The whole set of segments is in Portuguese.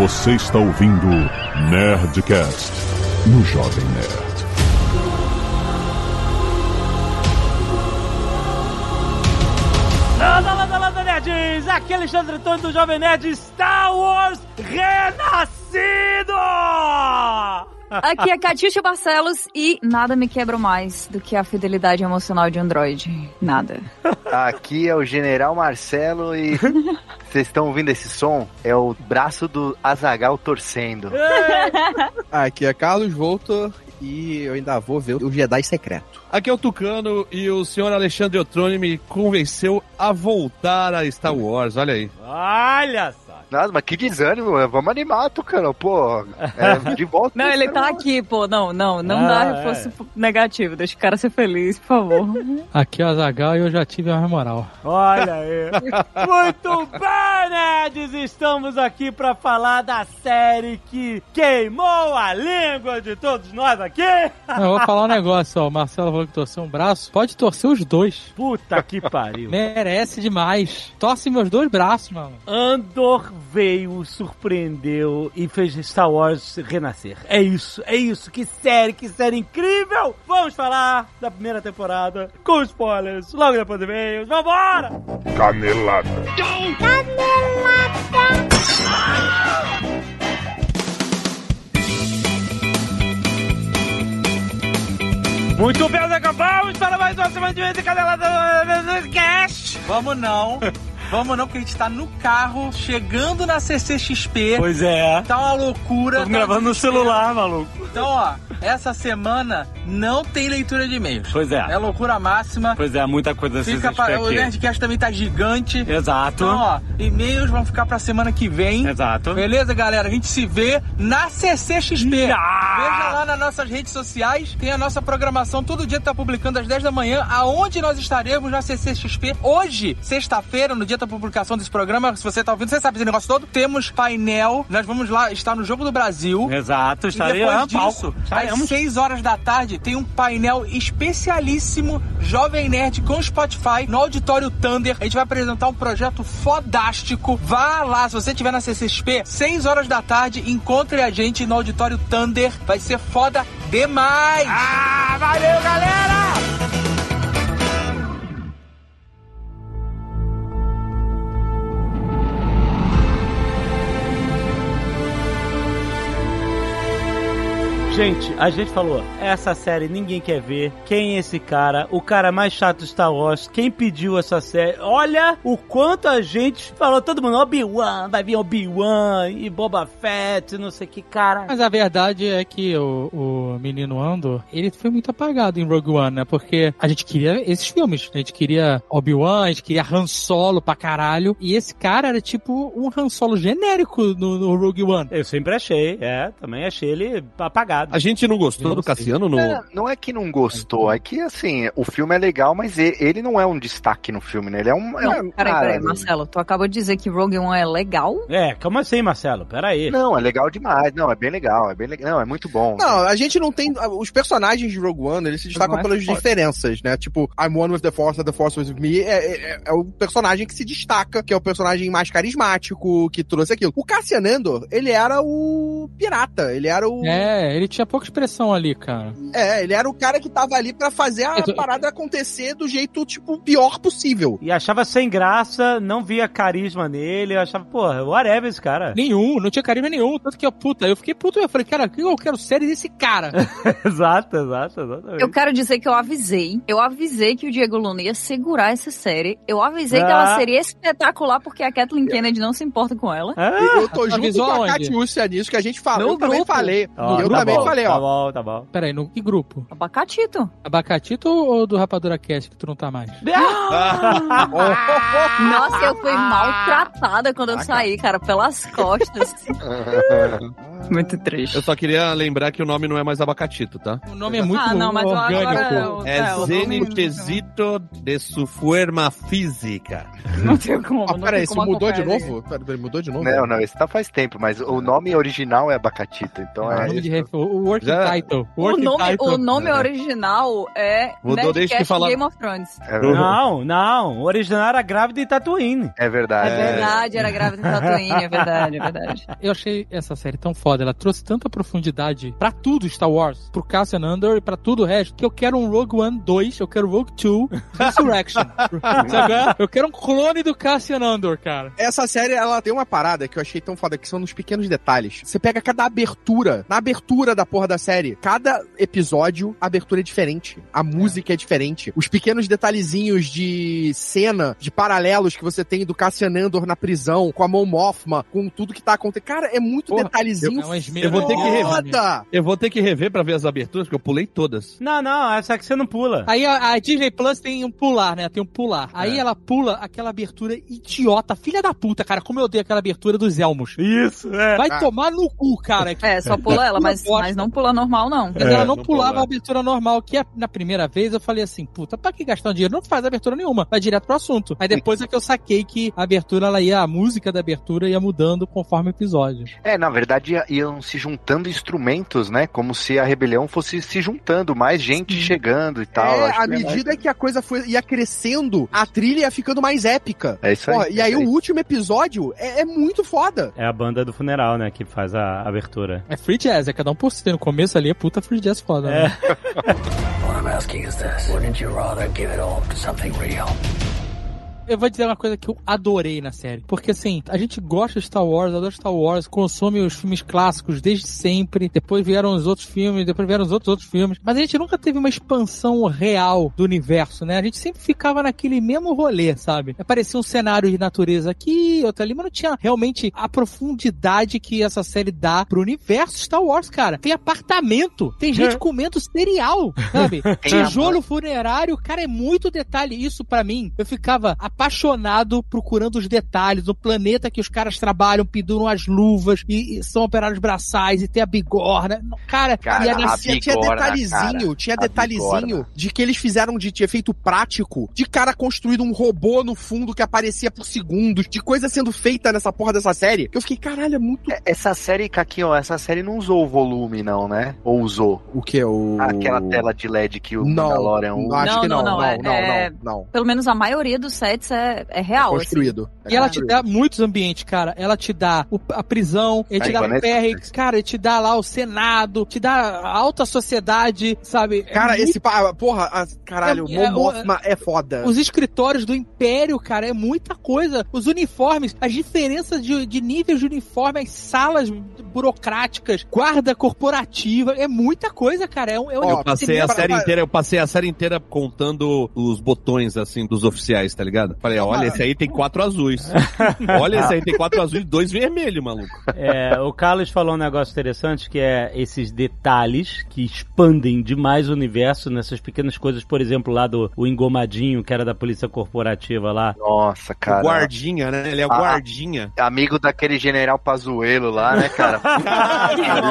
Você está ouvindo Nerdcast no Jovem Nerd. Landa, landa, landa, nerds! Aqui é Alexandre Antônio do Jovem Nerd Star Wars Renascido! Aqui é Catiuxa Barcelos e nada me quebra mais do que a fidelidade emocional de Android. Nada. Aqui é o General Marcelo e vocês estão ouvindo esse som? É o braço do Azagal torcendo. Aqui é Carlos Voltor e eu ainda vou ver o Jedi secreto. Aqui é o Tucano e o senhor Alexandre Otroni me convenceu a voltar a Star Wars, olha aí. Olha Nossa, mas que desânimo, vamos animar, Tucano, pô. É, de volta. Não, ele tá aqui, pô. Não, não, não dá Ah, reforço negativo. Deixa o cara ser feliz, por favor. Aqui é o Azagal e eu já tive a moral. Olha aí! Muito bem, nerds! Estamos aqui pra falar da série que queimou a língua de todos nós aqui! Não, eu vou falar um negócio, ó. O Marcelo falou que torceu um braço. Pode torcer os dois. Puta que pariu! Merece demais. Torce meus dois braços, mano. Andor veio, surpreendeu e fez Star Wars renascer. É isso, é isso. Que série, que série incrível! Vamos falar da primeira temporada com spoilers logo depois do e-mails. Vambora! Canelada. Muito bem, nós acabamos para mais uma semana de Canelada do Cast. Vamos não. Vamos não, porque a gente tá no carro, chegando na CCXP. Pois é. Tá uma loucura. Tô tá gravando no celular, maluco. Então, ó, essa semana não tem leitura de e-mails. Pois é. É loucura máxima. Pois é, muita coisa Fica pra... O Nerdcast também tá gigante. Exato. Então, ó, e-mails vão ficar pra semana que vem. Exato. Beleza, galera? A gente se vê na CCXP. Ah! Veja lá nas nossas redes sociais, tem a nossa programação. Todo dia tá publicando às 10 da manhã, aonde nós estaremos na CCXP. Hoje, sexta-feira, no dia da publicação desse programa, se você tá ouvindo, você sabe esse negócio todo, temos painel. Nós vamos lá estar no Jogo do Brasil. Exato, estarei depois lá palco. às Estaremos. 6 horas da tarde, tem um painel especialíssimo Jovem Nerd com Spotify no Auditório Thunder. A gente vai apresentar um projeto fodástico. Vá lá, se você estiver na CCXP, 6 horas da tarde, encontre a gente no Auditório Thunder. Vai ser foda demais! Ah, valeu, galera! Gente, a gente falou, essa série ninguém quer ver. Quem é esse cara? O cara mais chato do Star Wars. Quem pediu essa série? Olha o quanto a gente falou, todo mundo, Obi-Wan, vai vir Obi-Wan e Boba Fett, não sei que cara. Mas a verdade é que o, o menino Andor, ele foi muito apagado em Rogue One, né? Porque a gente queria esses filmes. A gente queria Obi-Wan, a gente queria Han Solo pra caralho. E esse cara era tipo um Han Solo genérico no, no Rogue One. Eu sempre achei, é, também achei ele apagado. A gente não gostou do. Cassiano no. É, não é que não gostou, é que assim, o filme é legal, mas ele não é um destaque no filme, né? Ele é um. É um peraí, cara, peraí, Marcelo. Tu acabou de dizer que Rogue One é legal? É, como assim, Marcelo? Peraí. Não, é legal demais. Não, é bem legal, é bem legal. Não, é muito bom. Não, a gente não tem. Os personagens de Rogue One, eles se destacam é pelas forte. diferenças, né? Tipo, I'm one with the Force, the Force with me. É, é, é o personagem que se destaca, que é o personagem mais carismático, que trouxe aquilo. O Cassian Andor, ele era o pirata, ele era o. É, ele tinha pouca expressão ali, cara. É, ele era o cara que tava ali pra fazer a Eu tô- parada acontecer do jeito, tipo, pior possível. E achava sem graça, não via carisma nele, eu achava, porra, whatever esse cara. Nenhum, não tinha carisma nenhum. Tanto que, puta, eu fiquei puto. Eu falei, cara, eu quero série desse cara. exato, exato, exatamente. Eu quero dizer que eu avisei. Eu avisei que o Diego Luna ia segurar essa série. Eu avisei que Ah. ela seria espetacular porque a Kathleen Kennedy não se importa com ela. Ah, eu tô junto avisou com a? Catiúcia nisso, que a gente falou. Eu também grupo. falei. ó, eu tá também bom, falei, tá ó. bom, tá bom. Peraí, no que grupo? Abacatito. Abacatito ou do Rapadura Cast que tu não tá mais? Nossa, eu fui maltratada quando eu saí, cara, pelas costas. Muito triste. Eu só queria lembrar que o nome não é mais Abacatito, tá? O nome é muito Ah, não, mas orgânico. agora... É, o nome- Zenitesito de su forma física. Não tem como. Ah, peraí, isso mudou de novo? Mudou de novo? Não, não, esse tá faz tempo, mas o nome original é Abacatito, então O é. nome de ref- o o working Já- title. O working nome, title. o nome original é Mudou desde que fala- Game of Thrones. É verdade. Não, não. O original era grávida em Tatooine. É É verdade. verdade, era grávida em Tatooine, é verdade, é verdade. Eu achei essa série tão foda. Ela trouxe tanta profundidade pra tudo Star Wars, pro Cassian Andor e pra tudo o resto, que eu quero um Rogue One 2, eu quero Rogue 2 Resurrection. Sabe? Eu quero um clone do Cassian Andor, cara. Essa série, ela tem uma parada que eu achei tão foda, que são nos pequenos detalhes. Você pega cada abertura, na abertura da porra da série, cada episódio, a abertura é diferente. A música é diferente. Os pequenos detalhezinhos de cena, de paralelos que você tem do Cassian Andor na prisão, com a Mon Mothma, com tudo que tá acontecendo. Cara, é muito Porra, detalhezinho É uma esmera- Eu vou ter que rever. Eu vou ter que rever pra ver as aberturas, porque eu pulei todas. Não, não, essa que você não pula. Aí a, a Disney Plus tem um pular, né? Tem um pular. Aí É. ela pula aquela abertura idiota, filha da puta, cara. Como eu odeio aquela abertura dos Elmos. Isso, é. Vai Ah. tomar no cu, cara. É, só pula ela, mas, Pula mas não pula normal, não. Mas É, ela não, não pulava pula. a abertura normal, que é, na primeira vez eu falei assim, puta, pra que gastar um dinheiro? Não faz abertura nenhuma, vai direto pro assunto. Aí depois é que eu saquei que a abertura, ela ia, a música da abertura ia mudando conforme o episódio. É, na verdade ia- iam se juntando instrumentos, né? Como se a rebelião fosse se juntando, mais gente chegando e tal. é, Acho à medida que a coisa foi, ia crescendo, a trilha ia ficando mais épica. É isso aí. Porra, e aí é o último episódio é, é muito foda. É a banda do funeral, né, que faz a abertura. É free jazz, é cada um por si. No começo ali é puta free jazz foda, né? What I'm asking is this. Wouldn't you rather give it all to something real? Eu vou dizer uma coisa que eu adorei na série. Porque assim, a gente gosta de Star Wars, adora Star Wars, consome os filmes clássicos desde sempre. Depois vieram os outros filmes, depois vieram os outros outros filmes. Mas a gente nunca teve uma expansão real do universo, né? A gente sempre ficava naquele mesmo rolê, sabe? Aparecia um cenário de natureza aqui, outro ali, mas não tinha realmente a profundidade que essa série dá pro universo Star Wars, cara. Tem apartamento, tem gente comendo cereal, sabe? Tijolo funerário, cara, é muito detalhe. Isso pra mim, eu ficava apaixonado procurando os detalhes, o planeta que os caras trabalham, penduram as luvas e, e são operários braçais e tem a bigorna. Cara, Cara, e a a nesse- tinha, bigorna, detalhezinho, cara. tinha detalhezinho bigorna. de que eles fizeram de, de efeito prático, de cara construído um robô no fundo que aparecia por segundos, de coisa sendo feita nessa porra dessa série. Que eu fiquei, caralho, é muito. É, Essa série, Caquinho, essa série não usou o volume, não, né? Ou usou? O que? O. Aquela tela de LED que o Não, Mandalorian não, usa. acho Não, que não, não, não, não, não, é- não, é- não. Pelo menos a maioria dos sets é, é real. assim. Construído. E ela É te dá muitos ambientes, cara. Ela te dá o- a prisão, ele te dá o PR, cara, ele te dá lá o Senado, te dá a alta sociedade, sabe? É Cara, muito- esse. Porra, a- caralho, É- é- o Mothma é foda. Os escritórios do Império, cara, é muita coisa. Os uniformes, as diferenças de, de níveis de uniforme, as salas burocráticas, guarda corporativa, é muita coisa, cara. É um, é um Eu passei a série pra- inteira, eu passei a série inteira contando os botões, assim, dos oficiais, tá ligado? Falei, olha, esse aí tem quatro azuis. olha, esse aí tem quatro azuis e dois vermelhos, maluco. É, o Carlos falou um negócio interessante que é esses detalhes que expandem demais o universo nessas pequenas coisas, por exemplo, lá do o engomadinho, que era da polícia corporativa lá. Nossa, O cara. guardinha, né? Ele é o Ah. guardinha. Amigo daquele general Pazuelo lá, né, cara? eu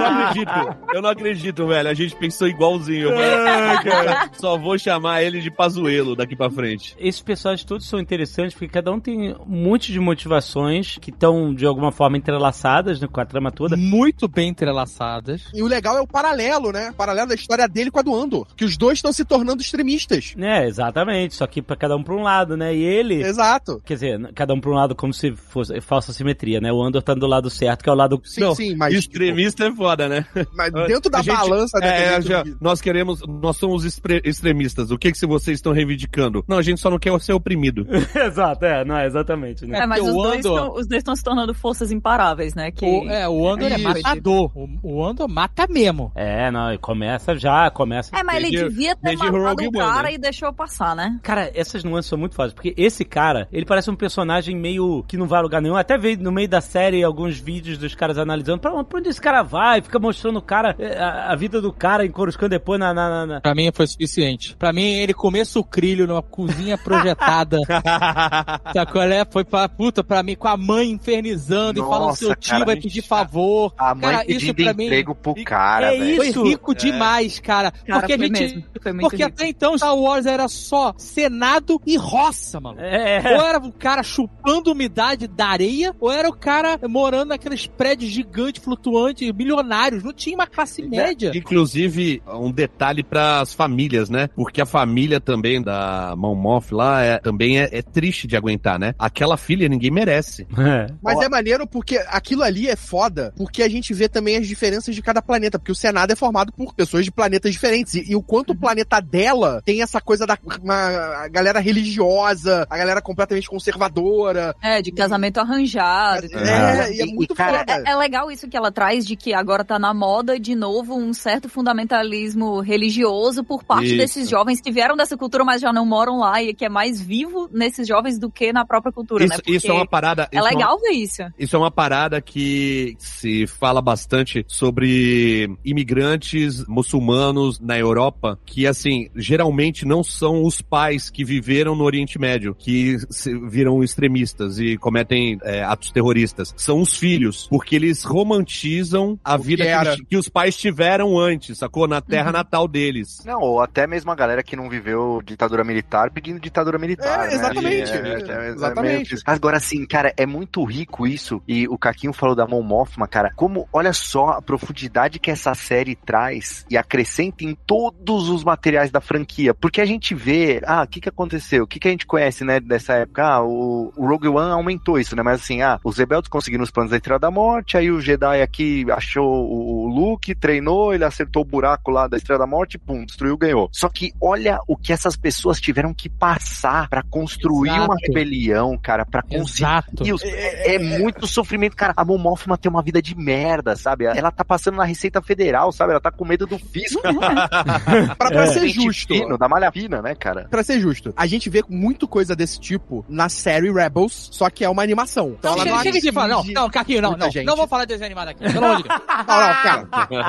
não acredito. Eu não acredito, velho. A gente pensou igualzinho. Mas, cara, só vou chamar ele de Pazuelo daqui pra frente. Esses personagens todos são interessantes porque cada um tem um monte de motivações que estão de alguma forma entrelaçadas né, com a trama toda. muito bem entrelaçadas. E o legal é o paralelo, né? O paralelo da história dele com a do Andor. Que os dois estão se tornando extremistas. É, exatamente. Só que pra cada um pra um lado, né? E ele. Exato. Quer dizer, cada um pra um lado como se fosse falsa simetria, né? O Andor tá do lado certo, que é o lado. Sim, Não, sim, mas. Extremista é foda, né? tipo, mas dentro da gente- balança É, dentro já- nós queremos, nós somos extremistas. O que que vocês estão reivindicando? Não, a gente só não quer ser oprimido. Exato, é, não, é exatamente, né? É, mas porque os o dois, tão, os dois estão se tornando forças imparáveis, né? Que... O, é, o Andor é, Isso. matador. O, o Andor mata mesmo. É, não, e começa já, começa. É, mas ele Desde- devia ter matado Rogue o One, cara né? e deixou passar, né? Cara, essas nuances são muito fáceis, porque esse cara, ele parece um personagem meio que não vai a lugar nenhum. Até veio no meio da série alguns vídeos dos caras analisando pra, pra onde esse cara vai, fica mostrando o cara, eh, a, a vida do cara em Coruscant depois na. na, na- na- Pra mim foi suficiente. Pra mim, ele comer sucrilho numa cozinha projetada Sabe qual é? Foi pra puta, pra mim, com a mãe infernizando e falando Nossa, seu tio cara, vai pedir favor. A mãe Cara, isso pra mim- emprego pro cara, é velho. isso. Foi rico demais, cara. Cara, porque a gente. mesmo. Foi muito porque rico. até então Star Wars era só Senado e roça, mano. É. Ou era o cara chupando umidade da areia, ou era o cara morando naqueles prédios gigantes, flutuantes, milionários. Não tinha uma classe média. Inclusive, um detalhe pras famílias, né? Porque a família também da Mon Moth lá é, também é, é triste de aguentar, né? Aquela filha ninguém merece. Mas é maneiro porque aquilo ali é foda, porque a gente vê também as diferenças de cada planeta, porque o Senado é formado por pessoas de planetas diferentes, e, e o quanto o planeta dela tem essa coisa da uma, a galera religiosa, a galera completamente conservadora. É, de casamento arranjado. e tudo É, mais. e é muito cara, foda. É, é legal isso que ela traz de que agora tá na moda de novo um certo fundamentalismo religioso por parte Isso. desses jovens que vieram dessa cultura, mas já não moram lá e que é mais vivo nesses jovens do que na própria cultura, Isso, né? Porque isso é uma parada. é uma- legal ver isso. Isso é uma parada que se fala bastante sobre imigrantes muçulmanos na Europa, que assim, geralmente não são os pais que viveram no Oriente Médio, que se- viram extremistas e cometem é, atos terroristas. São os filhos, porque eles romantizam a O vida que que, eles- que os pais tiveram antes, sacou? Na terra natal deles. Não, ou até mesmo a galera que não viveu ditadura militar pedindo ditadura militar. É, né? exatamente, É, é, é, é, exatamente. meio Agora, assim, cara, é muito rico isso. E o Caquinho falou da Mon Mothma, cara. Como, olha só a profundidade que essa série traz e acrescenta em todos os materiais da franquia. Porque a gente vê, ah, o que que aconteceu? O que que a gente conhece, né, dessa época? Ah, o, o Rogue One aumentou isso, né? Mas assim, ah, os rebeldes conseguiram os planos da Estrela da Morte, aí o Jedi aqui achou o Luke, treinou, ele acertou o buraco lá da Estrela da Morte, pum, destruiu, ganhou. Só que olha o que essas pessoas tiveram que passar pra construir Exato. uma rebelião, cara, pra conseguir Exato. os- É, é muito sofrimento, cara. A Mon Mothma tem uma vida de merda, sabe? Ela tá passando na Receita Federal, sabe? Ela tá com medo do fisco. Pra, pra É. ser justo. Fino, da malha fina, né, cara? Pra ser justo, a gente vê muito coisa desse tipo na série Rebels, só que é uma animação. Então Não, ela chega, não chega de falar. Não, não, Caquinho, não, não. gente. Não vou falar de desenho animado aqui. Pelo amor de Deus. Não, não, cara.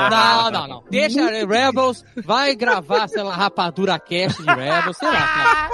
Não, não, não. Deixa Rebels, vai gravar, sei lá, rapadura cast de Rebels, sei lá, cara.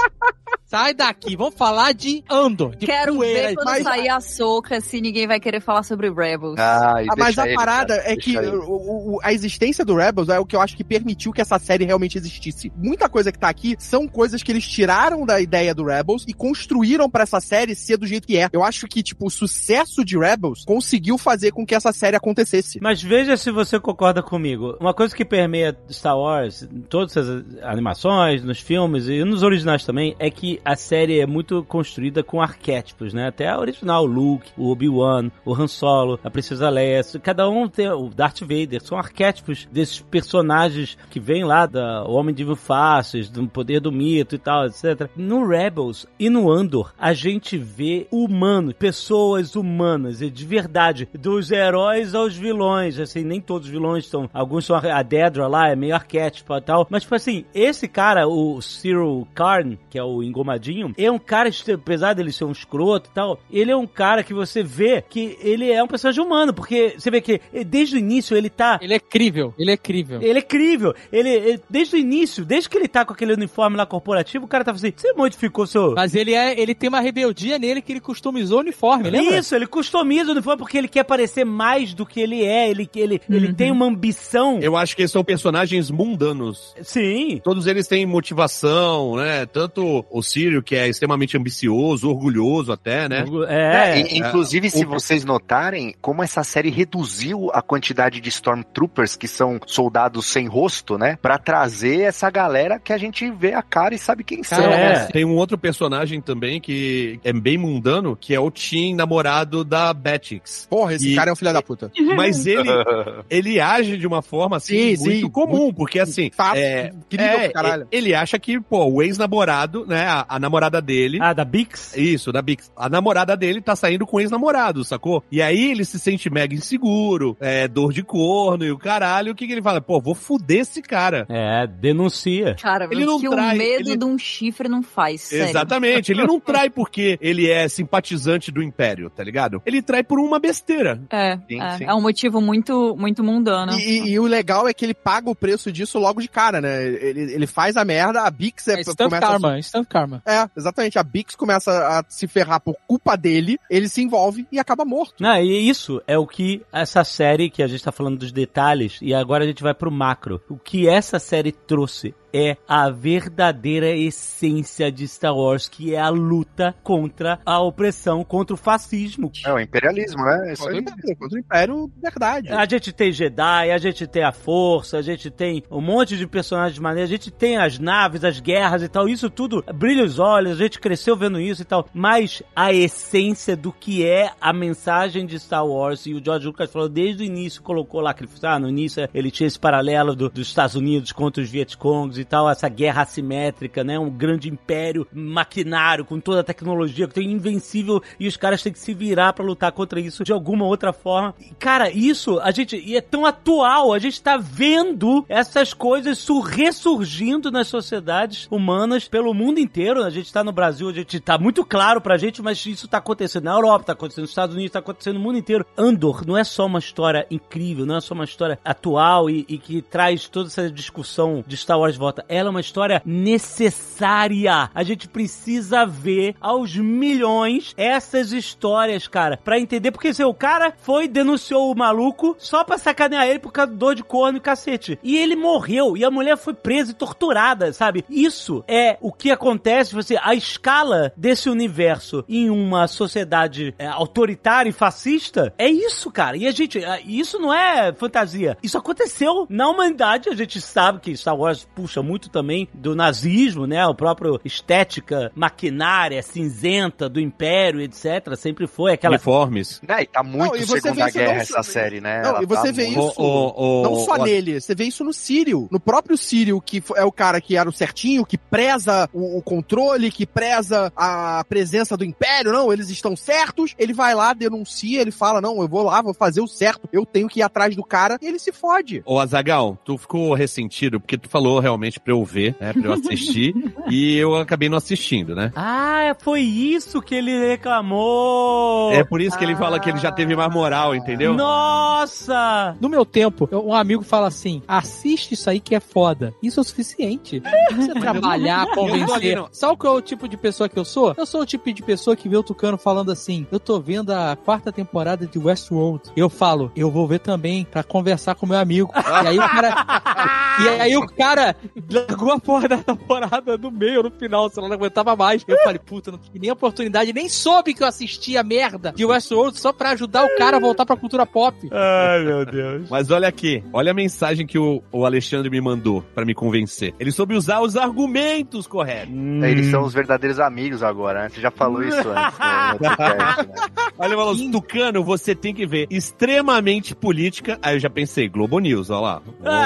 Sai daqui, vamos falar de Andor, de Quero poeira. ver quando mas- sair a soca se ninguém vai querer falar sobre Rebels. Ai, Ah, mas a ele, parada cara, é deixa que o- o- a existência do Rebels é o que eu acho que permitiu que essa série realmente existisse. Muita coisa que tá aqui são coisas que eles tiraram da ideia do Rebels e construíram pra essa série ser do jeito que é. Eu acho que, tipo, o sucesso de Rebels conseguiu fazer com que essa série acontecesse. Mas veja se você concorda comigo. Uma coisa que permeia Star Wars, em todas as animações, nos filmes e nos originais também, é que a série é muito construída com arquétipos, né? Até a original, o Luke, o Obi-Wan, o Han Solo, a Princesa Leia, cada um tem o Darth Vader, são arquétipos desses personagens que vêm lá da Homem de Mil Faces, do poder do mito e tal, etc. No Rebels e no Andor, a gente vê humanos, pessoas humanas, e de verdade, dos heróis aos vilões, assim, nem todos os vilões são, alguns são a Dedra lá, é meio arquétipo e tal, mas tipo assim, esse cara, o Cyril Karn, que é o engomadinho, é um cara, apesar dele ser um escroto e tal, ele é um cara que você vê que ele é um personagem humano, porque você vê que desde o início ele tá Ele é crível, ele é crível. ele é crível. Ele, ele- desde o início, desde que ele tá com aquele uniforme lá corporativo, o cara tava assim, você modificou seu... Mas ele é, ele tem uma rebeldia nele que ele customizou o uniforme, lembra? Isso, ele customiza o uniforme porque ele quer parecer mais do que ele é. Ele, ele, ele tem uma ambição. Eu acho que eles são personagens mundanos. Sim. Todos eles têm motivação, né? Tanto o Sírio, que é extremamente ambicioso, orgulhoso até, né? É. É, inclusive, se o- vocês notarem, como essa série reduziu a quantidade de Stormtroopers, que são soldados sem rosto, né? Pra trazer essa galera que a gente vê a cara e sabe quem são. Cara, É. né? Tem um outro personagem também que é bem mundano, que é o Tim, namorado da Betix. Porra, esse E- cara é um filho da puta. Mas ele, ele age de uma forma assim, Sim, muito sim, comum, porque assim, Fato, é, é, caralho. ele acha que, pô, o ex-namorado, né, a, a namorada dele, Ah, da Bix? Isso, da Bix. A namorada dele tá saindo com o ex-namorado, sacou? E aí ele se sente mega inseguro, é, dor de corno e o caralho. O que, que ele fala? Pô, vou fuder esse cara. É, denuncia. Cara, Ele o não que trai, o medo ele- de um chifre não faz, sério. Exatamente. Ele não trai porque ele é simpatizante do Império, tá ligado? Ele trai por uma besteira. É, Sim, é, sim. é um motivo muito, muito mundano. E, e- e o legal é que ele paga o preço disso logo de cara, né? Ele, ele faz a merda, a Bix é, É instant a karma, instant karma. Vítima. É, exatamente. A Bix começa a se ferrar por culpa dele, ele se envolve e acaba morto. Não, e isso é o que essa série, que a gente tá falando dos detalhes, e agora a gente vai pro macro. O que essa série trouxe é a verdadeira essência de Star Wars, que é a luta contra a opressão, contra o fascismo. É o imperialismo, né? Isso Contra o aí. Império, contra o Império, verdade. A gente tem Jedi, a gente tem a Força, a gente tem um monte de personagens maneiros, a gente tem as naves, as guerras e tal, isso tudo brilha os olhos, a gente cresceu vendo isso e tal, mas a essência do que é a mensagem de Star Wars, e o George Lucas falou desde o início, colocou lá, que ah, no início ele tinha esse paralelo do- dos Estados Unidos contra os Vietcongs e tal, essa guerra assimétrica, né, um grande império maquinário com toda a tecnologia, que tem invencível, e os caras têm que se virar pra lutar contra isso de alguma outra forma. E, Cara, isso, a gente, e é tão atual, a gente tá vendo essas coisas sur- ressurgindo nas sociedades humanas pelo mundo inteiro. A gente tá no Brasil, a gente tá muito claro pra gente, mas isso tá acontecendo na Europa, tá acontecendo nos Estados Unidos, tá acontecendo no mundo inteiro. Andor não é só uma história incrível, não é só uma história atual e, e que traz toda essa discussão de Star Wars Ela é uma história necessária. A gente precisa ver aos milhões essas histórias, cara, pra entender. Porque se o cara foi, denunciou o maluco só pra sacanear ele por causa do dor de corno e cacete. E ele morreu. E a mulher foi presa e torturada, sabe? Isso é o que acontece. Você, a escala desse universo em uma sociedade é, autoritária e fascista é isso, cara. E a gente, é, isso não é fantasia. Isso aconteceu na humanidade. A gente sabe que Star Wars puxa muito também do nazismo, né? O próprio estética maquinária, cinzenta do império, etc. Sempre foi aquela Uniformes. Né, e tá muito Não, e Segunda Guerra não essa série, né? Não, Ela e você tá vê muito- isso O- o- não só o- nele, você vê isso no Sírio. No próprio Sírio, que é o cara que era o certinho, que preza o, o controle, que preza a presença do Império. Não, eles estão certos. Ele vai lá, denuncia, ele fala: Não, eu vou lá, vou fazer o certo, eu tenho que ir atrás do cara, e ele se fode. Ô, Azagal, tu ficou ressentido porque tu falou realmente pra eu ver, né? Pra eu assistir. e eu acabei não assistindo, né? Ah, foi isso que ele reclamou. É por isso que ele fala que ele já teve mais moral, entendeu? Nossa! No meu tempo, um amigo fala assim: assiste isso aí que é foda. Isso é o suficiente. Não precisa trabalhar, tô ali, convencer. não. Sabe qual é o tipo de pessoa que eu sou? Eu sou o tipo de pessoa que vê o Tucano falando assim: eu tô vendo a quarta temporada de Westworld. Eu falo, eu vou ver também pra conversar com meu amigo. E aí o cara. e aí o cara largou a porra da temporada no meio, no final, se ela não aguentava mais. Eu falei, puta, não tive nem oportunidade, nem soube que eu assisti a merda de Westworld só pra ajudar o cara a voltar pra cultura pop. Ai, meu Deus. Mas olha aqui, olha a mensagem que o, o Alexandre me mandou pra me convencer. Ele soube usar os argumentos corretos. É, Eles são os verdadeiros amigos agora, né? Você já falou isso antes podcast, né? Olha, ele falou assim, Tucano, você tem que ver extremamente política. Aí eu já pensei, Globo News, ó lá.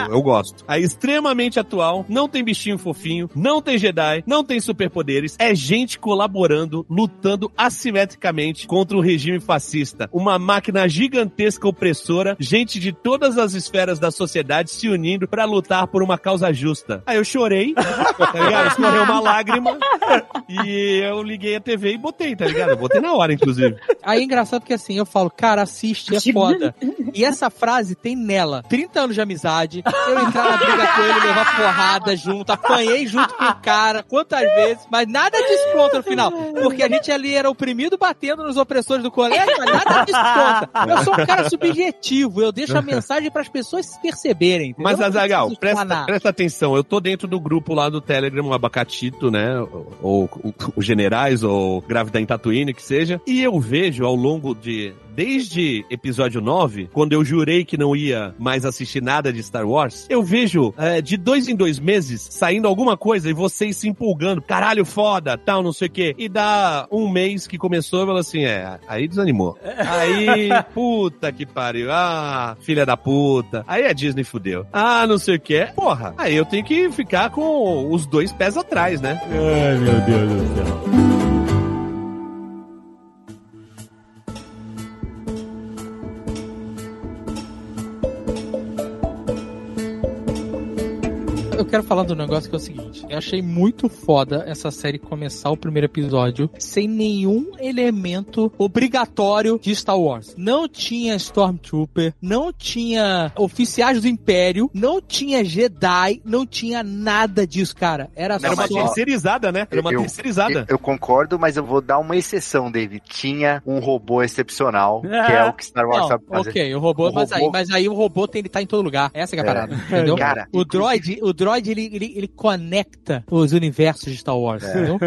Eu, eu gosto. Aí extremamente atual, não tem bichinho fofinho, não tem Jedi, não tem superpoderes, é gente colaborando, lutando assimetricamente contra o regime fascista. Uma máquina gigantesca opressora, gente de todas as esferas da sociedade se unindo pra lutar por uma causa justa. Aí eu chorei, tá ligado? Escorreu uma lágrima e eu liguei a TV e botei, tá ligado? Eu botei na hora, inclusive. Aí é engraçado que assim, eu falo, cara, assiste, é foda. E essa frase tem nela 30 anos de amizade, eu entrar na briga com ele, levar porrada junto, apanhei junto com o cara, quantas vezes, mas nada disso conta no final. Porque a gente ali era oprimido batendo nos opressores do colégio, mas nada disso conta. Eu sou um cara subjetivo, eu deixo a mensagem para as pessoas se perceberem. entendeu? Mas, Azagal, presta, presta atenção. Eu tô dentro do grupo lá do Telegram, o Abacatito, né? Ou, ou os generais, ou Grávida em Tatooine, que seja. E eu vejo ao longo de. Desde episódio 9, quando eu jurei que não ia mais assistir nada de Star Wars, eu vejo é, de dois em dois meses saindo alguma coisa e vocês se empolgando. Caralho, foda, tal, não sei o quê. E dá um mês que começou, eu falo assim, é, aí desanimou. Aí, puta que pariu. Ah, filha da puta. Aí a Disney fudeu. Ah, não sei o que. Porra, aí eu tenho que ficar com os dois pés atrás, né? Ai, meu Deus do céu. Quero falar do negócio que é o seguinte. Eu achei muito foda essa série começar o primeiro episódio sem nenhum elemento obrigatório de Star Wars. Não tinha Stormtrooper, não tinha oficiais do Império, não tinha Jedi, não tinha nada disso, cara. Era Era uma só... terceirizada, né? Era uma Eu- terceirizada. Eu, eu concordo, mas eu vou dar uma exceção, David. Tinha um robô excepcional, que é o que Star Wars Não, sabe fazer. ok, o robô, O mas, robô- Aí, mas aí o robô tem, ele tá em todo lugar. Essa que é a É. parada, entendeu? Cara, o droid, o droid ele, ele, ele conecta os universos de Star Wars, É, entendeu?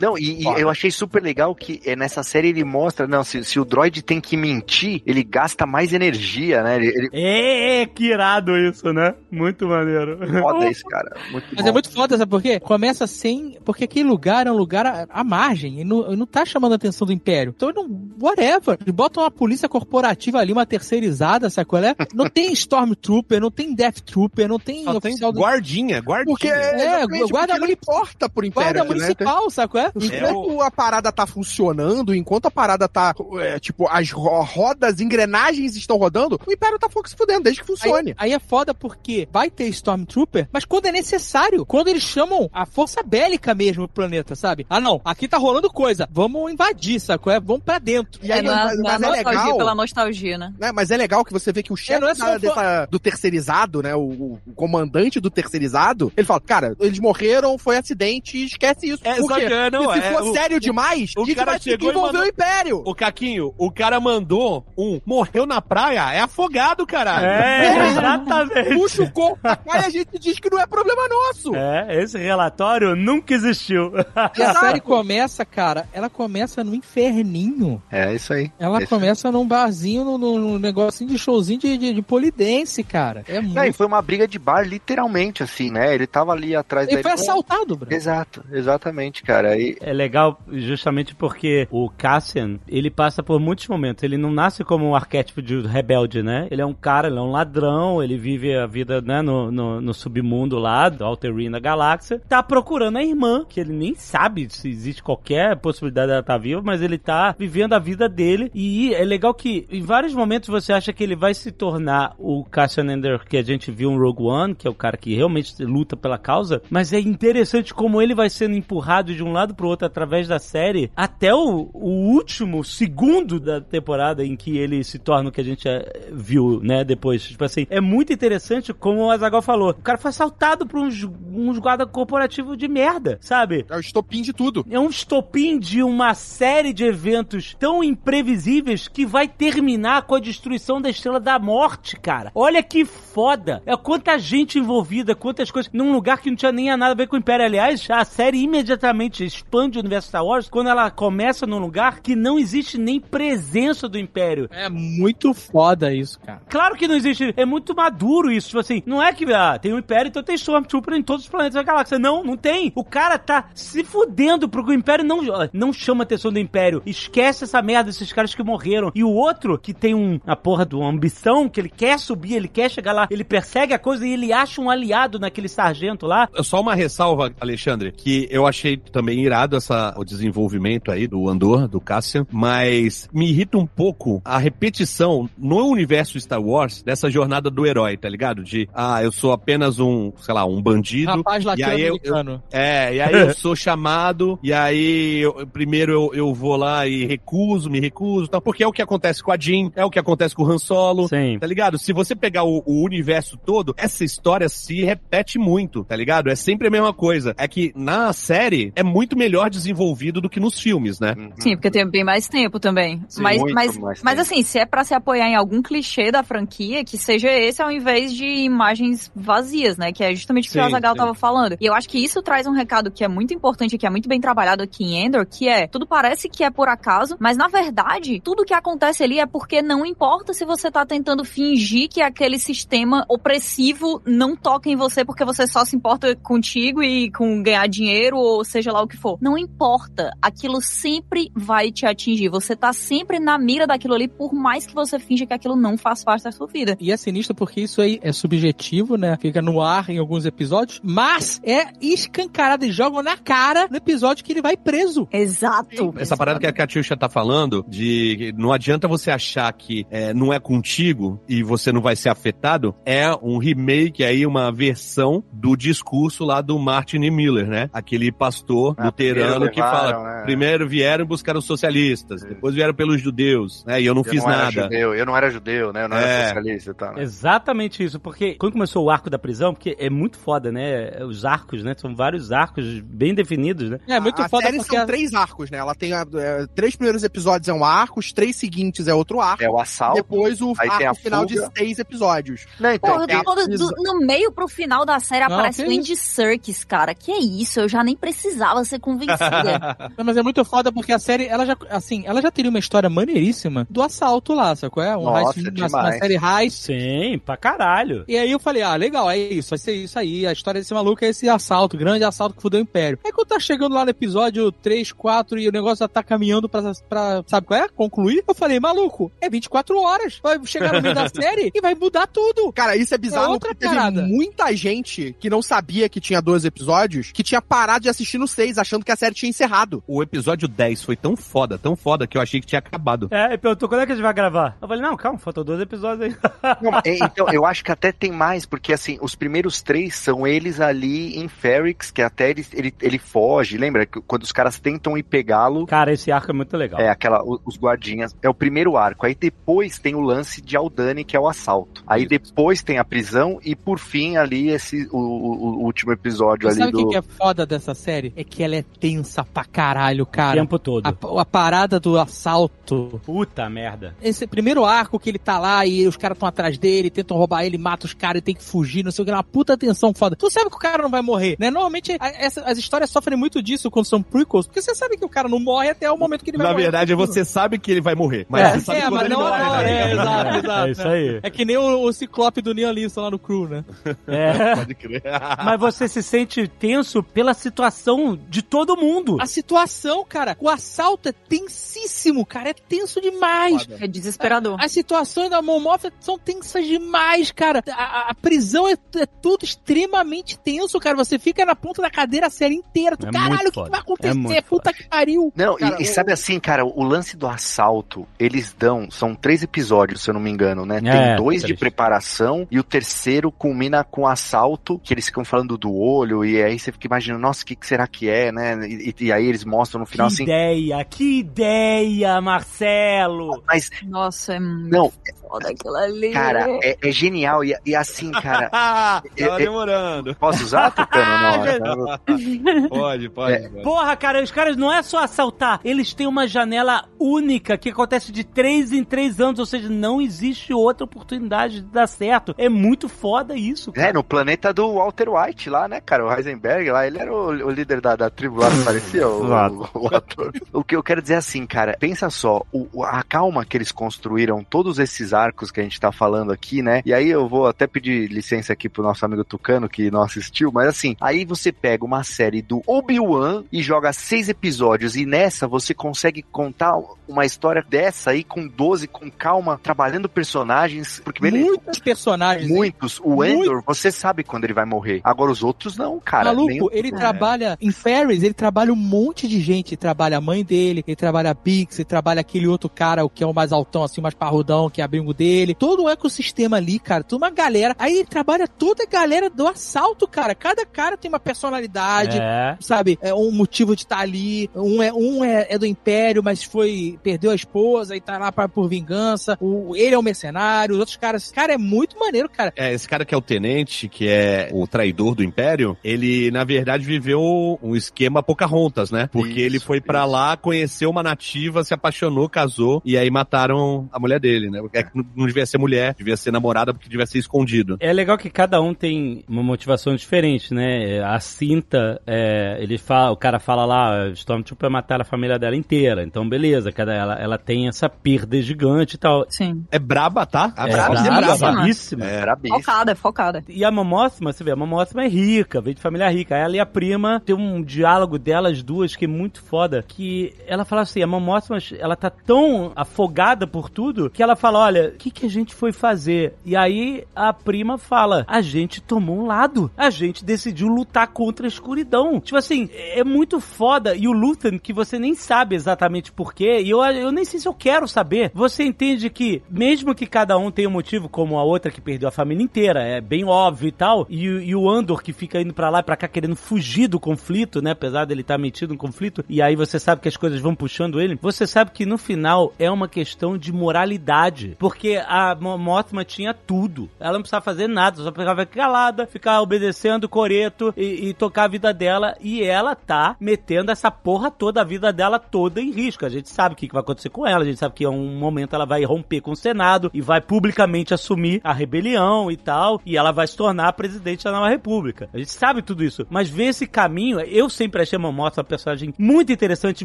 Não, e, e eu achei super legal que é, nessa série ele mostra, não, se, se o droid tem que mentir, ele gasta mais energia, né? Ele, ele É, que irado isso, né? Muito maneiro. foda isso, cara. Muito Mas bom. é muito foda, sabe por quê? Começa sem. Porque aquele lugar é um lugar à, à margem. E não, não tá chamando a atenção do Império. Então, não. Whatever. Eles botam uma polícia corporativa ali, uma terceirizada, sabe qual é? Não tem Stormtrooper, não tem Death Trooper, não tem Só tem oficial do. Guardinha, guardinha. Porque, É, exatamente, guarda porque não importa pro Império Guarda né? municipal, sabe qual é? Enquanto a parada tá funcionando, enquanto a parada tá, é, tipo, as ro- rodas, engrenagens estão rodando, o Império tá se fudendo, desde que funcione. Aí, aí é foda porque vai ter Stormtrooper, mas quando é necessário, quando eles chamam a força bélica mesmo pro planeta, sabe? Ah não, aqui tá rolando coisa, vamos invadir, qual é? Vamos pra dentro. E aí, é, na, mas, na mas é nostalgia legal, pela nostalgia, né? né? Mas é legal que você vê que o chefe é só da- fã- dessa- do terceirizado, né? O, o comandante do terceirizado, ele fala, cara, eles morreram, foi acidente, esquece isso. É, Por quê? que, não, Porque se é, for o- sério demais, o cara vai ter que chegou envolver mandou- o Império. O Caquinho, o cara mandou um morreu na praia, é afogado, caralho. É, exatamente. Puxa o corpo pra cá e a gente diz que não é problema nosso. É, esse relatório nunca existiu. E a série começa, cara, ela começa no inferninho. É isso aí. Ela começa num barzinho, num, num- num negocinho de showzinho de, de, de polidense, cara. É muito. Não, e foi uma briga de bar, literalmente, assim, né? Ele tava ali atrás Ele da- foi assaltado, bro. Exato, exatamente, cara. E, É legal justamente porque o Cassian, ele passa por muitos momentos. Ele não nasce como um arquétipo de rebelde, né? Ele é um cara, ele é um ladrão, ele vive a vida né, no, no, no submundo lá, do Alterine na galáxia. Tá procurando a irmã, que ele nem sabe se existe qualquer possibilidade dela estar viva, mas ele tá vivendo a vida dele. E é legal que em vários momentos você acha que ele vai se tornar o Cassian Ender que a gente viu em Rogue One, que é o cara que realmente luta pela causa, mas é interessante como ele vai sendo empurrado de um lado pro outro através da série até o, o último segundo da temporada em que ele se torna o que a gente eh, viu, né, depois. Tipo assim, é muito interessante como o Azagal falou. O cara foi assaltado por uns, uns guarda corporativo de merda, sabe? É o estopim de tudo. É um estopim de uma série de eventos tão imprevisíveis que vai terminar com a destruição da Estrela da Morte, cara. Olha que foda. É quanta gente envolvida, quantas coisas. Num lugar que não tinha nem nada a ver com o Império. Aliás, a série imediatamente expande o universo Star Wars quando ela começa num lugar que não existe nem presença do Império. É muito foda isso, cara. Claro que não existe. É muito maduro isso. Tipo assim, não é que ah, tem o Império, então tem Stormtrooper em todos os planetas da galáxia. Não, não tem. O cara tá se fudendo porque o Império não, não chama a atenção do Império. Esquece essa merda, esses caras que morreram. E o outro, que tem um, a porra de uma ambição, que ele quer subir, ele quer chegar lá, ele persegue a coisa e ele acha um aliado naquele sargento lá. Só uma ressalva, Alexandre, que eu achei também irado essa, o desenvolvimento aí do Andor, do Cassian, mas me irrita um pouco a repetição no universo Star Wars dessa jornada do herói, tá ligado? De, ah, eu sou apenas um, sei lá, um bandido. Rapaz aí eu, eu- latino-americano. é, e aí eu sou chamado, e aí eu- primeiro eu, eu vou lá e recuso, me recuso, tal, porque é o que acontece com a Jean, é o que acontece com o Han Solo, Sim. tá ligado? Se você pegar o, o universo todo, essa história se repete muito, tá ligado? É sempre a mesma coisa. É que na série é muito melhor desenvolvido do que nos filmes, né? Uhum. Sim, porque tem bem mais tempo também. Sim, mas, muito mas, mais mas tempo. assim, se é pra se apoiar em algum clichê da franquia, que seja esse ao invés de imagens vazias, né? Que é justamente o que o Azagal tava falando. E eu acho que isso traz um recado que é muito importante, que é muito bem trabalhado aqui em Endor, que é, tudo parece que é por acaso, mas na verdade, tudo que acontece ali é porque não importa se você tá tentando fingir que aquele sistema opressivo não toca em você porque você só se importa contigo e com ganhar dinheiro ou seja lá o que for. Não importa. Aquilo sempre vai te atingir. Você tá sempre na mira daquilo ali, por mais que você finja que aquilo não faz parte da sua vida. E é sinistro porque isso aí é subjetivo, né? Fica no ar em alguns episódios, mas é escancarado e jogam na cara no episódio que ele vai preso. Exato. Essa parada que a Katyusha tá falando, de não adianta você achar que é, não é contigo e você não vai ser afetado, é um remake aí, uma adaptação do discurso lá do Martin Miller, né? Aquele pastor Ah, luterano que fala: né? primeiro vieram buscar os socialistas, depois vieram pelos judeus, né? E eu não Eu fiz não era nada. judeu, eu não era judeu, né? Eu não É. era socialista e tal. né? Exatamente isso, porque quando começou o arco da prisão, porque é muito foda, né? Os arcos, né? São vários arcos bem definidos, né? É muito a foda série porque são a- três arcos, né? Ela tem a- é, três primeiros episódios é um arco, os três seguintes é outro arco. É o assalto. Depois o aí tem a arco final fuga. de seis episódios. Não, então, Porra, tem- quando do- no meio pro final da série Não, aparece o Andy Serkis, cara. Que é isso? Eu já nem precisava ser convencida. Não, mas é muito foda porque a série, ela já, assim, ela já teria uma história maneiríssima do assalto lá, sacou? É um Nossa, heist, uma, demais. uma série heist. Sim, pra caralho. E aí eu falei, ah, legal, é isso, vai ser isso aí. A história desse maluco é esse assalto, grande assalto que fudeu o Império. Aí quando tá chegando lá no episódio 3, 4 e o negócio já tá caminhando pra, pra sabe qual é? Concluir, eu falei, maluco, é 24 horas. Vai chegar no meio da série e vai mudar tudo. Cara, isso é É bizarro outra porque teve parada. muita gente que não sabia que tinha 12 episódios, que tinha parado de assistir no 6, achando que a série tinha encerrado. O episódio 10 foi tão foda, tão foda, que eu achei que tinha acabado. É, ele perguntou quando é que a gente vai gravar. Eu falei, não, calma, faltam dois episódios aí. Não, é, então, eu acho que até tem mais, porque assim, os primeiros três são eles ali em Ferrix, que até ele, ele, ele foge, lembra? Que Quando os caras tentam ir pegá-lo, Cara, esse arco é muito legal. é aquela, os guardinhas, é o primeiro arco. Aí depois tem o lance de Aldani, que é o assalto. Aí Isso. depois tem a prisão e por fim ali esse, o, o- o último episódio ali sabe o do... que, que é foda dessa série? É que ela é tensa pra caralho, o cara. tempo todo. A, a parada do assalto. Puta merda. Esse primeiro arco que ele tá lá e os caras estão atrás dele, tentam roubar ele, mata os caras e tem que fugir, não sei o que, é uma puta tensão foda. Tu sabe que o cara não vai morrer, né? Normalmente a- essa- as histórias sofrem muito disso quando são prequels, porque você sabe que o cara não morre até o momento que ele vai Na morrer. verdade, você sabe que ele vai morrer. Mas É, você sabe é, quando mas ele não morre, né? é, exato, exato. É isso aí. É que nem o, o ciclope do Neon Linson lá no Crew, né? É. Pode crer. Mas você se sente tenso pela situação de todo mundo. A situação, cara, o assalto é tensíssimo, cara, é tenso demais. É desesperador. As situações da Mothma são tensas demais, cara. A, a- a prisão é, é tudo extremamente tenso, cara. Você fica na ponta da cadeira a série inteira. Tu, É caralho, o que, que vai É acontecer? muito Puta que pariu. Não, Cara, e, e sabe assim, cara, o lance do assalto, eles dão, são três episódios, se eu não me engano, né? Tem É, dois de preparação e o terceiro culmina com o assalto, que eles ficam falando do olho, e aí você fica imaginando, nossa, o que, que será que é, né? E, e aí eles mostram no final que assim. ideia, que ideia, Marcelo. Mas, Nossa, é muito não, foda aquilo ali. cara, é, é genial. E, e assim, cara, Ah, tava eu- demorando. posso usar, Tucano? Não, não. Pode, pode. É. pode. Porra, cara, os caras não é só assaltar, eles têm uma janela única que acontece de três em três anos, ou seja, não existe outra oportunidade de dar certo. É muito foda isso, cara. É, no planeta do Walter White lá, né, cara? O Heisenberg lá, ele era o, o líder da, da tribo lá, parecia o, o, o ator. O que eu quero dizer é assim, cara, pensa só, a calma que eles construíram, todos esses arcos que a gente tá falando aqui, né? E aí eu vou até pedir licença aqui pro nosso amigo Tucano, que não assistiu, mas assim, aí você pega uma série do Obi-Wan e joga seis episódios, e nessa você consegue contar uma história dessa aí com 12, com calma, trabalhando personagens, porque beleza, Muitos personagens. hein? Muitos. O Endor, você sabe quando ele vai morrer. Agora os outros não, cara. Maluco, ele É. trabalha em Ferris, ele trabalha um monte de gente. Ele trabalha a mãe dele, ele trabalha a Bix, ele trabalha aquele outro cara, o que é o mais altão, assim, o mais parrudão, que é amigo dele. Todo um ecossistema ali, cara, toda uma galera. Aí ele trabalha toda a galera do assalto, cara. Cada cara tem uma personalidade. É. Sabe, é um motivo de estar ali. Um é um é, é do Império, mas foi perdeu a esposa e tá lá pra, por vingança. O, ele é um mercenário, os outros caras. Cara, é muito maneiro, cara. É, esse cara que é o tenente, que é o traidor do Império, ele, na verdade, viveu um esquema Pocahontas, né? Porque Isso, ele foi pra isso. lá, conheceu uma nativa, se apaixonou, casou, e aí mataram a mulher dele, né? É que não- não devia ser mulher, devia ser namorada, porque devia ser escondido. É legal que cada um tem uma motivação diferente, né? A Cinta, é, ele fala, o cara fala lá, Stormtrooper mataram a família dela inteira. Então, beleza, cada, ela, ela tem essa perda gigante e tal. Sim. É braba, tá? É braba, braba, brabíssima. bravíssima. É. Bicho. Focada, focada. E a Momothma, você vê, a Momothma é rica, veio de família rica. Ela e a prima, tem um diálogo delas duas que é muito foda, que ela fala assim, a Momothma, ela tá tão afogada por tudo, que ela fala, olha, o que que a gente foi fazer? E aí a prima fala, a gente tomou um lado, a gente decidiu lutar contra a escuridão. Tipo assim, é muito foda. E o Luthen, que você nem sabe exatamente porquê, e eu, eu nem sei se eu quero saber. Você entende que, mesmo que cada um tenha um motivo, como a outra que perdeu a família inteira, é bem óbvio e tal, e, e o Andor que fica indo pra lá e pra cá querendo fugir do conflito, né? Apesar dele estar metido no conflito, e aí você sabe que as coisas vão puxando ele, você sabe que no final é uma questão de moralidade. Porque a Mo- Mothma tinha tudo. Ela não precisava fazer nada, só ficava calada, ficar obedecendo o coreto e, e tocar a vida dela. E ela tá metendo essa porra toda, a vida dela toda em risco. A gente sabe o que que vai acontecer com ela, a gente sabe que em um momento ela vai romper com o Senado e vai publicamente assumir a rebelião e tal, e ela vai se tornar presidente da nova república. A gente sabe tudo isso, mas ver esse caminho, eu sempre achei a Momoth uma personagem muito interessante,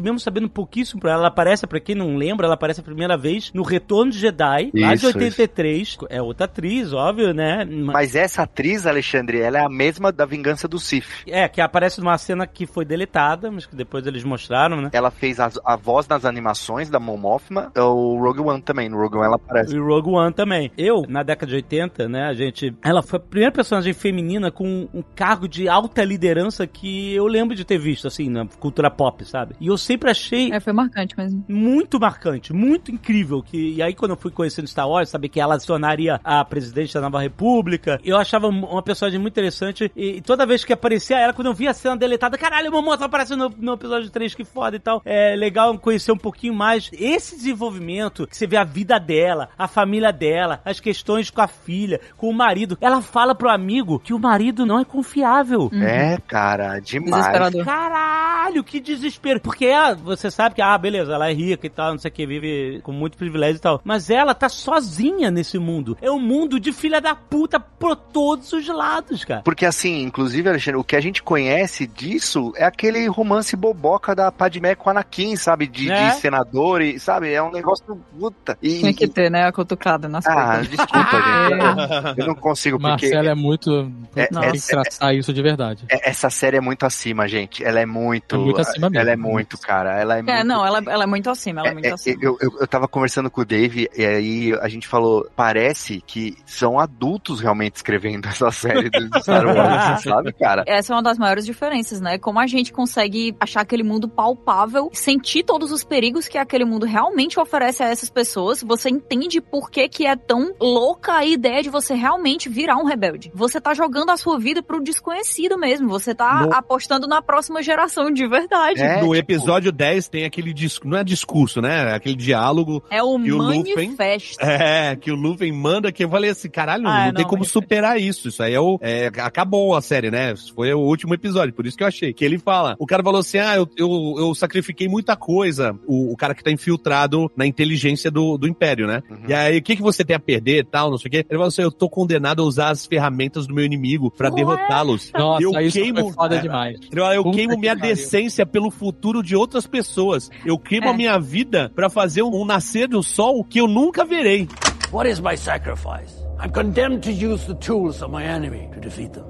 mesmo sabendo pouquíssimo pra ela. Ela aparece, pra quem não lembra, ela aparece a primeira vez no Retorno de Jedi, lá de Isso, 83. É outra atriz, óbvio, né? Mas essa atriz, Alexandre, ela é a mesma da Vingança do Sith. É, que aparece numa cena que foi deletada, mas que depois eles mostraram, né? Ela fez a, a voz nas animações da Mon Mothma, é o Rogue One também. No Rogue One ela aparece. E Rogue One também. Eu, na década de 80, né, a gente. Ela foi a primeira personagem feminina com um cargo de alta liderança que eu lembro de ter visto, assim, na cultura pop, sabe? E eu sempre achei É, foi marcante mesmo. muito marcante, muito incrível. Que, e aí, quando eu fui conhecendo Star Wars, saber que ela se tornaria a presidente da nova república, eu achava uma personagem muito interessante. E, e toda vez que aparecia ela, quando eu via a cena deletada, caralho, uma moto aparece no, no episódio 3, que foda e tal. É legal conhecer um pouquinho mais esse desenvolvimento, que você vê a vida dela, a família dela, as questões com a filha, com o marido. Ela fala pro amigo que o marido não é confiável. É, cara, demais. Desesperador. Caralho, que desespero. Porque ela, você sabe que, ah, beleza, ela é rica e tal, não sei o que, vive com muito privilégio e tal. Mas ela tá sozinha nesse mundo. É um mundo de filha da puta por todos os lados, cara. Porque assim, inclusive, Alexandre, o que a gente conhece disso é aquele romance boboca da Padmé com Anakin, sabe? De, É. de senador e, sabe? É um negócio puta. E, Tinha que ter, né? A cutucada nas Ah, coisas. desculpa, gente. Eu não consigo, porque Marcelo é muito. É, tem que é, traçar isso de verdade. é- essa série é muito acima, gente. Ela é muito. É muito acima mesmo. Ela é muito, cara. Ela é, É, muito não, ela, ela é muito acima, ela é, muito É, é, acima. eu, eu, eu tava conversando com o Dave e aí a gente falou, parece que são adultos realmente escrevendo essa série do Star Wars, sabe, cara? Essa é uma das maiores diferenças, né? Como a gente consegue achar aquele mundo palpável, sentir todos os perigos que aquele mundo realmente oferece a essas pessoas, você entende por que, que é tão louca a ideia de você realmente virar um rebelde. Você tá jogando a sua vida pro desconhecido mesmo, você tá No- apostando na próxima geração de verdade. É, no tipo- episódio 10 tem aquele discurso, não é discurso, né? Aquele diálogo É o E o Luffy? manifesto. É, que o Luffy manda que eu falei assim, caralho, Ah, não, tem não, como mas- superar isso. Isso aí é o. é, acabou a série, né? Foi o último episódio, por isso que eu achei. Que ele fala, o cara falou assim: ah, eu, eu, eu sacrifiquei muita coisa. O, o cara que tá infiltrado na inteligência do, do Império, né? Uhum. E aí, o que, que você tem a perder tal, não sei o quê? Ele falou assim: eu tô condenado a usar as ferramentas do meu inimigo pra derrotá-los. Nossa, eu isso queimo- foi foda é. demais. Eu Puta queimo que minha pariu. decência pelo futuro de outras pessoas. Eu queimo É. a minha vida pra fazer um nascer do sol que eu nunca verei. What is my sacrifice? I'm condemned to use the tools of my enemy to defeat them.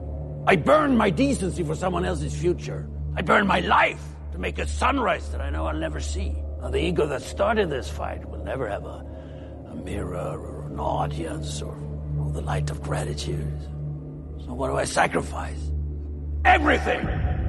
I burn my decency for someone else's future. I burn my life to make a sunrise that I know I'll never see. Now, the ego that started this fight will never have a, a mirror or an audience or, or the light of gratitude. So, what do I sacrifice? Everything!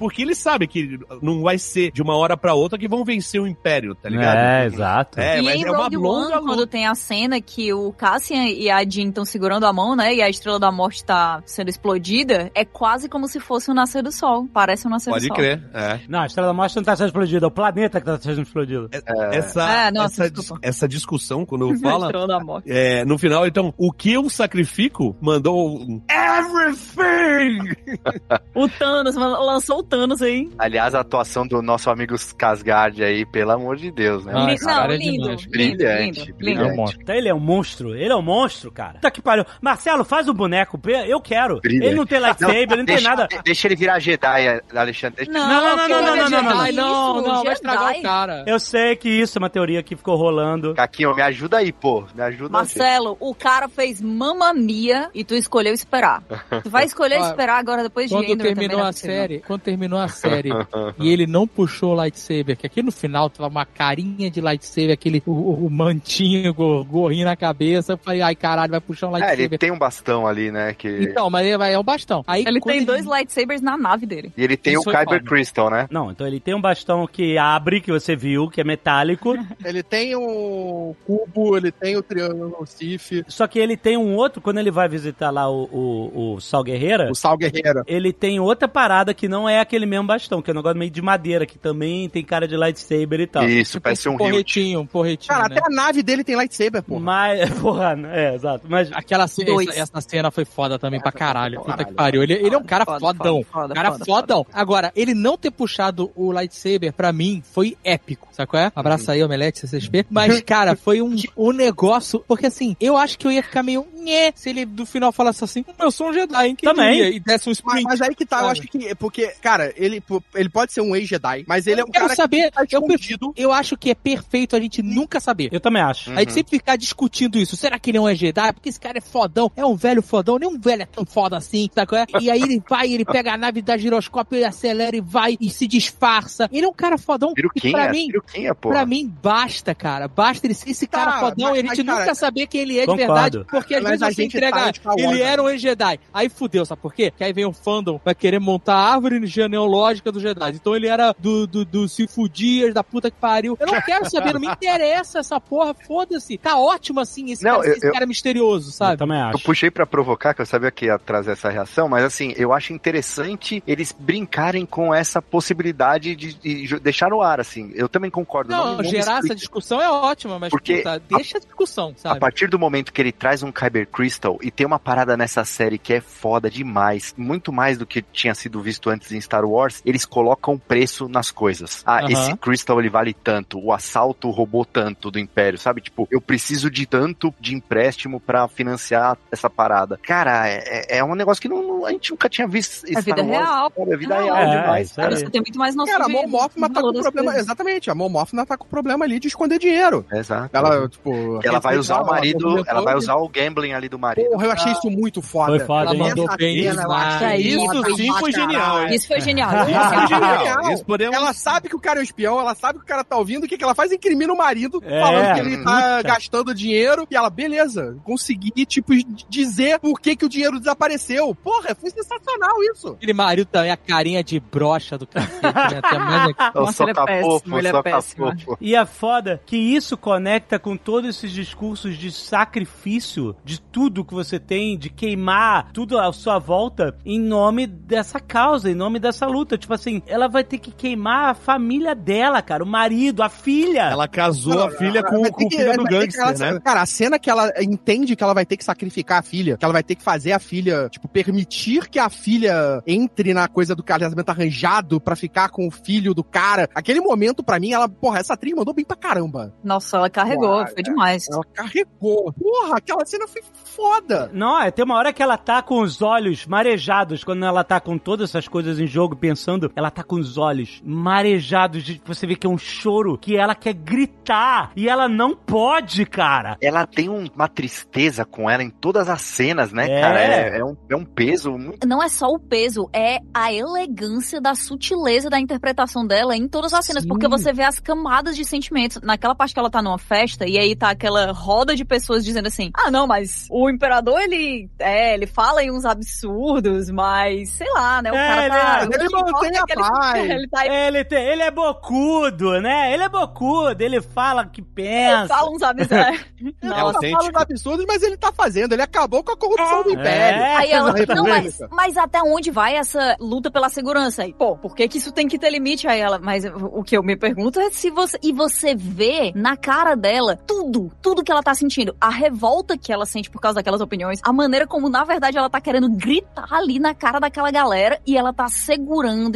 Porque ele sabe que não vai ser de uma hora pra outra que vão vencer o Império, tá ligado? É, exato. É, e mas em é uma Rogue longa One, quando tem a cena que o Cassian e a Jean estão segurando a mão, né? E a Estrela da Morte tá sendo explodida, é quase como se fosse o nascer do sol. Parece um nascer Pode do sol. crer, é. Não, a Estrela da Morte não tá sendo explodida, é o planeta que tá sendo explodido. Essa, Ah, nossa, essa, essa discussão, quando eu A falo, Estrela da Morte. é, no final, então, o que eu sacrifico mandou um everything! O Thanos, lançou o Thanos aí. Aliás, a atuação do nosso amigo Casgard aí, pelo amor de Deus, né? Ah, esse não, cara é lindo, demais. lindo, Brilhante, lindo, brilhante. lindo. É. Então ele é um monstro, ele é um monstro, cara. Tá que pariu. Marcelo, faz o boneco, eu quero. Brilhante. Ele não tem lightsaber, ele não tem deixa, nada. Deixa ele virar Jedi, Alexandre. Deixa- Não, Não, não, não, não, não, Jedi, não, não, não, não, vai estragar o cara. Eu sei que isso é uma teoria que ficou rolando. Caquinho, me ajuda aí, pô. Me ajuda aí. Marcelo, o cara fez Mamma Mia e tu escolheu esperar. Tu vai escolher esperar agora depois de Quando terminou não é a série, quando terminou terminou a série e ele não puxou o lightsaber, que aqui no final tava uma carinha de lightsaber, aquele o, o- o mantinho, o gorrinho na cabeça. Eu falei, ai caralho, vai puxar um É, lightsaber. ele tem um bastão ali, né? Que... Então, mas ele vai, é o bastão. Aí, Ele tem dois lightsabers na nave dele. E ele tem Isso o Kyber foda. Crystal, né? Não, então ele tem um bastão que abre, que você viu, que é metálico. Ele tem o cubo, ele tem o triângulo Sif, só que ele tem um outro, quando ele vai visitar lá o, o, o Sal Guerreira, o Sal Guerreiro. ele tem outra parada que não é aquele mesmo bastão, que é um negócio meio de madeira, que também tem cara de lightsaber e tal. Isso, Tipo, parece um porretinho, um porretinho, Cara, né? até a nave dele tem lightsaber, porra. Mas, porra, é, exato. Mas Aquela cena, essa, essa cena foi foda também pra caralho. Puta caralho. que pariu. Ele, ele é um cara Foda, fodão. foda, foda, cara foda, fodão. Agora, ele não ter puxado o lightsaber, pra mim, foi épico. Sabe qual é? Abraça aí, Omelete, CCXP. Mas, cara, foi um, um negócio. Porque assim, eu acho que eu ia ficar meio. Se ele do final falasse assim, "Hum, eu sou um Jedi, hein? Também. diria?" E desse um Mas, sprint. mas aí que tá, eu acho que. Porque, cara, ele, ele pode ser um ex-Jedi, mas ele é um eu quero cara saber. que tá eu, escondido. eu acho que é perfeito a gente nunca saber. eu também acho. A gente sempre ficar discutindo isso. Será que ele não é Jedi? Porque esse cara é fodão. É um velho fodão. Nem um velho é tão foda assim, sabe é? E aí ele vai, ele pega a nave da giroscópio, ele acelera e vai e se disfarça. Ele é um cara fodão. E Piruquinha, pra mim, piruquinha, porra. Pra mim, basta, cara. Basta ele ser esse Tá, cara fodão mas- e a gente mas, cara, nunca saber quem ele é de concordo. verdade. Porque às Mas vezes a você gente entrega, tá ele era um ex-Jedi. Aí fudeu, sabe por quê? Que aí vem o fandom, vai querer montar a árvore genealógica dos Jedi. Então ele era do, do, do Sifu Dias, da puta que pariu. Eu não quero saber, não me interessa essa porra, foda-se. Tá ótimo assim, esse, Não, cara, eu- esse eu- cara misterioso, Eu sabe? também Eu acho. puxei pra provocar, que eu sabia que ia trazer essa reação, mas assim, eu acho interessante eles brincarem com essa possibilidade de, de deixar no ar, assim. Eu também concordo. Não, me gerar essa discussão é ótima, mas Porque puta, deixa a discussão, A sabe? partir do momento que ele traz um Kyber Crystal e tem uma parada nessa série que é foda demais, muito mais do que tinha sido visto antes em Star Wars, eles colocam preço nas coisas. Ah, Aham. esse Crystal ele vale tanto, o assalto roubou tanto do Império, sabe? Tipo, eu preciso de tanto de empréstimo pra financiar essa parada. Cara, é, é um negócio que não, não- a gente nunca tinha visto. É vida real. É vida Real. real É, demais, isso cara. Você tem muito mais noção Cara, a do tá com problema. coisas. Exatamente, a Mon Mothma tá com problema ali de esconder dinheiro. Exato. Ela, tipo. ela vai usar o marido, ela vai usar o gambling ali do marido. Porra, eu achei isso muito foda. Foi foda, Ela hein? mandou bem Isso sim foi genial? Isso foi genial. Isso é genial. Isso podemos... Ela sabe que o cara é um espião, ela sabe que o cara tá ouvindo, o que, que ela faz? Incrimina o marido, É, falando que ele tá puta. gastando dinheiro, e ela, beleza, consegui, tipo, dizer por que, que o dinheiro desapareceu. Porra, foi sensacional isso. Aquele marido também, a carinha de brocha do cacete, né? Até mais Nossa, ele é soca péssimo, ele é soca péssimo. E é foda que isso conecta com todos esses discursos de sacrifício de tudo que você tem, de queimar tudo à sua volta em nome dessa causa, em nome dessa luta. Tipo assim, ela vai ter que queimar a família dela, cara, o marido, a filha. Ela casou a filha com, o filho do gangster, ela- né? Cara, a cena que ela entende que ela vai ter que sacrificar a filha, que ela vai ter que fazer a filha, tipo, permitir que a filha entre na coisa do casamento arranjado pra ficar com o filho do cara. Aquele momento, pra mim, ela, porra, essa atriz mandou bem pra caramba. Nossa, ela carregou, foi demais. Ela carregou. Porra, aquela cena foi foda. Não, é, tem uma hora que ela tá com os olhos marejados, quando ela tá com todas essas coisas em jogo, pensando, ela tá com os olhos marejados, de, você vê que é um choro, que ela quer gritar, e ela não pode, cara. Ela tem um- uma tristeza com ela em todas as cenas, né, É. cara? É, é um, é um peso muito. Não é só o peso, é a elegância da sutileza da interpretação dela em todas as cenas, Sim. porque você vê as camadas de sentimentos. Naquela parte que ela tá numa festa, e aí tá aquela roda de pessoas dizendo assim: ah, não, mas o imperador, ele. É, ele fala em uns absurdos, mas sei lá, né? O É, cara tá. Ele- ele mantém é a ele- paz. Ele tá Ele, tem, ele é bocudo, né? Ele é bocudo, ele fala o que pensa. fala uns absurdos. Ela Nossa. autêntico. fala os absurdos, mas ele tá fazendo. Ele acabou com a corrupção do Império. É. Aí ela, não, mas, mas até onde vai essa luta pela segurança aí? Pô, por que que isso tem que ter limite aí ela? Mas o que eu me pergunto é se você, e você vê na cara dela tudo, tudo que ela tá sentindo, a revolta que ela sente por causa daquelas opiniões, a maneira como na verdade ela tá querendo gritar ali na cara daquela galera e ela tá segurando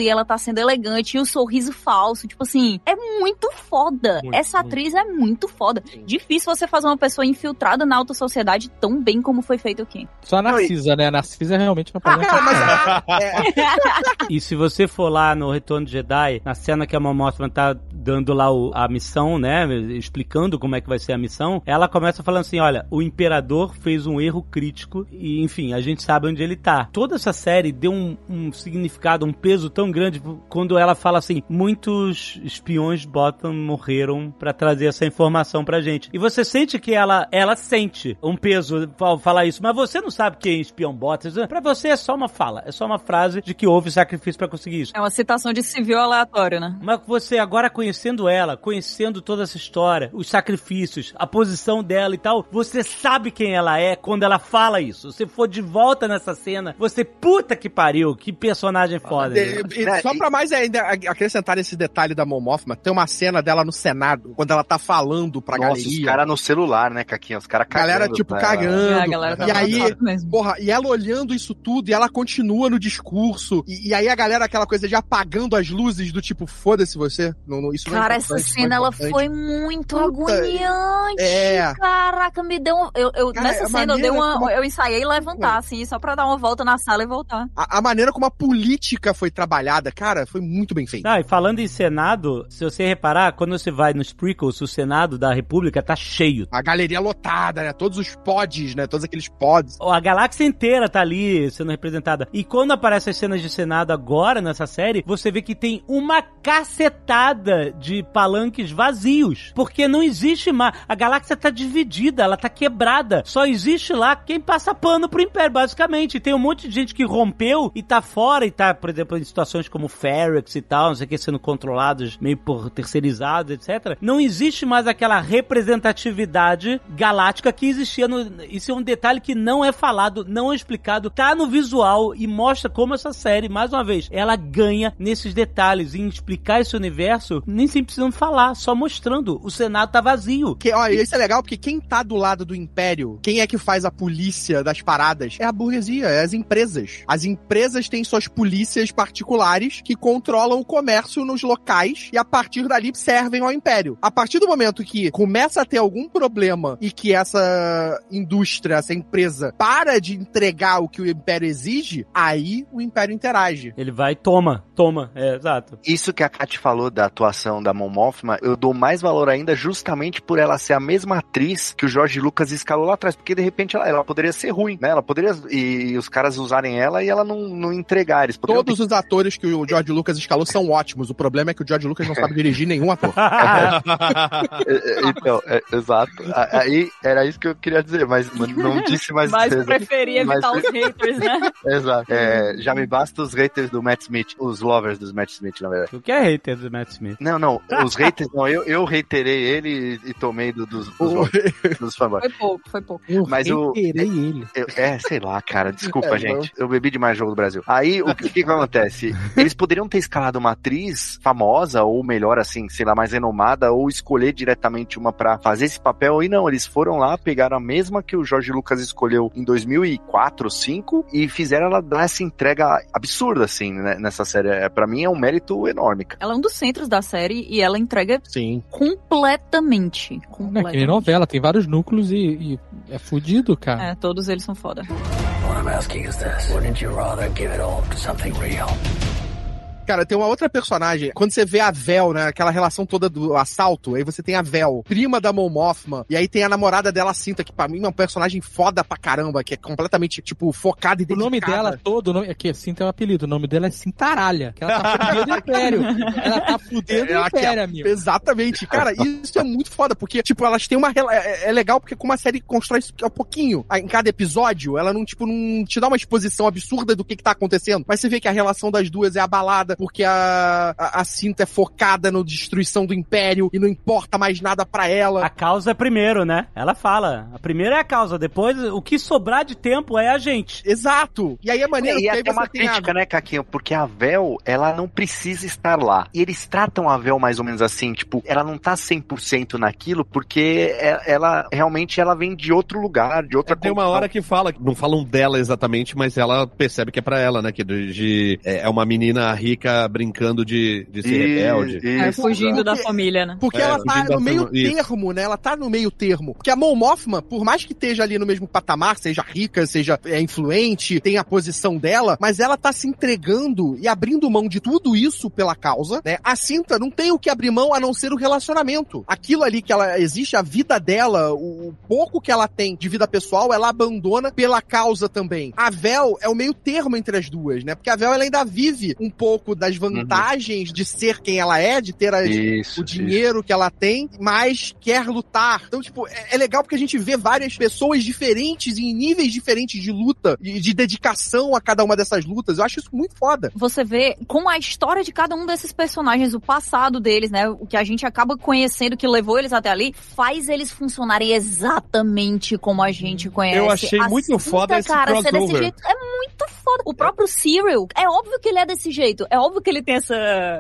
e ela tá sendo elegante e o sorriso falso, tipo assim, é muito foda. Muito, Essa muito. atriz é muito foda. Difícil você fazer uma pessoa infiltrada na alta sociedade tão bem como foi feito aqui. Só a Narcisa, né? A Narcisa realmente não pode Cara, mas a- é, E se você for lá no Retorno de Jedi, na cena que a Mon Mothma tá dando lá o- a missão, né, explicando como é que vai ser a missão, ela começa falando assim, olha, o Imperador fez um erro crítico e, enfim, a gente sabe onde ele tá. Toda essa série deu um, um significado, um peso tão grande quando ela fala assim: muitos espiões Bottom morreram pra trazer essa informação pra gente. E você sente que ela, ela sente um peso ao falar isso, mas você não sabe quem é espião Bottom. Pra você é só uma fala, é só uma frase de que houve sacrifício pra conseguir isso. É uma citação de civil aleatório, né? Mas você agora conhecendo ela, conhecendo toda essa história, os sacrifícios, a posição dela e tal, você sabe quem ela é quando ela fala isso. Se for de volta nessa cena, você puta que pariu, que personagem foda. E- e só pra mais ainda acrescentar esse detalhe da Mon Mothma, tem uma cena dela no Senado, quando ela tá falando pra Nossa, galeria. os caras no celular, né, Caquinha? Os caras A galera, cagando tipo, cagando. É, a galera tá e aí, mesmo. porra, e ela olhando isso tudo, e ela continua no discurso. E, e aí a galera, aquela coisa de apagando as luzes, do tipo, foda-se você. Não, não, isso não é Cara, essa é cena, ela foi muito Puta, agoniante. é. Caraca, me deu um... Eu, eu- Cara, nessa a cena, eu dei uma... como- Eu ensaiei levantar, assim, só pra dar uma volta na sala e voltar. A, a maneira como a política foi trabalhada, cara, foi muito bem feita. Ah, e falando em Senado, se você reparar, quando você vai nos prequels, o Senado da República tá cheio. A galeria lotada, né? Todos os pods, né? Todos aqueles pods. A galáxia inteira tá ali sendo representada. E quando aparecem as cenas de Senado agora nessa série, você vê que tem uma cacetada de palanques vazios. Porque não existe mais. A galáxia tá dividida, ela tá quebrada. Só existe lá quem passa pano pro Império, basicamente. Tem um monte de gente que rompeu e tá fora e tá, por exemplo, em situações como Ferex e tal, não sei o que, sendo controlados meio por terceirizados, etc. Não existe mais aquela representatividade galáctica que existia no. Isso é um detalhe que não é falado, não é explicado, tá no visual e mostra como essa série, mais uma vez, ela ganha nesses detalhes, em explicar esse universo, nem sempre precisando falar, só mostrando. O Senado tá vazio. Que, olha, isso é legal porque quem tá do lado do império, quem é que faz a polícia das paradas? É a burguesia, é as empresas. As empresas têm suas polícias particulares que controlam o comércio nos locais e a partir dali servem ao império. A partir do momento que começa a ter algum problema e que essa indústria, essa empresa para de entregar o que o império exige, aí o império interage. Ele vai e toma, toma, é, exato. Isso que a Kat falou da atuação da Mon Mothma, eu dou mais valor ainda justamente por ela ser a mesma atriz que o Jorge Lucas escalou lá atrás, porque de repente ela, ela poderia ser ruim, né? Ela poderia e os caras usarem ela e ela não, não entregar. Eles poderiam Todos os atores que o George Lucas escalou são ótimos. O problema é que o George Lucas não sabe dirigir nenhum ator. É, é, Então, é, exato. Aí era isso que eu queria dizer, mas não disse mais. Mas preferia evitar Mas- os haters, né? Exato. É, já me basta os haters do Matt Smith, os lovers dos Matt Smith, na verdade. O que é hater do Matt Smith? Não, não, os haters, não, eu, eu reiterei ele e, e tomei do- dos, dos, lovers, dos fanboys. Foi pouco, foi pouco. Mas o. Reiterei ele. eu- é, sei lá, cara, desculpa, É, gente. Eu bebi demais jogo do Brasil. Aí, o que, que acontece? Eles poderiam ter escalado uma atriz famosa, ou melhor, assim, sei lá, mais renomada, ou escolher diretamente uma pra fazer esse papel. E não, eles foram lá, pegaram a mesma que o Jorge Lucas escolheu em 2004, 2005, e fizeram ela dar essa entrega absurda, assim, né, nessa série. É, Pra mim é um mérito enorme, cara. Ela é um dos centros da série e ela entrega Sim. completamente. Não é que nem completamente. novela, tem vários núcleos e, e é fudido, cara. É, todos eles são foda. What I'm asking is this. Wouldn't you rather give it all to something real? Cara, tem uma outra personagem. Quando você vê a Vel, né? Aquela relação toda do assalto, aí você tem a Vel, prima da Mon Mothma, e aí tem a namorada dela, Cinta, que pra mim é um personagem foda pra caramba, que é completamente, tipo, focada e O dedicada. nome dela todo, o nome, aqui, assim tem um apelido, o nome dela é Cintaralha, que ela tá fudendo o Império. Ela tá fudendo o Ela que é- Império, amigo. Exatamente, cara, isso é muito foda, porque, tipo, elas têm uma. rela- É, é legal porque, como a série constrói isso um pouquinho a- em cada episódio, ela não, tipo, não te dá uma exposição absurda do que, que tá acontecendo, mas você vê que a relação das duas é abalada, porque a, a, a cinta é focada na destruição do império e não importa mais nada pra ela. A causa é primeiro, né? Ela fala. A primeira é a causa, depois o que sobrar de tempo é a gente. Exato! E aí é maneiro, E porque aí até uma a. crítica, né, Caquinho? Porque a Vel, ela não precisa estar lá. E eles tratam a Vel mais ou menos assim, tipo, ela não tá 100% naquilo, porque é- ela realmente ela vem de outro lugar, de outra Tem uma hora que fala, não falam dela exatamente, mas ela percebe que é pra ela, né? Que de, de- é é uma menina rica fica brincando de, de ser E- rebelde. É, fugindo da Porque- família, né? Porque É, ela tá da no meio termo, né? Ela tá no meio termo. Porque a Mon Mothma, por mais que esteja ali no mesmo patamar, seja rica, seja é, influente, tem a posição dela, mas ela tá se entregando e abrindo mão de tudo isso pela causa, né? A Cinta não tem o que abrir mão a não ser o relacionamento. Aquilo ali que ela existe, a vida dela, o, o pouco que ela tem de vida pessoal, ela abandona pela causa também. A Vel é o meio termo entre as duas, né? Porque a Vel ela ainda vive um pouco das vantagens de ser quem ela é, de ter as, Isso, o dinheiro que ela tem, mas quer lutar. Então, tipo, é, é legal porque a gente vê várias pessoas diferentes em níveis diferentes de luta e de dedicação a cada uma dessas lutas. Eu acho isso muito foda. Você vê como a história de cada um desses personagens, o passado deles, né? O que a gente acaba conhecendo, que levou eles até ali, faz eles funcionarem exatamente como a gente conhece. Eu achei A muito Cinta, foda esse cara, ser desse crossover. jeito é muito foda. O próprio Cyril, é óbvio que ele é desse jeito. É óbvio que ele tem essa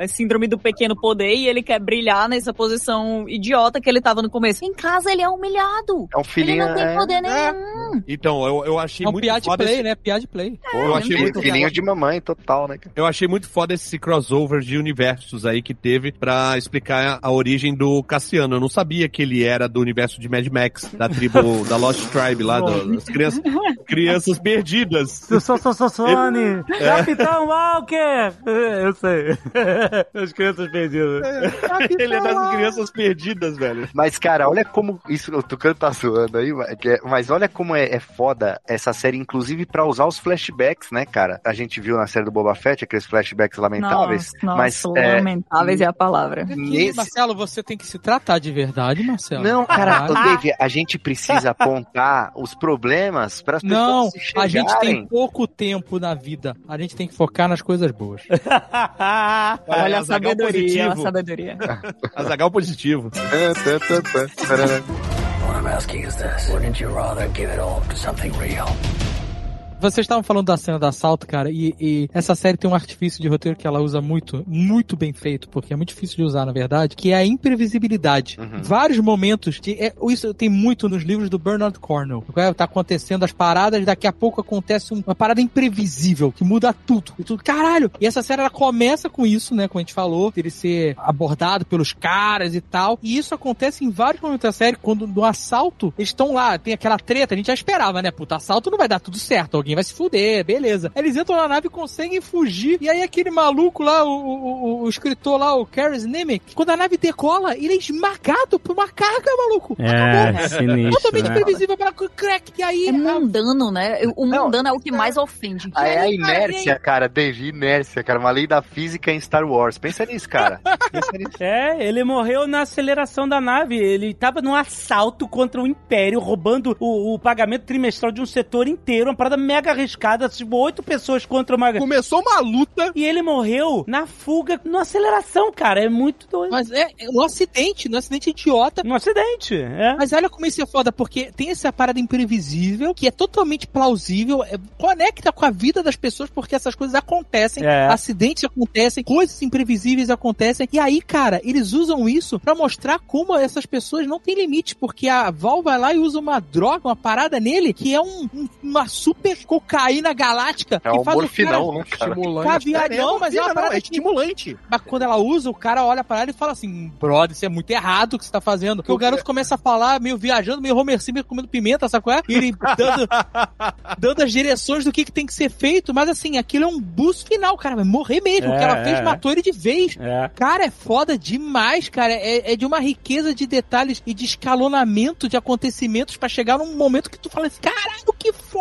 síndrome do pequeno poder e ele quer brilhar nessa posição idiota que ele tava no começo. Em casa ele é humilhado. É um Ele filhinho. não tem é, poder é. nenhum. Então, eu, eu achei É um muito piada foda play, esse- né? Piada de play. Eu achei muito filhinho de mamãe, total, né? Eu achei muito foda esse crossover de universos aí que teve pra explicar a origem do Cassiano. Eu não sabia que ele era do universo de Mad Max, da tribo da Lost Tribe lá, do- das crianças, crianças perdidas. Eu sou Sossone! Capitão Walker! Eu sei. As crianças perdidas. Ele é das crianças perdidas, velho. Mas, cara, olha como. Isso, o Tucano tá zoando aí, mas- é- mas olha como é, é foda essa série, inclusive pra usar os flashbacks, né, cara? A gente viu na série do Boba Fett aqueles flashbacks lamentáveis. Nossa, mas nossa, é, lamentáveis é a palavra. Nesse- Marcelo, você tem que se tratar de verdade, Marcelo. Não, cara. Dave, a gente precisa apontar os problemas para as pessoas Não, se a gente tem pouco tempo na vida. A gente tem que focar nas coisas boas. Olha a sabedoria, a sabedoria. Azagal positivo. What I'm asking is this. Wouldn't you rather give it all to something real? Vocês estavam falando da cena do assalto, cara, e, e essa série tem um artifício de roteiro que ela usa muito, muito bem feito, porque é muito difícil de usar, na verdade, que é a imprevisibilidade. Uhum. Vários momentos, de, é, isso tem muito nos livros do Bernard Cornwell. Tá acontecendo as paradas, daqui a pouco acontece um- uma parada imprevisível, que muda tudo. E tudo, caralho! E essa série, ela começa com isso, né, como a gente falou, ele ser abordado pelos caras e tal, e isso acontece em vários momentos da série, quando no assalto, eles estão lá, tem aquela treta, a gente já esperava, né, puta, assalto não vai dar tudo certo, alguém vai se fuder, beleza. Eles entram na nave e conseguem fugir, e aí aquele maluco lá, o, o, o- escritor lá, o Karis Nemec, quando a nave decola, ele é esmagado por uma carga, maluco. É, sinistro, Totalmente né? previsível para crack, e aí... É mundano, né? O Não, mundano é o que mais ofende. Ah, é a inércia, cara, Dave, inércia, cara, uma lei da física em Star Wars. Pensa nisso, cara. Pensa nisso. É, ele morreu na aceleração da nave. Ele tava num assalto contra o Império, roubando o, o pagamento trimestral de um setor inteiro. Uma parada mega arriscada. Tipo, oito pessoas contra uma. Começou uma luta. E ele morreu na fuga, na aceleração, cara. É muito doido. Mas é, é um acidente, um acidente idiota. Um acidente, é. Mas olha como isso é foda, porque tem essa parada imprevisível, que é totalmente plausível, é- conecta com a vida das pessoas, porque essas coisas acontecem, É. acidentes acontecem, coisas imprevisíveis acontecem, e aí, cara, eles usam isso pra mostrar como essas pessoas não têm limite, porque a Val vai lá e usa uma droga, uma parada nele, que é um, um- uma super cocaína galáctica, É que um faz o morfinão, né, cara? Estimulante. Ficar viado- É, não, mas é uma não, parada é que- estimulante. mas quando ela usa, o cara olha pra ela e fala assim: brother, isso é muito errado o que você tá fazendo. Porque o garoto começa a falar, meio viajando, meio Homer Simpson comendo pimenta, sabe qual é? E ele dando, dando as direções do que, que tem que ser feito, mas assim, aquilo é um boost final, cara. Vai morrer mesmo. o que É, ela fez é. matou ele de vez. É. Cara, é foda demais, cara. É, é de uma riqueza de detalhes e de escalonamento de acontecimentos pra chegar num momento que tu fala assim: caralho, que foda!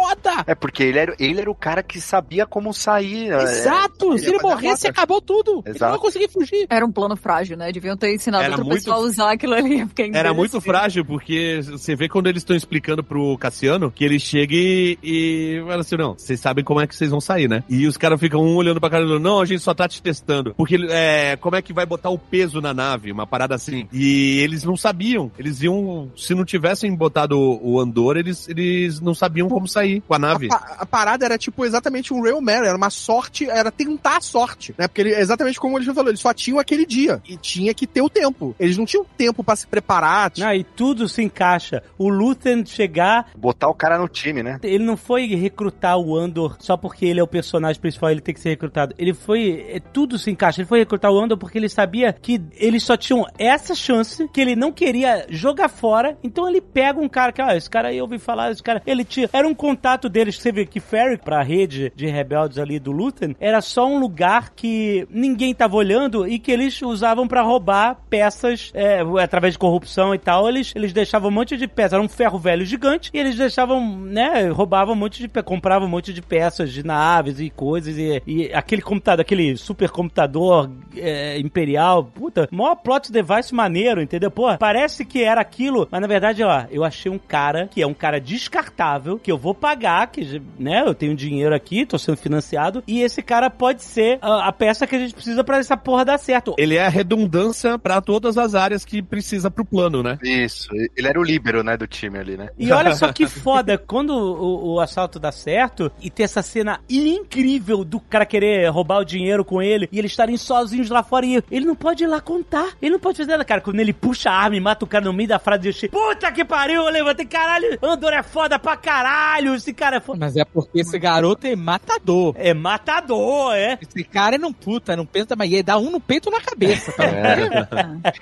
É porque ele era, ele era o cara que sabia como sair. é, Exato! Se ele morresse, acabou tudo. Ele não Exato. ia conseguir fugir. Era um plano frágil, né? Deviam ter ensinado Era outra muito- pessoa a usar aquilo ali. Porque Era muito frágil, porque você vê quando eles estão explicando pro Cassiano que ele chega e, e fala assim: não, vocês sabem como é que vocês vão sair, né? E os caras ficam um olhando pra cara do outro, não, a gente só tá te testando. Porque é, como é que vai botar o peso na nave? Uma parada assim. E eles não sabiam. Eles iam, se não tivessem botado o, o Andor, eles, eles não sabiam como sair. Cair com a nave. A, pa- a parada era tipo exatamente um Real Mary, era uma sorte, era tentar a sorte, né? Porque ele, exatamente como ele já falou, eles só tinham aquele dia e tinha que ter o tempo. Eles não tinham tempo pra se preparar. tipo, Ah, e tudo se encaixa. O Luthen chegar, Botar o cara no time, né? ele não foi recrutar o Andor só porque ele é o personagem principal, ele tem que ser recrutado. Ele foi. é, tudo se encaixa. Ele foi recrutar o Andor porque ele sabia que eles só tinham essa chance, que ele não queria jogar fora. Então ele pega um cara que, ah, esse cara aí eu ouvi falar, esse cara. Ele tinha. Era um contato deles. Você vê que Ferry, pra rede de rebeldes ali do Luthen, era só um lugar que ninguém tava olhando e que eles usavam pra roubar peças é, através de corrupção e tal. Eles, eles deixavam um monte de peças. Era um ferro velho gigante e eles deixavam, né? Roubavam um monte de. pe- compravam um monte de peças de naves e coisas. E, e aquele computador, aquele supercomputador é, imperial, puta, maior plot device maneiro, entendeu? Pô, parece que era aquilo, mas na verdade, ó, eu achei um cara que é um cara descartável, que eu vou pagar, que, né, eu tenho dinheiro aqui, tô sendo financiado, e esse cara pode ser a, a peça que a gente precisa pra essa porra dar certo. Ele é a redundância pra todas as áreas que precisa pro plano, né? Isso. Ele era o líbero, né, do time ali, né? E olha só que foda, quando o, o assalto dá certo e ter essa cena incrível do cara querer roubar o dinheiro com ele e eles estarem sozinhos lá fora e ele não pode ir lá contar. Ele não pode fazer nada, cara. Quando ele puxa a arma e mata o cara no meio da frase de puta que pariu, eu levantei, caralho, Andor é foda pra caralho, esse cara é foda. Mas é porque esse garoto é matador. É matador, é. Esse cara não puta, não pensa, mas ia dar um no peito ou na cabeça. Tá?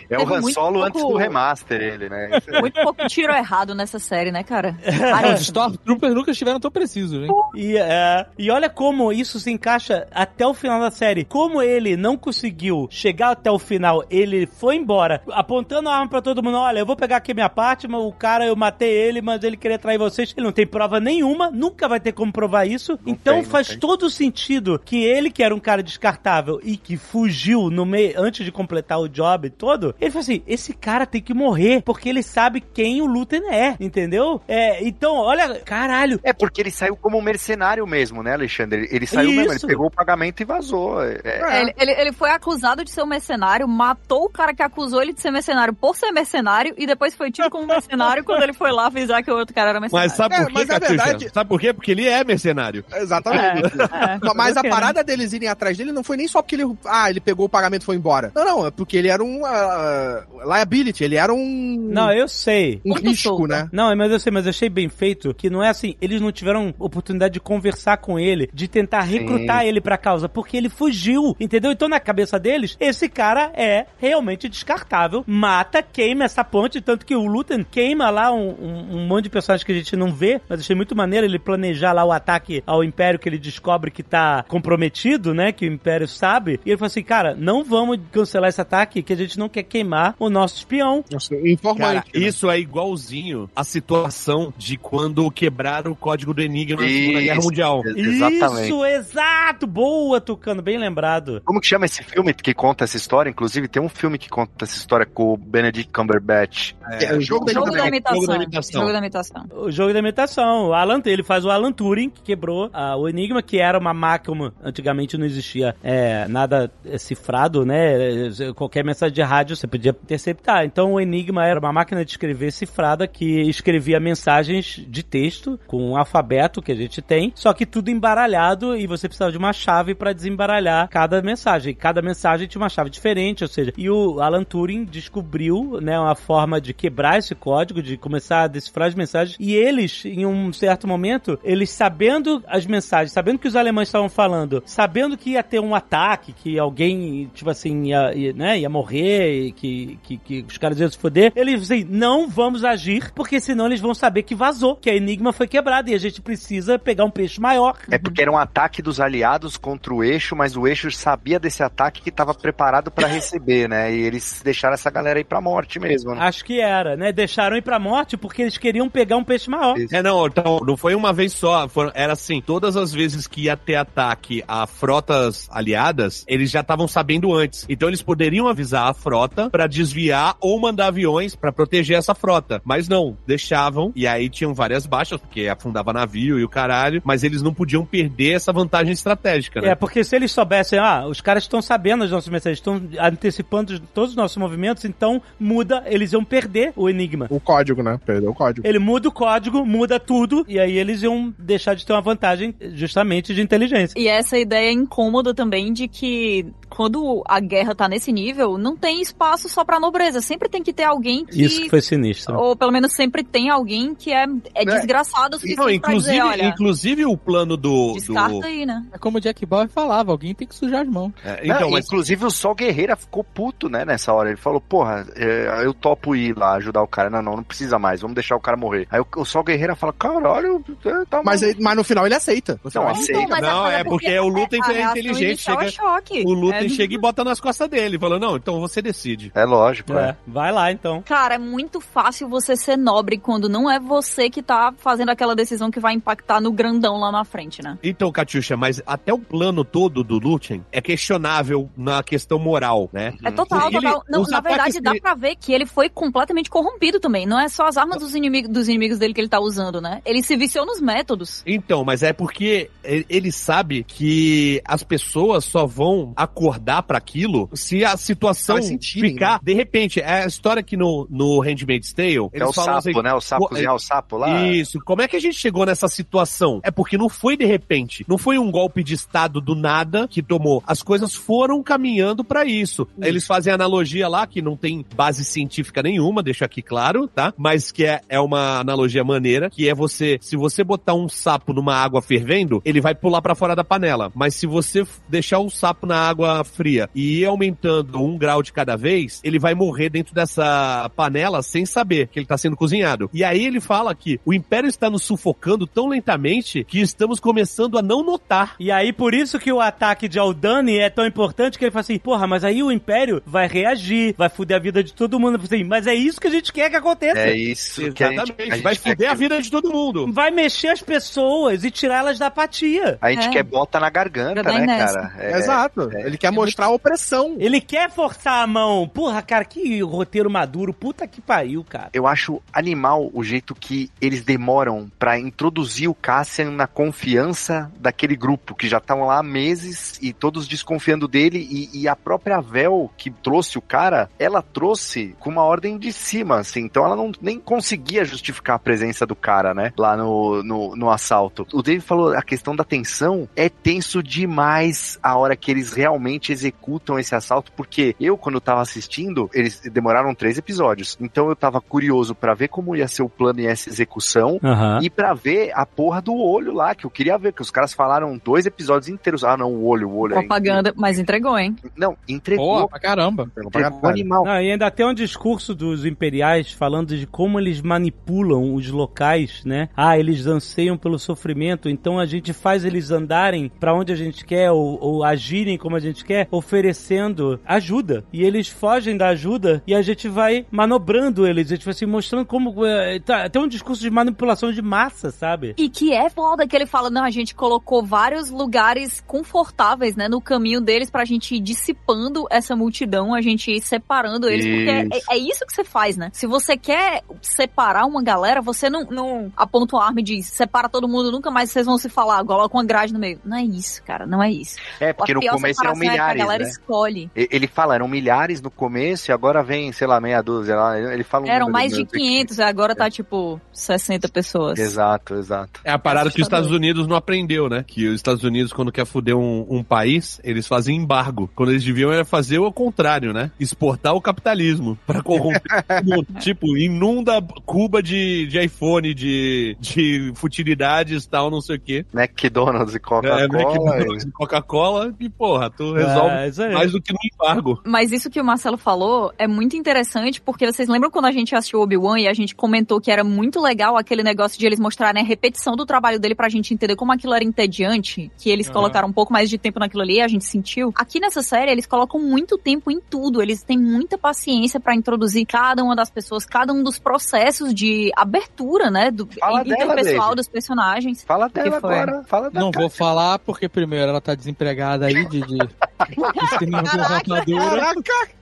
É o Teve Han Solo pouco- antes do remaster, ele, né? Muito pouco tiro errado nessa série, né, cara? Ah, os Stormtroopers nunca estiveram tão precisos, hein? E, é, e olha como isso se encaixa até o final da série. Como ele não conseguiu chegar até o final, ele foi embora, apontando a arma pra todo mundo. Olha, eu vou pegar aqui minha parte, mas o cara, eu matei ele, mas ele queria trair vocês. Ele não tem prova nenhuma, nunca vai ter como provar isso. então tem, não faz tem. todo sentido que ele, que era um cara descartável e que fugiu no meio, antes de completar o job todo, ele falou assim: esse cara tem que morrer, porque ele sabe quem o Luthen é, entendeu? É, então, olha, caralho, É porque ele saiu como um mercenário mesmo, né, Alexandre? Ele saiu mesmo, ele Isso. pegou o pagamento e vazou. É, É, ele, ele, ele foi acusado de ser um mercenário, matou o cara que acusou ele de ser mercenário por ser mercenário e depois foi tido como mercenário quando ele foi lá avisar que o outro cara era mercenário. Mas sabe É, por quê, mas a Catiuxa? Verdade- Sabe por quê? Porque ele é mercenário. Exatamente. É, Não, Mas fazer a né? parada deles irem atrás dele não foi nem só porque ele, ah, ele pegou o pagamento e foi embora. Não, não, é porque ele era um ah, liability, ele era um não, eu sei. um risco, solto. né? Não, mas eu sei, mas eu achei bem feito que não é assim, eles não tiveram oportunidade de conversar com ele, de tentar recrutar ele pra causa, porque ele fugiu, entendeu? Então na cabeça deles, esse cara é realmente descartável, mata, queima essa ponte, tanto que o Luthor queima lá um, um- um monte de personagens que a gente não vê, mas achei muito maneiro ele planejar lá o ataque ao Império que ele descobre que tá comprometido, né, que o Império sabe, e ele falou assim, cara, não vamos cancelar esse ataque, que a gente não quer queimar o nosso espião. Nossa, Cara, informante. né? isso é igualzinho a situação de quando quebraram o código do Enigma na Segunda Guerra Isso. Mundial. Exatamente. Isso, exato! Boa, Tucano, bem lembrado. Como que chama esse filme que conta essa história? Inclusive, tem um filme que conta essa história com o Benedict Cumberbatch. É, o jogo da Jogo da imitação. imitação. Jogo da imitação. Jogo da imitação. O jogo da imitação. Alan, ele faz o Alan Turing, que quebrou ah, o Enigma, que era uma máquina. Antigamente não existia é, nada é, cifrado, né? É, Qualquer mensagem de rádio você podia interceptar. Então o Enigma era uma máquina de escrever cifrada que escrevia mensagens de texto com um alfabeto que a gente tem, só que tudo embaralhado e você precisava de uma chave para desembaralhar cada mensagem. Cada mensagem tinha uma chave diferente, ou seja, e o Alan Turing descobriu, né, uma forma de quebrar esse código, de começar a decifrar as mensagens, e eles, em um certo momento, eles sabendo as mensagens, sabendo que os alemães estavam falando, sabendo que ia ter um ataque, que alguém, tipo assim, ia, ia, né, ia morrer, que, que, que os caras iam se foder, eles assim, não vamos agir, porque senão eles vão saber que vazou, que a Enigma foi quebrada, e a gente precisa pegar um peixe maior. É porque era um ataque dos aliados contra o eixo, mas o eixo sabia desse ataque que estava preparado pra receber, né? E eles deixaram essa galera aí pra morte mesmo, né? Acho que era, né? Deixaram ir pra morte porque eles queriam pegar um peixe maior. Isso. É, não, então, não foi uma vez só. foram- era assim, todas as vezes que ia ter ataque a frotas aliadas, eles já estavam sabendo antes. Então eles poderiam avisar a frota pra desviar ou mandar aviões pra proteger essa frota. Mas não, deixavam. E aí tinham várias baixas, porque afundava navio e o caralho. Mas eles não podiam perder essa vantagem estratégica, né? É, porque se eles soubessem, ah, os caras estão sabendo as nossas mensagens, estão antecipando todos os nossos movimentos, então muda, eles iam perder o enigma. O código, né? Perdeu o código. Ele muda o código, muda tudo, e aí eles iam deixar de ter uma vantagem justamente de inteligência. E essa ideia incômoda também de que quando a guerra tá nesse nível, não tem espaço só pra nobreza. Sempre tem que ter alguém que. Isso que foi sinistro. Ou pelo menos sempre tem alguém que é, é desgraçado o suficiente Não, pra inclusive, dizer, olha, inclusive o plano do. descarta do... aí, né? É como o Jack Bauer falava, alguém tem que sujar as mãos. É, Não, então, mas Inclusive o Sol Guerreira ficou puto, né, nessa hora. Ele falou, porra, é, eu topo ir lá ajudar o cara. Não, não, não precisa mais, vamos deixar o cara morrer. Aí o, o Sol Guerreira fala, caralho, é, tá Mas, aí- mas no final ele aceita. Não, aceita. mas Não, mas é porque o Lutem é reação inteligente, chega- é o Lutem É- chega e bota nas costas dele, falando, não, então você decide. É lógico, é. É, vai lá então. Cara, é muito fácil você ser nobre quando não é você que tá fazendo aquela decisão que vai impactar no grandão lá na frente, né? Então, Catiuxa, mas até o plano todo do Lutem é questionável na questão moral, né? É total, Ele- total. Não, na verdade, dá pra ver que ele foi completamente corrompido também. Não é só as armas dos inimigos, dos inimigos dele que ele tá usando, né? Ele se viciou nos métodos. Então, mas é porque ele sabe que as pessoas só vão acordar pra aquilo se a situação ficar. De repente, é a história que no, no Handmaid's Tale. É Eles o falam sapo, assim, né? O sapo, cozinhar o sapo lá. Isso. Como é que a gente chegou nessa situação? É porque não foi de repente. Não foi um golpe de Estado do nada que tomou. As coisas foram caminhando pra isso. Eles fazem analogia lá, que não tem base científica nenhuma, deixa aqui claro, tá? Mas que é, é uma analogia maneira, que é você, se você botar um sapo numa água fervendo, ele vai pular pra fora da panela. Mas se você deixar o sapo na água fria e ir aumentando um grau de cada vez, ele vai morrer dentro dessa panela sem saber que ele tá sendo cozinhado. E aí ele fala que o Império está nos sufocando tão lentamente que estamos começando a não notar. E aí, por isso que o ataque de Aldani é tão importante que ele fala assim, porra, mas aí o Império vai reagir, vai fuder a vida de todo mundo. Assim, mas é isso que a gente quer que aconteça. É isso que a gente, Exatamente. a gente vai fuder a que- vida de todo mundo. Vai mexer as pessoas e tirar elas da apatia. A gente É. quer bota na garganta, né, nessa. cara? É- Exato. é. ele quer mostrar a opressão. Ele quer forçar a mão. Porra, cara, que roteiro maduro. Puta que pariu, cara. Eu acho animal o jeito que eles demoram pra introduzir o Cassian na confiança daquele grupo, que já estão lá há meses e todos desconfiando dele. E, e a própria Vel, que trouxe o cara, ela trouxe com uma ordem de cima, assim. Então ela não nem conseguia justificar a presença do cara, né? Lá no, no, no assalto. O David falou, a questão da tensão é tenso demais a hora que eles realmente executam esse assalto, porque eu, quando eu tava assistindo, eles demoraram três episódios. Então eu tava curioso pra ver como ia ser o plano e essa execução. Aham. E pra ver a porra do olho lá, que eu queria ver, que os caras falaram dois episódios inteiros. Ah, não, o olho, o olho. é Propaganda, mas entregou, hein? Não, entregou. Boa, pra caramba. entregou animal. Não, e ainda tem um discurso dos imperiais falando de como eles manipulam os locais, né? Ah, eles anseiam pelo sofrimento, então a gente faz eles andarem pra onde a gente quer ou, ou agirem como a gente quer, oferecendo ajuda. E eles fogem da ajuda e a gente vai manobrando eles, a gente vai assim, mostrando como. eh, tá, tem um discurso de manipulação de massa, sabe? E que é foda que ele fala, não, a gente colocou vários lugares confortáveis, né, no caminho deles pra gente ir dissipando essa multidão, a gente ir separando eles, porque Isso. é, é isso que você faz, né? Se você quer separar uma galera, você não, não aponta arma e diz, separa todo mundo, nunca mais vocês vão se falar, coloca uma grade no meio. Não é isso, cara, não é isso. É, porque a no começo eram é que a milhares, galera né? escolhe. Ele fala, eram milhares no começo e agora vem, sei lá, meia dúzia lá. Ele fala um Eram mais de mesmo. 500, agora tá tipo 60 pessoas. Exato, exato. É a parada que os. Estados Unidos não aprendeu, né? Que os Estados Unidos, quando quer fuder um, um país, eles fazem embargo. Quando eles deviam era fazer o contrário, né? Exportar o capitalismo pra corromper todo mundo. Tipo, inunda Cuba de, de iPhone, de, de futilidades e tal, não sei o quê. McDonald's e É, Coca-Cola. McDonald's e Coca-Cola e, porra, tu resolve É, isso aí. mais do que no embargo. Mas isso que o Marcelo falou é muito interessante, porque vocês lembram quando a gente assistiu Obi-Wan e a gente comentou que era muito legal aquele negócio de eles mostrarem a repetição do trabalho dele pra gente entender como aquilo era entediante, que eles Aham. colocaram um pouco mais de tempo naquilo ali e a gente sentiu. Aqui nessa série, eles colocam muito tempo em tudo, eles têm muita paciência pra introduzir cada uma das pessoas, cada um dos processos de abertura, né, do Fala interpessoal David. dos personagens. Fala dela foi? agora. Fala da Não vou falar porque primeiro ela tá desempregada aí de, de, de de rapadura. Caraca!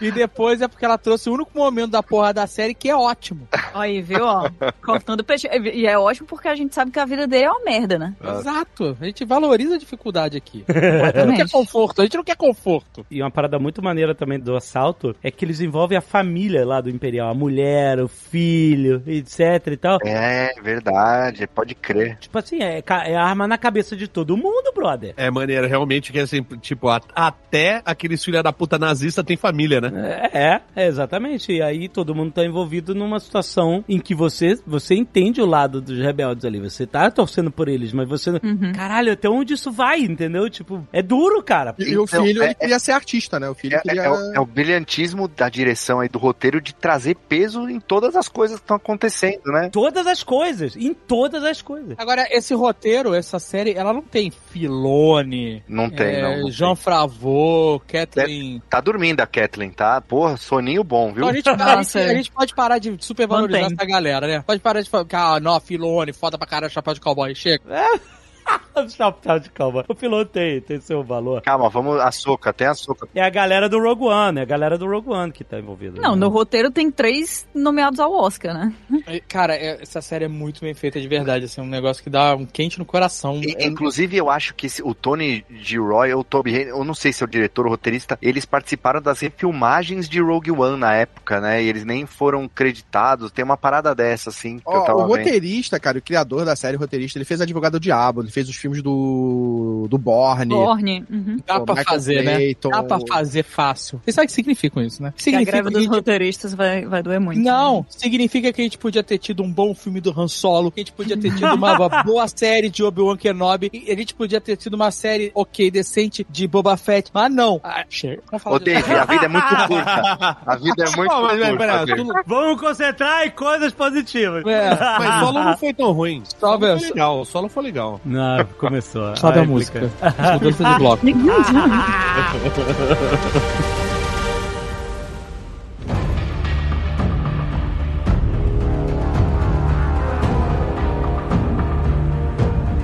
E depois é porque ela trouxe o único momento da porra da série que é ótimo. Aí, viu, ó, cortando peixe. E é ótimo porque a gente sabe que a vida dele é uma merda, né? Exato. A gente valoriza a dificuldade aqui. A gente não quer conforto, a gente não quer conforto. E uma parada muito maneira também do assalto é que eles envolvem a família lá do Imperial, a mulher, o filho, etc e tal. É, verdade, pode crer. Tipo assim, é, é arma na cabeça de todo mundo, brother. É maneiro, realmente, que assim, tipo, a- até aqueles filha da puta nazista tem família, né? É, é, exatamente. E aí todo mundo tá envolvido numa situação em que você, você entende o lado dos rebeldes ali. Você tá torcendo por eles, mas você. Caralho, até onde isso vai, entendeu? Tipo, é duro, cara. E, e o Então, filho, é- ele queria ser artista, né? O filho É, é- queria... é o, é o brilhantismo da direção aí do roteiro de trazer peso em todas as coisas que estão acontecendo, né? Todas as coisas, em todas as coisas. Agora, esse roteiro, essa série, ela não tem Filone, Não tem, é, não. não Jean Favreau, Kathleen... Tá dormindo a Kathleen, tá? Porra, soninho bom, viu? Então a, gente, a, gente, Nossa, a gente pode parar de supervalorizar Mantém. essa galera, né? Pode parar de falar, ah, não, Filone, foda pra caralho, chapéu de cowboy, chega. Chapéu de calma. O piloto tem, tem seu valor. Calma, vamos. A soca, tem a soca. É a galera do Rogue One, é a galera do Rogue One que tá envolvida. Não, né? no roteiro tem três nomeados ao Oscar, né? Cara, é- essa série é muito bem feita de verdade, assim, é um negócio que dá um quente no coração. E, É- Inclusive, eu acho que esse- o Tony Gilroy ou o Toby Haynes, eu não sei se é o diretor ou roteirista, eles participaram das refilmagens de Rogue One na época, né? E eles nem foram creditados. Tem uma parada dessa, assim, que eu Ó, tava o vendo. roteirista, cara, o criador da série, o roteirista, ele fez Advogado do Diabo, ele fez os filmes do, do Borne. Borne. Uhum. Dá pra Michael fazer, né? Dá pra fazer fácil. Você sabe o que significa isso, né? Que a Significa greve que dos gente- roteiristas vai, vai doer muito. Não, significa que a gente podia ter tido um bom filme do Han Solo, que a gente podia ter tido uma boa série de Obi-Wan Kenobi, e a gente podia ter tido uma série ok, decente de Boba Fett, mas não. Ah, chega. Ô, Dave, a vida é muito curta. A vida é muito mas, curta. tu- Vamos concentrar em coisas positivas. É, mas solo não foi tão ruim. Solo foi legal, o solo foi legal. Não, começou. sobe a música. Mudança de bloco.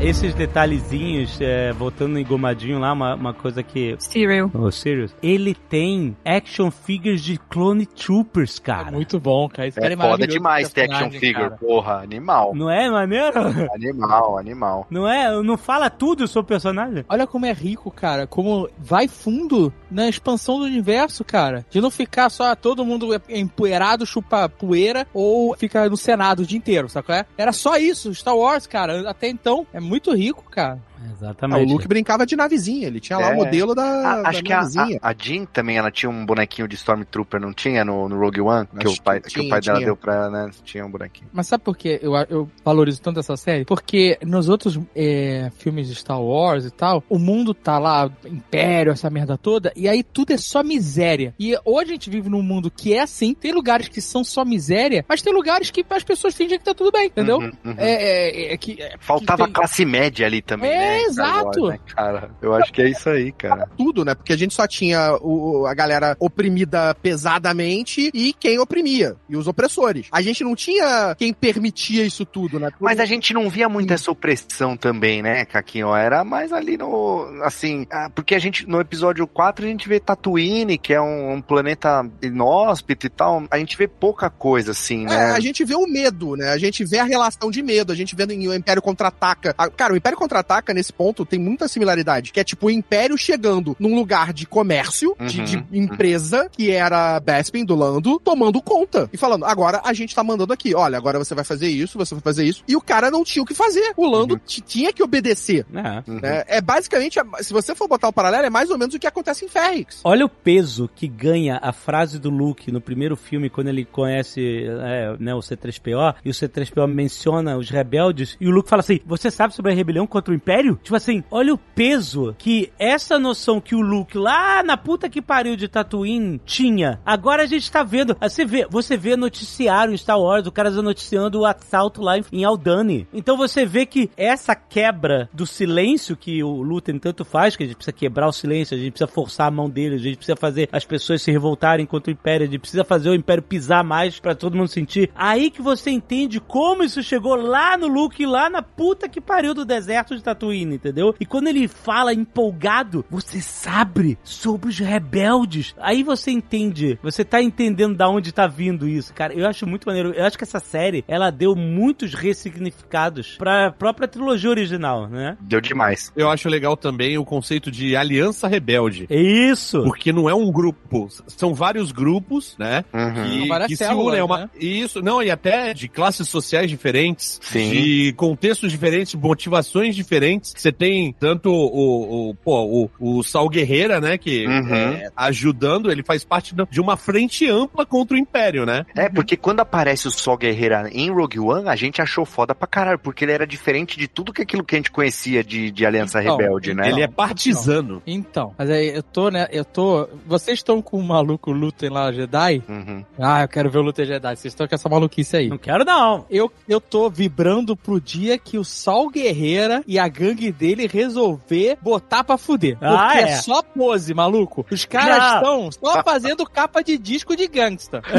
Esses detalhezinhos, é, voltando em Gomadinho lá, uma, uma coisa que. Serial. Ô, Sirius, ele tem action figures de Clone Troopers, É cara. muito bom, cara. Esse cara É é foda demais ter action figure. cara. Porra, animal. Não é maneiro? Animal, animal. Não é? Não fala tudo sobre o personagem? Olha como é rico, cara. Como vai fundo na expansão do universo, cara. De não ficar só todo mundo empoeirado, chupa poeira, ou fica no Senado o dia inteiro, sabe qual é? Era só isso, Star Wars, cara. Até então, é muito rico, cara. Ah, Exatamente. o Luke brincava de navezinha, ele tinha lá É. o modelo da, A- da acho que a, navezinha. a, a Jean também, ela tinha um bonequinho de Stormtrooper, não tinha no, no Rogue One? Que Acho o pai, que que o tinha, pai dela tinha. deu pra ela, né? Tinha um bonequinho. Mas sabe por que eu, eu valorizo tanto essa série? Porque nos outros é, filmes de Star Wars e tal, o mundo tá lá, Império, essa merda toda, e aí tudo é só miséria. E hoje a gente vive num mundo que é assim, tem lugares que são só miséria, mas tem lugares que as pessoas fingem que tá tudo bem, entendeu? Uhum, uhum. É, é, é que, é, Faltava que tem- classe média ali também, É, né? Star Wars, exato. né, cara? Eu acho que é isso aí, cara. Tudo, né? Porque a gente só tinha o, a galera oprimida pesadamente e quem oprimia, e os opressores. A gente não tinha quem permitia isso tudo, né? Mas a gente não via muito essa opressão também, né, Caquinho? Era mais ali no. Assim, ah, porque a gente, no episódio 4, a gente vê Tatooine, que é um, um planeta inóspito e tal. A gente vê pouca coisa, assim, É, né? a gente vê o medo, né? A gente vê a relação de medo, a gente vê o Império Contra-Ataca. Cara, o Império Contra-Ataca, nesse ponto, tem muita similaridade, que é tipo o Império chegando num lugar de comércio, de, Uhum, de uhum. empresa, que era Bespin, do Lando, tomando conta. E falando, agora a gente tá mandando aqui, olha, agora você vai fazer isso, você vai fazer isso. E o cara não tinha o que fazer. O Lando Uhum. tinha que obedecer. É. Uhum. né? É basicamente, se você for botar o paralelo, é mais ou menos o que acontece em Ferrix. Olha o peso que ganha a frase do Luke no primeiro filme, quando ele conhece é, né, o C3PO, e o C3PO menciona os rebeldes, e o Luke fala assim: Você sabe sobre a rebelião contra o Império? Tipo assim, olha o peso que essa noção que o Luke lá na puta que pariu de Tatooine tinha. Agora a gente tá vendo. Você vê, você vê noticiário em Star Wars, o cara noticiando o assalto lá em- Aldani. Então você vê que essa quebra do silêncio que o Lutem tanto faz, que a gente precisa quebrar o silêncio, a gente precisa forçar a mão dele, a gente precisa fazer as pessoas se revoltarem contra o Império, a gente precisa fazer o Império pisar mais pra todo mundo sentir. Aí que você entende como isso chegou lá no Luke, lá na puta que pariu do deserto de Tatooine. Tatooine, entendeu? E quando ele fala empolgado, você sabe sobre os rebeldes. Aí você entende, você tá entendendo da onde tá vindo isso, cara. Eu acho muito maneiro. Eu acho que essa série, ela deu muitos ressignificados pra própria trilogia original, né? Deu demais. Eu acho legal também o conceito de aliança rebelde. É isso. Porque não é um grupo, são vários grupos, né? Uhum. Que, Várias que se células, unem. É uma, né? Isso, não, e até de classes sociais diferentes, Sim. de contextos diferentes, motivações diferentes. Você tem tanto o, o, pô, o, o Sal Guerreira, né? Que Uhum. é, ajudando, ele faz parte de uma frente ampla contra o Império, né? É, porque quando aparece o Sol Guerreira em Rogue One, a gente achou foda pra caralho, porque ele era diferente de tudo que aquilo que a gente conhecia de, de Aliança Então, Rebelde, né? Ele é partisano. Então, mas aí eu tô, né? Eu tô. Vocês estão com o maluco Luthen lá, Jedi? Uhum. Ah, eu quero ver o Luthen Jedi. Vocês estão com essa maluquice aí. Não quero, não. Eu, eu tô vibrando pro dia que o Sol Guerreira e a gangue dele resolver botar pra fuder. Porque Ah, é. é. só pose, maluco. Os caras estão só fazendo capa de disco de gangsta.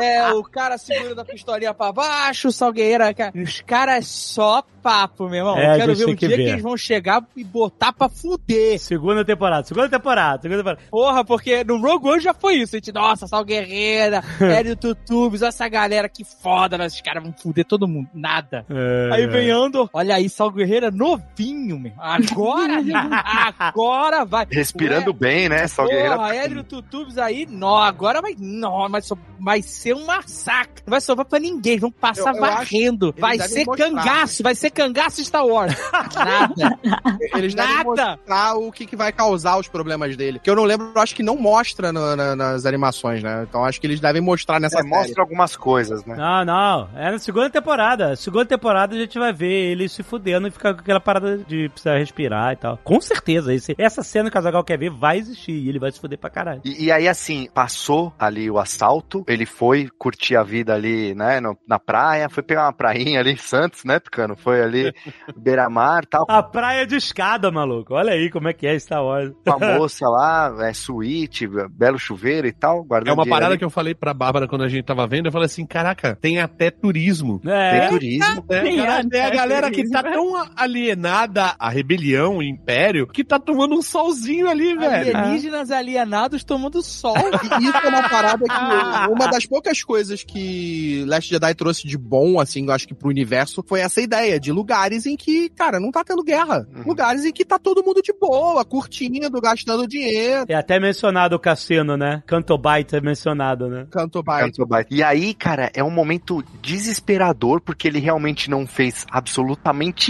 é, é, o cara segurando a pistolinha pra baixo, o cara. Os caras só papo, meu irmão. É, eu quero ver o que dia ver. que eles vão chegar e botar pra fuder. Segunda temporada, segunda temporada, segunda temporada. Porra, porque no Rogue One já foi isso. A gente, nossa, Sal Guerreira, Hélio Tutubes, essa galera que foda, né? esses caras vão fuder todo mundo. Nada. É, Aí vem Andor, olha aí, Sal Guerreira novinho, meu. Agora, agora vai. Respirando Ué, bem, né? Sol Guerreira. Porra, Hélio Tutubes aí, não, agora vai, não, mas só- vai ser um massacre. Não vai sobrar pra ninguém, vão passar Eu- eu varrendo. Vai ser mostrar. cangaço, vai ser cangaço Star Wars. Nada. Eles devem Nada. mostrar o que, que vai causar os problemas dele. Que eu não lembro, eu acho que não mostra no- na- nas animações, né? Então acho que eles devem mostrar nessa É, série. mostra algumas coisas, né? Não, não. É na segunda temporada. Segunda temporada a gente vai ver ele se fudendo e ficar com aquela parada de precisar respirar e tal. Com certeza. Esse, essa cena que o Azagal quer ver vai existir e ele vai se fuder pra caralho. E, e aí, assim, passou ali o assalto, ele foi curtir a vida ali, né, no- na praia, foi pegar uma prainha ali em Santos, né, Tucano? Foi ali, beira-mar e tal, A praia de escada, maluco. Olha aí como é que é Star Wars. com a moça lá, é suíte, belo chuveiro e tal, guardando É uma parada ali. que eu falei pra Bárbara quando a gente tava vendo. Eu falei assim: caraca, tem até turismo. Tem É. turismo. É, Tem cara, tem a galera que tá tão alienada à rebelião, o império, que tá tomando um solzinho ali, velho. Alienígenas alienados tomando sol. E isso é uma parada que. Uma das poucas coisas que Last Jedi trouxe de bom, assim, eu acho que pro universo, foi essa ideia de lugares em que, cara, não tá tendo guerra. Uhum. Lugares em que tá todo mundo de boa, curtindo, gastando dinheiro. É até mencionado o cassino, né? Cantobite é mencionado, né? Canto baita. Canto baita. E aí, cara, é um momento desesperador, porque ele realmente não fez absolutamente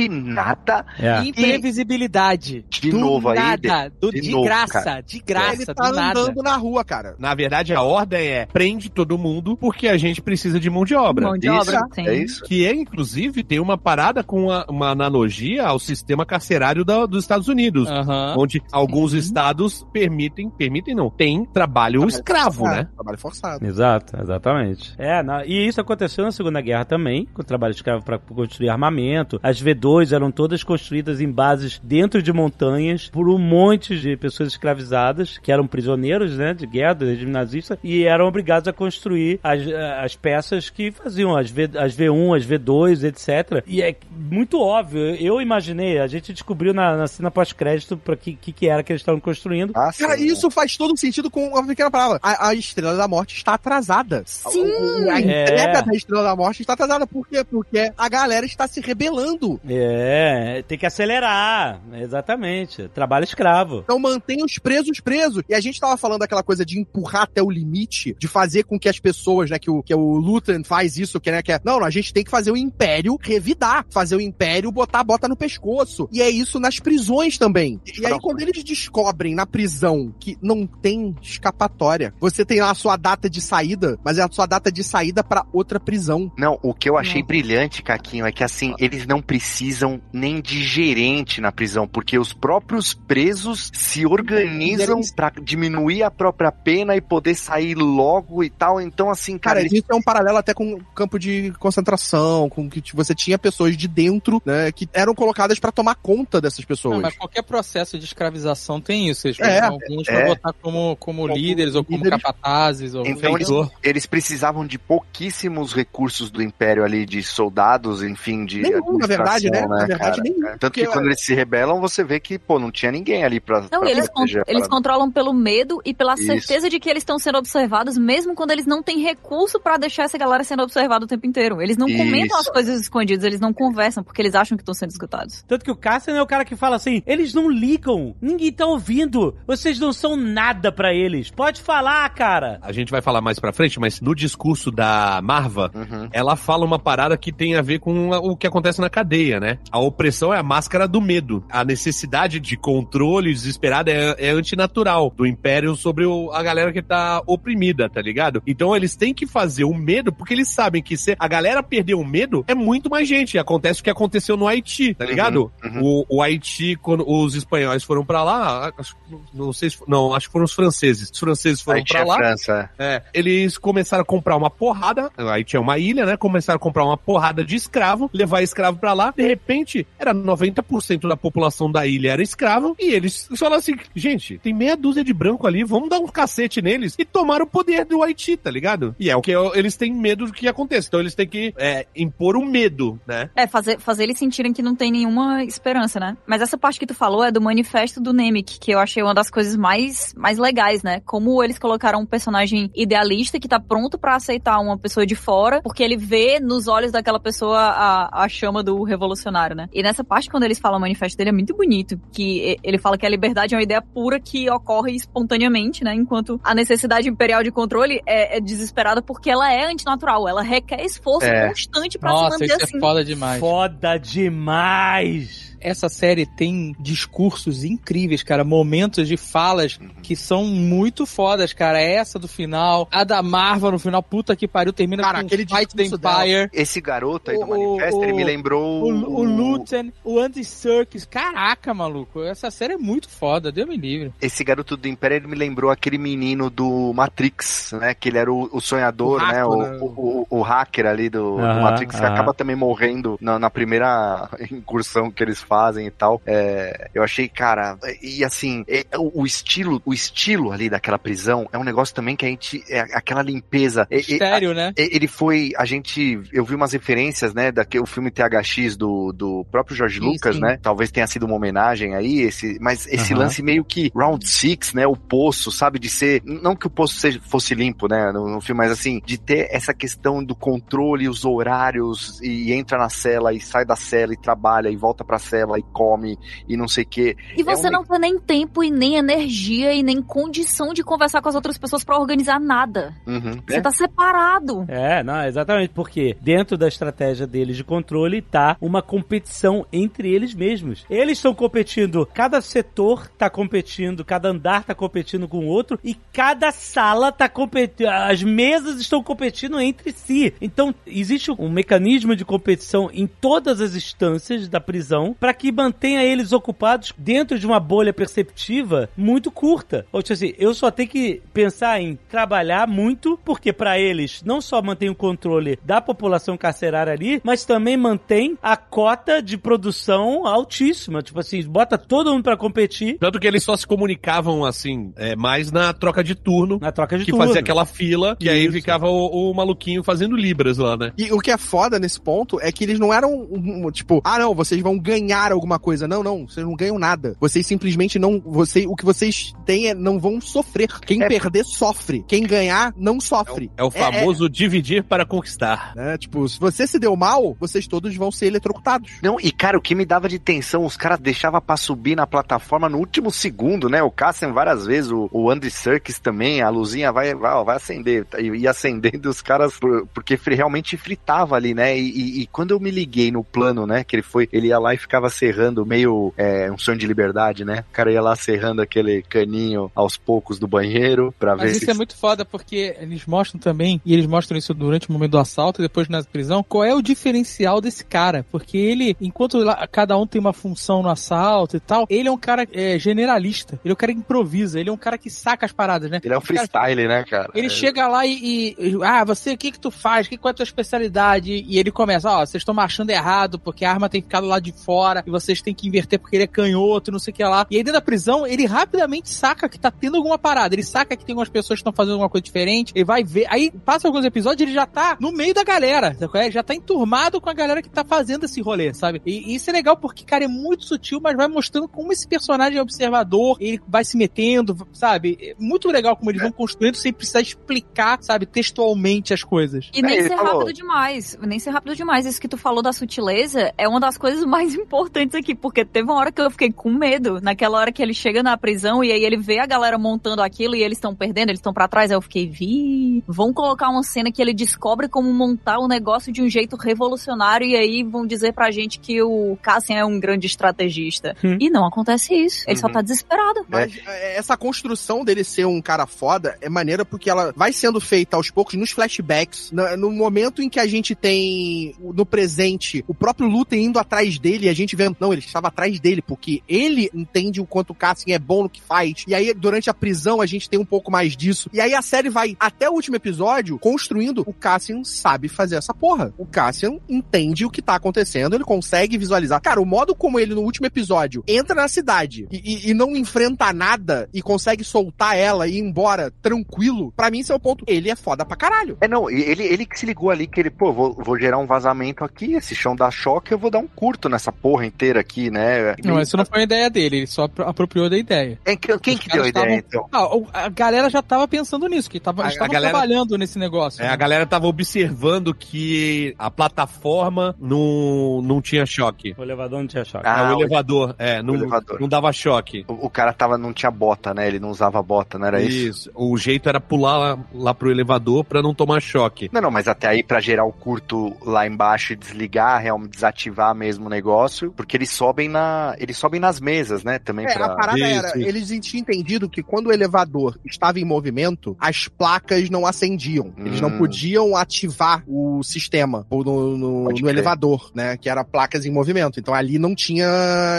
nada. É. Imprevisibilidade. De do novo aí, nada. do, de de, novo, graça, cara. de graça, Ele do tá nada. andando na rua, cara. Na verdade, a ordem é prende todo mundo porque a gente precisa de mão de obra. Mão de Isso, obra, sim. É isso? Que é, inclusive, tem uma parada com uma, uma analogia ao sistema carcerário da- dos Estados Unidos. Aham. Onde alguns estados permitem, permitem não, tem trabalho escravo, É, né? Trabalho forçado. Exato, exatamente. É, na- e isso aconteceu na Segunda Guerra também, com o trabalho escravo para construir armamento. As V2 eram todas construídas em bases dentro de montanhas por um monte de pessoas escravizadas, que eram prisioneiros, né, de guerra, do regime nazista, e eram obrigados a construir as, as peças que faziam as, v, as V1, as V2, etc. E é muito óbvio, eu imaginei, a gente descobriu na, na cena pós-crédito para que, que que era que eles estavam construindo. Ah, Cara, sim, isso faz todo sentido com uma pequena palavra. A, a Estrela da Morte está atrasada. Sim! A, a É. entrega da Estrela da Morte está atrasada. Por quê? Porque a galera está se rebelando. É, tem que acelerar, exatamente. Trabalho escravo. Então mantém os presos presos. E a gente tava falando daquela coisa de empurrar até o limite, de fazer com que as pessoas, né, que o, que o Luthor faz isso, que, né, que é, não, não, a gente tem que fazer o Império revidar, fazer o Império botar a bota no pescoço. E é isso nas prisões também. E aí quando eles descobrem na prisão que não tem escapatória, você tem lá a sua data de saída, mas é a sua data de saída pra outra prisão. Não, o que eu achei brilhante, Caquinho, é que assim, eles não precisam nem de gerente na prisão, porque os próprios presos se organizam pra diminuir a própria pena e poder sair logo e tal. Então, assim, cara, Cara, isso é um paralelo até com o campo de concentração, com que você tinha pessoas de dentro, né, que eram colocadas pra tomar conta dessas pessoas. Não, mas qualquer processo de escravização tem isso. Eles É, pegam alguns é. pra botar como, como Como líderes ou como líderes. capatazes. Ou... Então eles, eles precisavam de pouquíssimos recursos do Império ali, de soldados, enfim, de Nenhum, verdade, verdade, né? concentração, Na verdade, cara? nenhum. É, Tanto que quando eles se rebelam, você vê que, pô, não tinha ninguém ali pra. Não, pra eles, con- eles controlam pelo medo e pela Isso. certeza de que eles estão sendo observados, mesmo quando eles não têm recurso pra deixar essa galera sendo observada o tempo inteiro. Eles não comentam as Isso. coisas escondidas, eles não conversam, porque eles acham que estão sendo escutados. Tanto que o Cassian é o cara que fala assim: eles não ligam, ninguém tá ouvindo, vocês não são nada pra eles. Pode falar, cara. A gente vai falar mais pra frente, mas no discurso da Marva, Uhum. ela fala uma parada que tem a ver com o que acontece na cadeia, né? A opressão é a máscara do medo. A necessidade de controle desesperada é, é antinatural do Império sobre o- a galera que tá oprimida, tá ligado? Então eles têm que fazer o medo, porque eles sabem que se a galera perder o medo, é muito mais gente. Acontece o que aconteceu no Haiti, tá Uhum, ligado? uhum. O, o Haiti, quando os espanhóis foram pra lá, acho, não sei se, não, acho que foram os franceses. Os franceses foram Aí pra tinha lá. França. É, eles começaram a comprar uma porrada, aí tinha uma ilha, né? Começaram a comprar uma porrada de escravo, levar escravo pra lá. De repente, era 90% da população da ilha era escravo, e eles falaram assim: gente, tem meia dúzia de branco ali, vamos dar um cacete neles e tomar o poder do Haiti, tá ligado? E é o que eles têm medo do que aconteça. Então eles têm que é, impor o medo, né? É, fazer, fazer eles sentirem que não tem nenhuma esperança, né? Mas essa parte que tu falou é do manifesto do Nemec, que eu achei uma das coisas mais, mais legais, né? Como eles colocaram um personagem idealista que tá pronto pra aceitar uma pessoa de fora, porque ele vê nos olhos daquela pessoa a, a chama do revolucionário, né? E nessa parte, quando eles falam o manifesto dele, é muito bonito, que ele fala que a liberdade é uma ideia pura que ocorre espontaneamente, né? Enquanto a necessidade imperial de controle é, é desesperada porque ela é antinatural, ela requer esforço É. constante pra se Nossa, manter isso assim. é foda demais. Foda demais. Essa série tem discursos incríveis, cara. Momentos de falas que são muito fodas, cara. Essa do final, a da Marva no final, puta que pariu, termina Cara, com aquele Fight the discurso dela. Empire. Esse garoto aí do O- manifesto, ele o- me lembrou. O, o Luton, o Andy Serkis. Caraca, maluco. Essa série é muito foda. Deu me livre. Esse garoto do Império, ele me lembrou aquele menino do Matrix, né? Que ele era o, o sonhador, O né? O, né? o, o- o hacker ali do, do Aham, Matrix, que aham. acaba também morrendo na, na primeira incursão que eles fazem e tal. É, eu achei, cara, e assim, é, o, o estilo, o estilo ali daquela prisão é um negócio também que a gente. É aquela limpeza. É- é- né? Ele foi, a gente, eu vi umas referências, né, daquele o filme THX do, do próprio Jorge Sim, Lucas, sim. né? Talvez tenha sido uma homenagem aí, esse, mas esse Aham. lance meio que Round Six, né? O poço, sabe? De ser, não que o poço seja, fosse limpo, né? No, no filme, mas assim, de ter essa questão do controle, os horários, e entra na cela e sai da cela e trabalha e volta pra cela e come e não sei o quê. E você É um- não tem nem tempo e nem energia e nem condição de conversar com as outras pessoas pra organizar nada. Uhum. Você É. tá separado. É, não, exatamente, porque dentro da estratégia deles de controle tá uma competição entre eles mesmos. Eles estão competindo, cada setor tá competindo, cada andar tá competindo com o outro e cada sala tá competindo, as mesas estão competindo entre si. Então, existe um mecanismo de competição em todas as instâncias da prisão para que mantenha eles ocupados dentro de uma bolha perceptiva muito curta. Ou seja, assim, eu só tenho que pensar em trabalhar muito, porque para eles não só mantém o controle da população carcerária ali, mas também mantém a cota de produção altíssima. Tipo assim, bota todo mundo para competir Tanto que eles só se comunicavam, assim, é, mais na troca de turno, na troca de que turno. fazia aquela fila, que aí Isso. ficava o, o maluquinho fazendo libras lá, né? E o que é foda nesse ponto é que eles não eram um, um, tipo, ah não, vocês vão ganhar alguma coisa. Não, não, vocês não ganham nada. Vocês simplesmente não, você, o que vocês têm é não vão sofrer. Quem É. perder sofre. Quem ganhar não sofre. É o famoso dividir para conquistar. né? Tipo, se você se deu mal, vocês todos vão ser eletrocutados. Não, e cara, o que me dava de tensão, os caras deixavam pra subir na plataforma no último segundo, né? O Cassian várias vezes, o, o Andy Serkis também, a luzinha vai, vai, vai acender. E ia acendendo os caras, por- porque realmente fritava ali, né? E, e- e quando eu me liguei no plano, né? Que ele foi, ele ia lá e ficava serrando, meio é, um sonho de liberdade, né? O cara ia lá serrando aquele caninho aos poucos do banheiro pra ver Mas se. isso é muito foda porque eles mostram também, e eles mostram isso durante o momento do assalto e depois na prisão, qual é o diferencial desse cara. Porque ele, enquanto lá- cada um tem uma função no assalto e tal, ele é um cara é, generalista. Ele é um cara que improvisa, ele é um cara que saca as paradas, né? Ele é um freestyle, né, cara? Ele É. chega lá e, e- Ah, você, o que que tu faz? Que, qual é a tua especialidade? E ele começa, ó, vocês estão marchando errado, porque a arma tem ficado lá de fora. Fora, e vocês têm que inverter porque ele é canhoto, não sei o que lá. E aí dentro da prisão, ele rapidamente saca que tá tendo alguma parada. Ele saca que tem algumas pessoas que estão fazendo alguma coisa diferente. Ele vai ver. Aí passa alguns episódios, ele já tá no meio da galera. sabe é? Já tá enturmado com a galera que tá fazendo esse rolê, sabe? E, e isso é legal porque, cara, é muito sutil, mas vai mostrando como esse personagem é observador, ele vai se metendo, sabe? É muito legal como eles vão construindo sem precisar explicar, sabe, textualmente as coisas. E nem É, ele ser falou- rápido demais. Nem ser rápido demais. Isso que tu falou da sutileza é uma das coisas mais importantes aqui. Porque teve uma hora que eu fiquei com medo. Naquela hora que ele chega na prisão e aí ele vê a galera montando aquilo e eles estão perdendo, eles estão pra trás. Aí eu fiquei, vi. Vão colocar uma cena que ele descobre como montar o negócio de um jeito revolucionário e aí vão dizer pra gente que o Cassian é um grande estrategista. Hum. E não acontece isso. Ele só Uhum. tá desesperado. Mas é, essa construção dele ser um cara foda é maneira porque ela vai sendo feita aos poucos nos flashbacks. No, no momento em que a gente tem no presente o próprio Luthen indo atrás dele e a gente vendo, não, ele estava atrás dele porque ele entende o quanto o Cassian é bom no que faz. E aí, durante a prisão, a gente tem um pouco mais disso. E aí a série vai até o último episódio construindo o Cassian sabe fazer essa porra. O Cassian entende o que tá acontecendo, ele consegue visualizar. Cara, o modo como ele no último episódio entra na cidade e, e- e não enfrenta nada e consegue soltar ela e ir embora tranquilo, pra mim esse é o ponto. Ele é foda pra caralho. É, não, ele, ele que se ligou ali que ele, pô, vou, vou gerar um vazamento aqui, esse chão dá choque, eu vou dar um curto nessa porra inteira aqui, né? Não, isso não foi a ideia dele, ele só apro- apropriou da ideia. É, quem, Os que deu a ideia, estavam- então? Ah, a galera já tava pensando nisso, que tava, A- a galera- trabalhando nesse negócio. É, né? a galera tava observando que a plataforma não, não tinha choque. O elevador não tinha choque. Ah, É, o o- elevador, é, não, elevador. não dava choque. O, o cara tava, não tinha bota, né? Ele não usava bota, não era isso? O jeito era pular lá, lá pro elevador pra não tomar choque. Não, não, mas até aí pra gerar o curto lá embaixo e desligar, realmente desativar mesmo o negócio, porque eles sobem na, eles sobem nas mesas, né? Também É, pra a parada Isso, era, isso. eles tinham entendido que quando o elevador estava em movimento, as placas não acendiam. Eles não Hum. podiam ativar o sistema ou no, no- no elevador, né? Que era placas em movimento. Então ali não tinha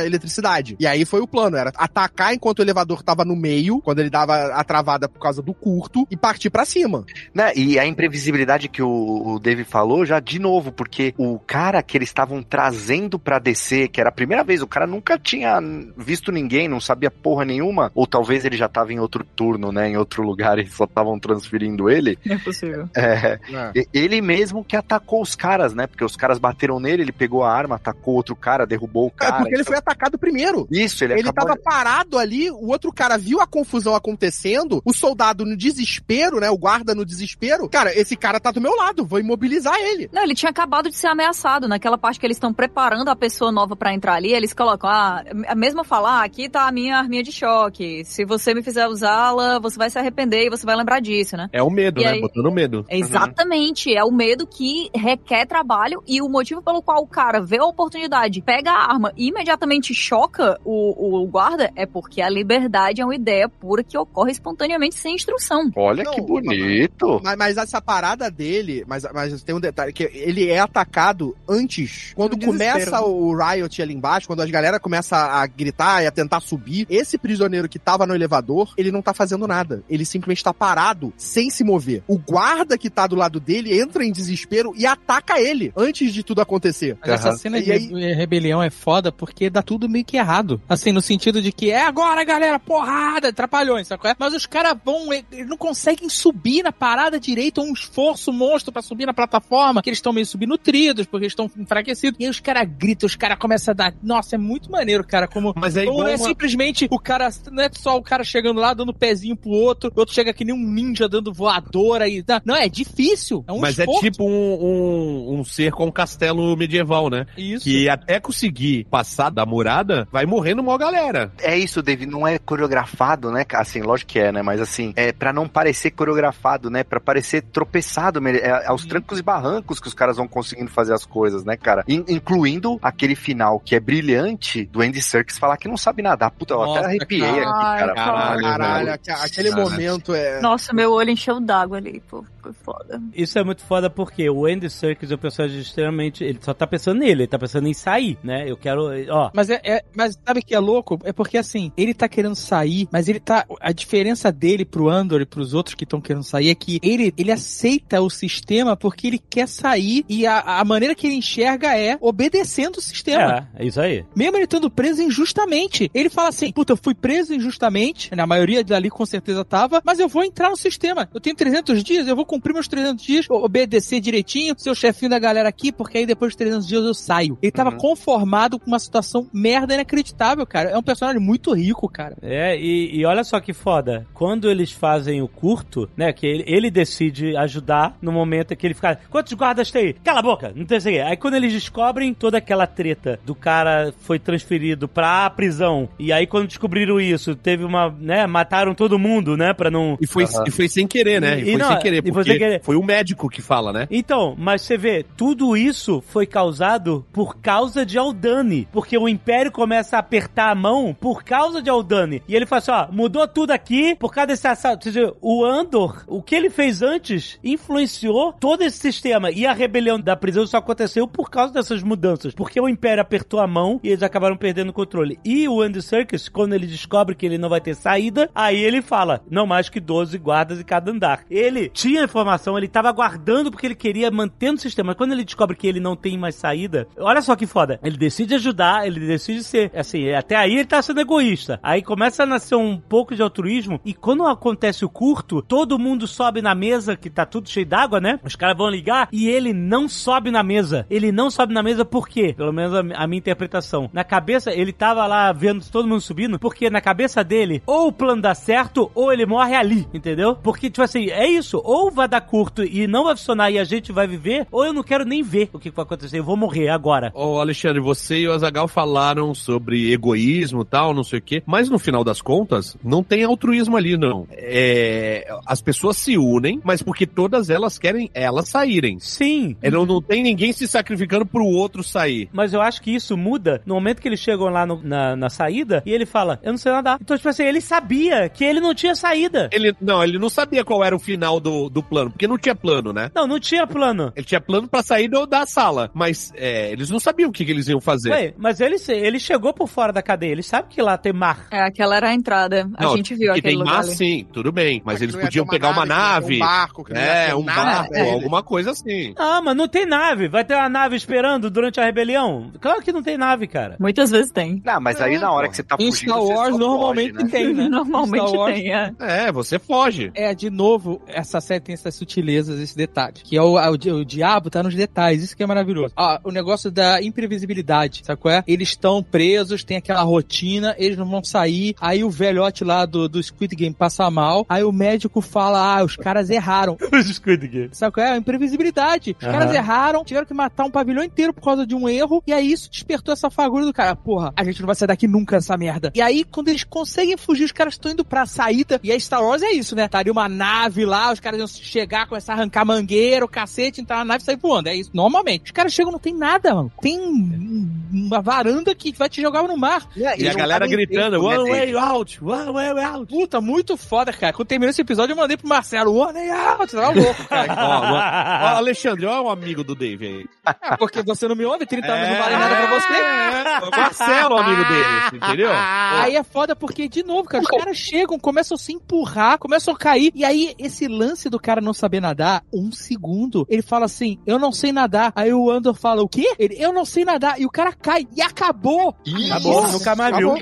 eletricidade. E aí foi o plano, era atacar enquanto o elevador estava no meio, quando ele dava a travada por causa do curto, e partir pra cima. Né? E a imprevisibilidade que o, o Dave falou, já de novo, porque o cara que eles estavam trazendo pra descer, que era a primeira vez, o cara nunca tinha visto ninguém, não sabia porra nenhuma, ou talvez ele já tava em outro turno, né, em outro lugar e só estavam transferindo ele. Não é possível. É, e- ele mesmo que atacou os caras, né? Porque os caras bateram nele, ele pegou a arma, atacou outro cara, derrubou o É cara. porque ele foi atacado primeiro. Isso, ele, Ele acabou... tava parado ali, o outro cara viu a confusão acontecendo, o soldado no desespero, né? O guarda no desespero. Cara, esse cara tá do meu lado, vou imobilizar ele. Não, ele tinha acabado de ser ameaçado. Naquela parte que eles estão preparando a pessoa nova pra entrar ali, eles colocam, ah, a mesma falar, ah, aqui tá a minha arminha de choque. Se você me fizer usá-la, você vai se arrepender e você vai lembrar disso, né? É o medo, E né? aí- Botando medo. Exatamente, é o medo que requer trabalho e o motivo pelo qual o cara vê a oportunidade, pega a arma e imediatamente choca o, o guarda é porque a liberdade é uma ideia pura que ocorre espontaneamente sem instrução. Olha Não, que bonito. Mas, mas essa parada dele, mas, mas tem um detalhe, que ele é atacado antes. Quando começa o riot ali embaixo, quando as galera começa a gritar e a tentar subir, esse prisioneiro que tava no elevador, ele não tá fazendo nada. Ele simplesmente tá parado, sem se mover. O guarda que tá do lado dele entra em desespero e ataca ele, antes de tudo acontecer. Mas essa cena E de aí- rebelião é foda porque dá tudo meio que errado. Assim, no sentido de que é agora, galera, porrada, trapalhões, sabe? qual é? Mas os caras vão, eles não conseguem subir na parada direito, um esforço monstro pra subir na plataforma, que eles estão meio subnutridos, porque eles estão enfraquecidos. E aí os caras gritam, os caras começam a dar. Nossa, é muito maneiro, cara. Como Mas é Não é uma- simplesmente o cara, não é só o cara chegando lá dando pezinho pro outro, o outro chega que nem um ninja dando voadora e tá. Não, é difícil. É um Mas é esforço. tipo um, um, um ser com um castelo medieval, né? Isso. Que até conseguir passar da murada, vai morrendo uma galera. É isso, David, não é coreografado, né? Assim, lógico que é, né? Mas assim, é pra não parecer coreografado, né? Pra parecer tropeçado, me- é aos trancos e barrancos que os caras vão conseguindo fazer as coisas, né, cara? In- incluindo aquele final que é brilhante do Andy Serkis falar que não sabe nadar. Puta, eu Nossa, até arrepiei cara. aqui, cara. Caralho, Caralho, aque- aquele Cara. momento é. Nossa, meu olho encheu d'água ali, pô, foi foda. Isso é muito foda porque o Andy Serkis é um personagem extremamente. Ele só tá pensando nele, ele tá pensando em sair, né? Eu quero. Ó. Mas é, é- mas sabe o que é louco? É porque assim, ele tá querendo sair, mas ele tá. A diferença dele pro Andor e pros outros que estão querendo sair é que ele, ele aceita o sistema porque ele quer sair e a, a maneira que ele enxerga é obedecendo o sistema. É, é isso aí. Mesmo ele estando preso injustamente. Ele fala assim, puta, eu fui preso injustamente, na maioria dali com certeza tava, mas eu vou entrar no sistema. Eu tenho 300 dias, eu vou cumprir meus 300 dias, obedecer direitinho, ser o chefinho da galera aqui, porque aí depois de 300 dias eu saio. Ele tava Uhum. conformado com uma situação merda inacreditável, cara. É um personagem muito rico, cara. É, e, e olha só que foda. Quando eles fazem o curto, né, que ele, ele decide ajudar no momento que ele fica. Quantos guardas tem aí? Cala a boca! Não tem sei. Aí quando eles descobrem toda aquela treta do cara foi transferido pra prisão. E aí quando descobriram isso, teve uma. né, mataram todo mundo, né, pra não. E foi, e foi sem querer, né? E- E, foi não, sem querer, e porque foi sem querer. foi o médico que fala, né? Então, mas você vê, tudo isso foi causado por causa de Aldani. Porque o Império começa a apertar a mão por causa de Aldani. E ele fala assim: ó, mudou tudo aqui por causa desse assalto. Ou seja, o Andor, o que ele fez antes, influenciou todo esse sistema. E a rebelião da prisão só aconteceu por causa dessas mudanças. Porque o Império apertou a mão e eles acabaram perdendo o controle. E o Andy Serkis, quando ele descobre que ele não vai ter saída, aí ele fala: não mais que 12 guardas em cada andar. Ele tinha informação, ele tava guardando porque ele queria manter no sistema. Mas quando ele descobre que ele não tem mais saída, olha só que foda. Ele decide ajudar, ele decide ser, assim, até aí ele tá sendo egoísta. Aí começa a nascer um pouco de altruísmo. E quando acontece o curto, todo mundo sobe na mesa, que tá tudo cheio d'água, né? Os caras vão ligar e ele não sobe na mesa. Ele não sobe na mesa por quê? Pelo menos a, minha interpretação. Na cabeça, ele tava lá vendo todo mundo subindo, porque na cabeça dele, ou o plano dá certo, ou ele morre ali, entendeu? Porque, tipo assim, é isso. Ou vai dar curto e não vai funcionar e a gente vai viver, ou eu não quero nem ver o que vai acontecer. Eu vou morrer agora. Ô, Alexandre, você e o Azagal falaram sobre egoísmo e tal, não sei o quê, mas no final das contas, não tem altruísmo ali, não. É, as pessoas se unem, mas porque todas elas querem elas saírem. Sim. É, não, não tem ninguém se sacrificando pro outro sair. Mas eu acho que isso muda no momento que eles chegam lá no- na, na saída e ele fala, eu não sei nadar. Então, tipo assim, ele sabia que ele não tinha saída. Ele, não, ele não sabia qual era o final do, do plano, porque não tinha plano, né? Não, não tinha plano. Ele tinha plano pra sair do- da sala, mas é, eles não sabiam o que, que eles iam fazer. Ué, mas ele, ele chegou por fora da cadeia, ele sabe que lá tem mar. É, aquela era a entrada. A Não, gente viu que aquele tem lugar mar, ali. sim, tudo bem. Mas, eles podiam ter pegar uma nave. Um barco, que é, um nada barco, eles. alguma coisa assim. Ah, mas não tem nave. Vai ter uma nave esperando durante a rebelião? Claro que não tem nave, cara. Muitas vezes tem. Não, mas aí na hora que você tá Em fugindo, Star Wars normalmente foge, né? tem, né? Normalmente Star Wars- tem, é. É, você foge. É, de novo, essa série tem essas sutilezas, esse detalhe. Que é o, o, di- o diabo tá nos detalhes, isso que é maravilhoso. Ah, o negócio da imprevisibilidade, sabe qual é? Eles estão presos, tem aquela rotina, eles não vão sair, aí o velhote lá do, do Squid Game passa mal, aí o médico fala, ah, os caras erraram. Os Squid Game. Sabe qual é? A imprevisibilidade. Os Aham. caras erraram, tiveram que matar um pavilhão inteiro por causa de um erro, e aí isso despertou essa fagulha do cara. Porra, a gente não vai sair daqui nunca essa merda. E aí, quando eles conseguem fugir, os caras estão indo pra saída, e aí Star Wars é isso, né? Estaria uma nave lá, os caras iam chegar, começar a arrancar mangueira, o cacete, entrar na nave e sair voando. É isso, normalmente. Os caras chegam, não tem nada, mano. Tem um- uma varanda que vai te jogar no mar. E a galera tá gritando, tempo, né, one way out, one way out. Puta, muito foda, cara. Quando terminou esse episódio, eu mandei pro Marcelo, One Day Out, tava louco, cara. Ó, ó, Alexandre, ó o amigo do Dave aí. Ah, porque você não me ouve, 30 anos não vale nada pra você. É, o Marcelo, amigo dele, entendeu? Aí é foda porque, de novo, cara, os caras chegam, começam a se empurrar, começam a cair. E aí, esse lance do cara não saber nadar, um segundo, ele fala assim: Eu não sei nadar. Aí o Andor fala: O quê? Ele, eu não sei nadar. E o cara cai. E acabou. Acabou, Isso. nunca mais viu.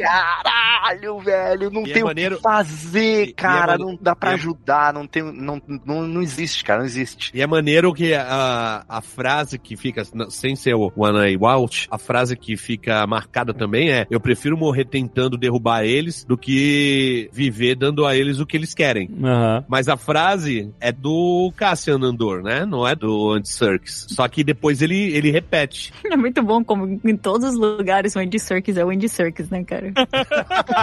Caralho, velho, não E é tem o maneiro- que fazer, e é cara, não dá pra é- ajudar, não tem, não, não, não existe, cara, não existe. E é maneiro que a, a frase que fica, sem ser o One Eye Out, a frase que fica marcada também é: Eu prefiro morrer tentando derrubar eles do que viver dando a eles o que eles querem. Aham. Mas a frase é do Cassian Andor, né? Não é do Andy Serkis. Só que depois ele, ele repete. É muito bom como em todos os lugares o Andy Serkis é o Andy Serkis, né, cara?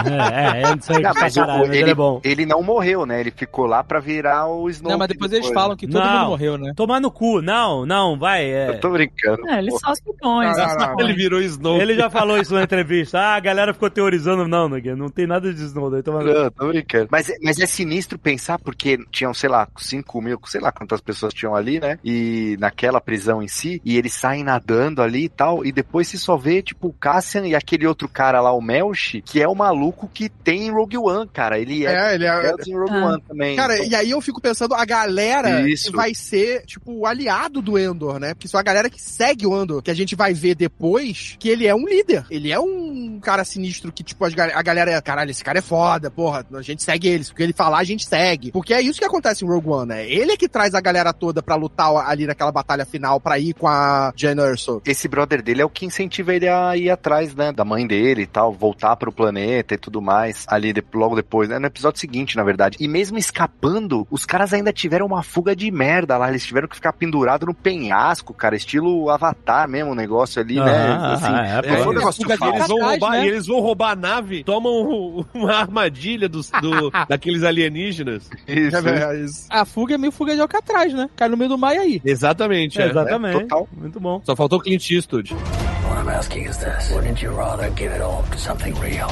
É, é, é, não sei Não, mas caralho, o- mas ele é bom. Ele não morreu, né? Ele ficou lá pra virar o Snow. Não, mas depois eles falam que todo Não. mundo morreu, né? Tomar no cu. Não, não, vai. é. Eu tô brincando. É, ele só pipões. Ele virou Snow. Ele já falou isso na entrevista. Ah, a galera ficou teorizando. Não, Neguinho, não tem nada de Snowden. Toma... Não, tô brincando. Mas, mas é sinistro pensar porque tinham, sei lá, 5 mil, sei lá quantas pessoas tinham ali, né? E naquela prisão em si, e eles saem nadando ali e tal, e depois se só vê, tipo, o Cassian e aquele outro cara lá, o Melch, que é o maluco que tem em Rogue One, cara. Ele é, É, ele é. em Rogue Ah. One também. Cara, Então, e aí eu fico pensando, a galera Isso. vai ser, tipo, o aliado do Endor, né? Porque isso é a galera que segue o Endor, que a gente vai ver depois que ele é um líder. Ele é um cara sinistro que, tipo, a galera, caralho, esse cara é foda, porra, a gente segue eles. Porque ele falar, a gente segue. Porque é isso que acontece em Rogue One, né? Ele é que traz a galera toda pra lutar ali naquela batalha final pra ir com a Jen Erso. Esse brother dele é o que incentiva ele a ir atrás, né? Da mãe dele e tal, voltar pro planeta e tudo mais. Ali de- logo depois, né? No episódio seguinte, na verdade. E mesmo escapando, os caras ainda tiveram uma fuga de merda lá. Eles tiveram que ficar pendurado no penhasco, cara. Estilo Avatar mesmo, o negócio ali, né? Ah, Assim, é, É, foi um eles, negócio vão roubar, né? e eles vão roubar a nave, tomam uma armadilha dos, do, daqueles alienígenas. Isso, É, isso. A fuga é meio fuga de Alcatraz, né? Cai no meio do mar e aí. Exatamente. É. Exatamente. total. Muito bom. Só faltou Clint Eastwood. What I'm asking is this. Wouldn't you rather give it all to something real?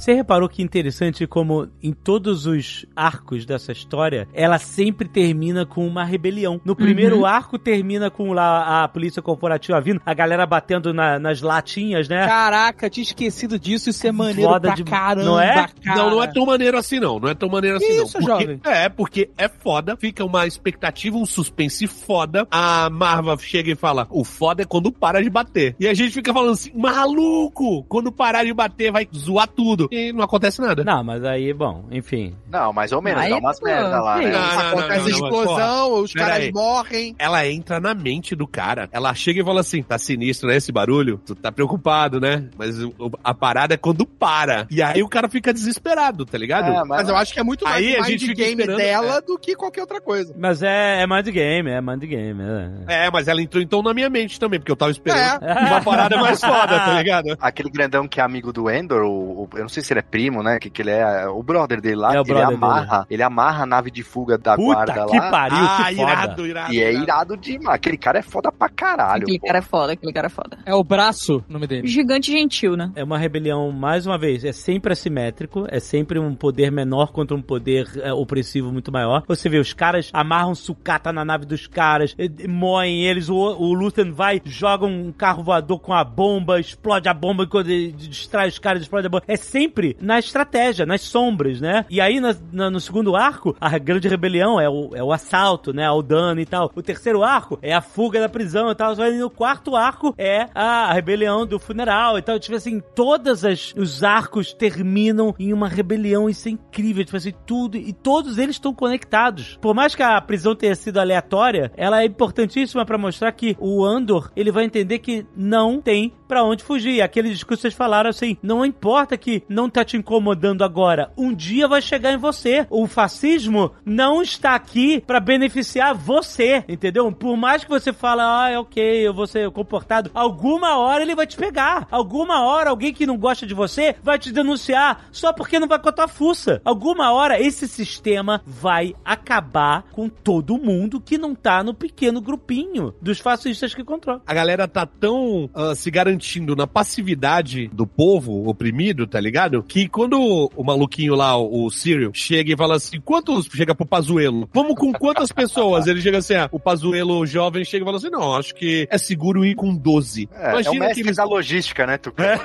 Você reparou que interessante como em todos os arcos dessa história, ela sempre termina com uma rebelião. No primeiro arco termina com lá a polícia corporativa vindo, a galera batendo na- nas latinhas, né? Caraca, tinha esquecido disso. Isso é maneiro Foda pra de- caramba, não é? cara. Não, não é tão maneiro assim, não. Não é tão maneiro assim, Que não. isso, Porque- jovem? É, porque é foda, fica uma expectativa, um suspense foda. A Marva chega e fala: o foda é quando para de bater. E a gente fica falando assim: maluco! Quando parar de bater, vai zoar tudo. E não acontece nada. Não, mas aí, bom, enfim. Não, mais ou menos, Aí, dá umas merda lá, né? Não, não, Acontece não, não, explosão, os Pera caras aí. morrem. Ela entra na mente do cara. Ela chega e fala assim: tá sinistro, né? Esse barulho? Tu tá preocupado, né? Mas a parada é quando para. E aí o cara fica desesperado, tá ligado? É, Mas eu acho que é muito mais Aí a gente game dela do que qualquer outra coisa. Mas é, é mind game, é mind game. É. É, mas ela entrou então na minha mente também, porque eu tava esperando É. uma parada mais foda, tá ligado? Aquele grandão que é amigo do Endor, o, o- eu não sei se ele é primo, né? Que, que ele é o brother dele lá, É o que ele brother amarra, ele amarra a nave de fuga da guarda Puta que lá. pariu, ah, que foda. irado, irado. E é irado. demais. Aquele cara é foda pra caralho. Aquele pô. cara é foda, aquele cara é foda. É o braço, o nome dele. Gigante gentil, né? É uma rebelião, mais uma vez, é sempre assimétrico, é sempre um poder menor contra um poder é, opressivo muito maior. Você vê, os caras amarram sucata na nave dos caras, moem eles, o, o Luthen vai, joga um carro voador com a bomba, explode a bomba, quando ele distrai os caras, explode a bomba. É sempre na estratégia, nas sombras, né? E aí, na- na- no segundo arco, a grande rebelião é o, é o assalto, né? Ao dano e tal. O terceiro arco é a fuga da prisão e tal. E no quarto arco é a rebelião do funeral e tal. Tipo assim, todas as, os arcos terminam em uma rebelião. Isso é incrível. Tipo assim, tudo. E todos eles estão conectados. Por mais que a prisão tenha sido aleatória, ela é importantíssima pra mostrar que o Andor, ele vai entender que não tem pra onde fugir. Aquele discurso que vocês falaram assim, não importa que não tá te incomodando agora, um dia vai chegar em você. O fascismo não está aqui pra beneficiar você, entendeu? Por mais que você fale, ah, é ok, eu vou ser comportado, alguma hora ele vai te pegar. Alguma hora alguém que não gosta de você vai te denunciar só porque não vai tua fuça. Alguma hora esse sistema vai acabar com todo mundo que não tá no pequeno grupinho dos fascistas que controlam. A galera tá tão ah, se garantindo na passividade do povo oprimido, tá ligado? Que quando o maluquinho lá, o, o Cyril, chega e fala assim, quantos chega pro Pazuelo? Vamos com quantas pessoas? Ele chega assim, ah, o Pazuelo jovem chega e fala assim, não, acho que é seguro ir com 12. É, é o mestre que eles, da logística, né, Tucano?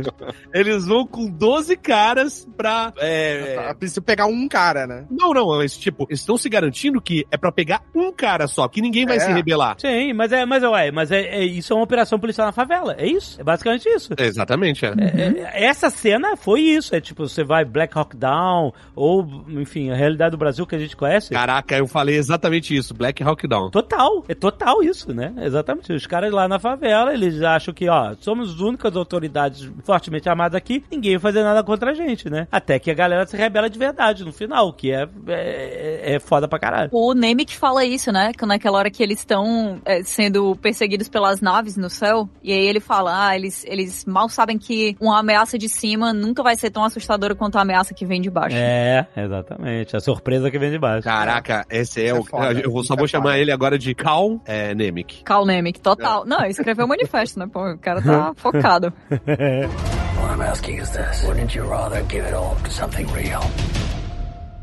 eles vão com 12 caras pra... é, É preciso pegar um cara, né? Não, não, mas tipo, eles estão se garantindo que é pra pegar um cara só, que ninguém vai É. se rebelar. Sim, mas é, mas, ué, mas é, é- isso é uma operação policial na favela. É isso. É basicamente isso. Exatamente, é. É, essa cena foi isso. É tipo, você vai Black Hawk Down, ou, enfim, a realidade do Brasil que a gente conhece. Caraca, eu falei exatamente isso, Black Hawk Down. Total, é total isso, né? Exatamente. Os caras lá na favela, eles acham que, ó, somos as únicas autoridades fortemente armadas aqui, ninguém vai fazer nada contra a gente, né? Até que a galera se rebela de verdade no final, o que é, é, é foda pra caralho. O Nemec fala isso, né? Que naquela hora que eles estão é, sendo perseguidos pelas naves no céu, e aí ele fala, ah, eles, eles mal sabem que uma ameaça de cima nunca vai ser tão assustadora quanto a ameaça que vem de baixo. É, exatamente. A surpresa que vem de baixo. Caraca, esse é, É o. foda, eu vou, só é vou chamar foda. ele agora de Cal é, Nemec. Cal Nemec, total. Não, ele escreveu o manifesto, né? Pô, o cara tá focado. What I'm asking is this. Wouldn't you rather give it all to something real?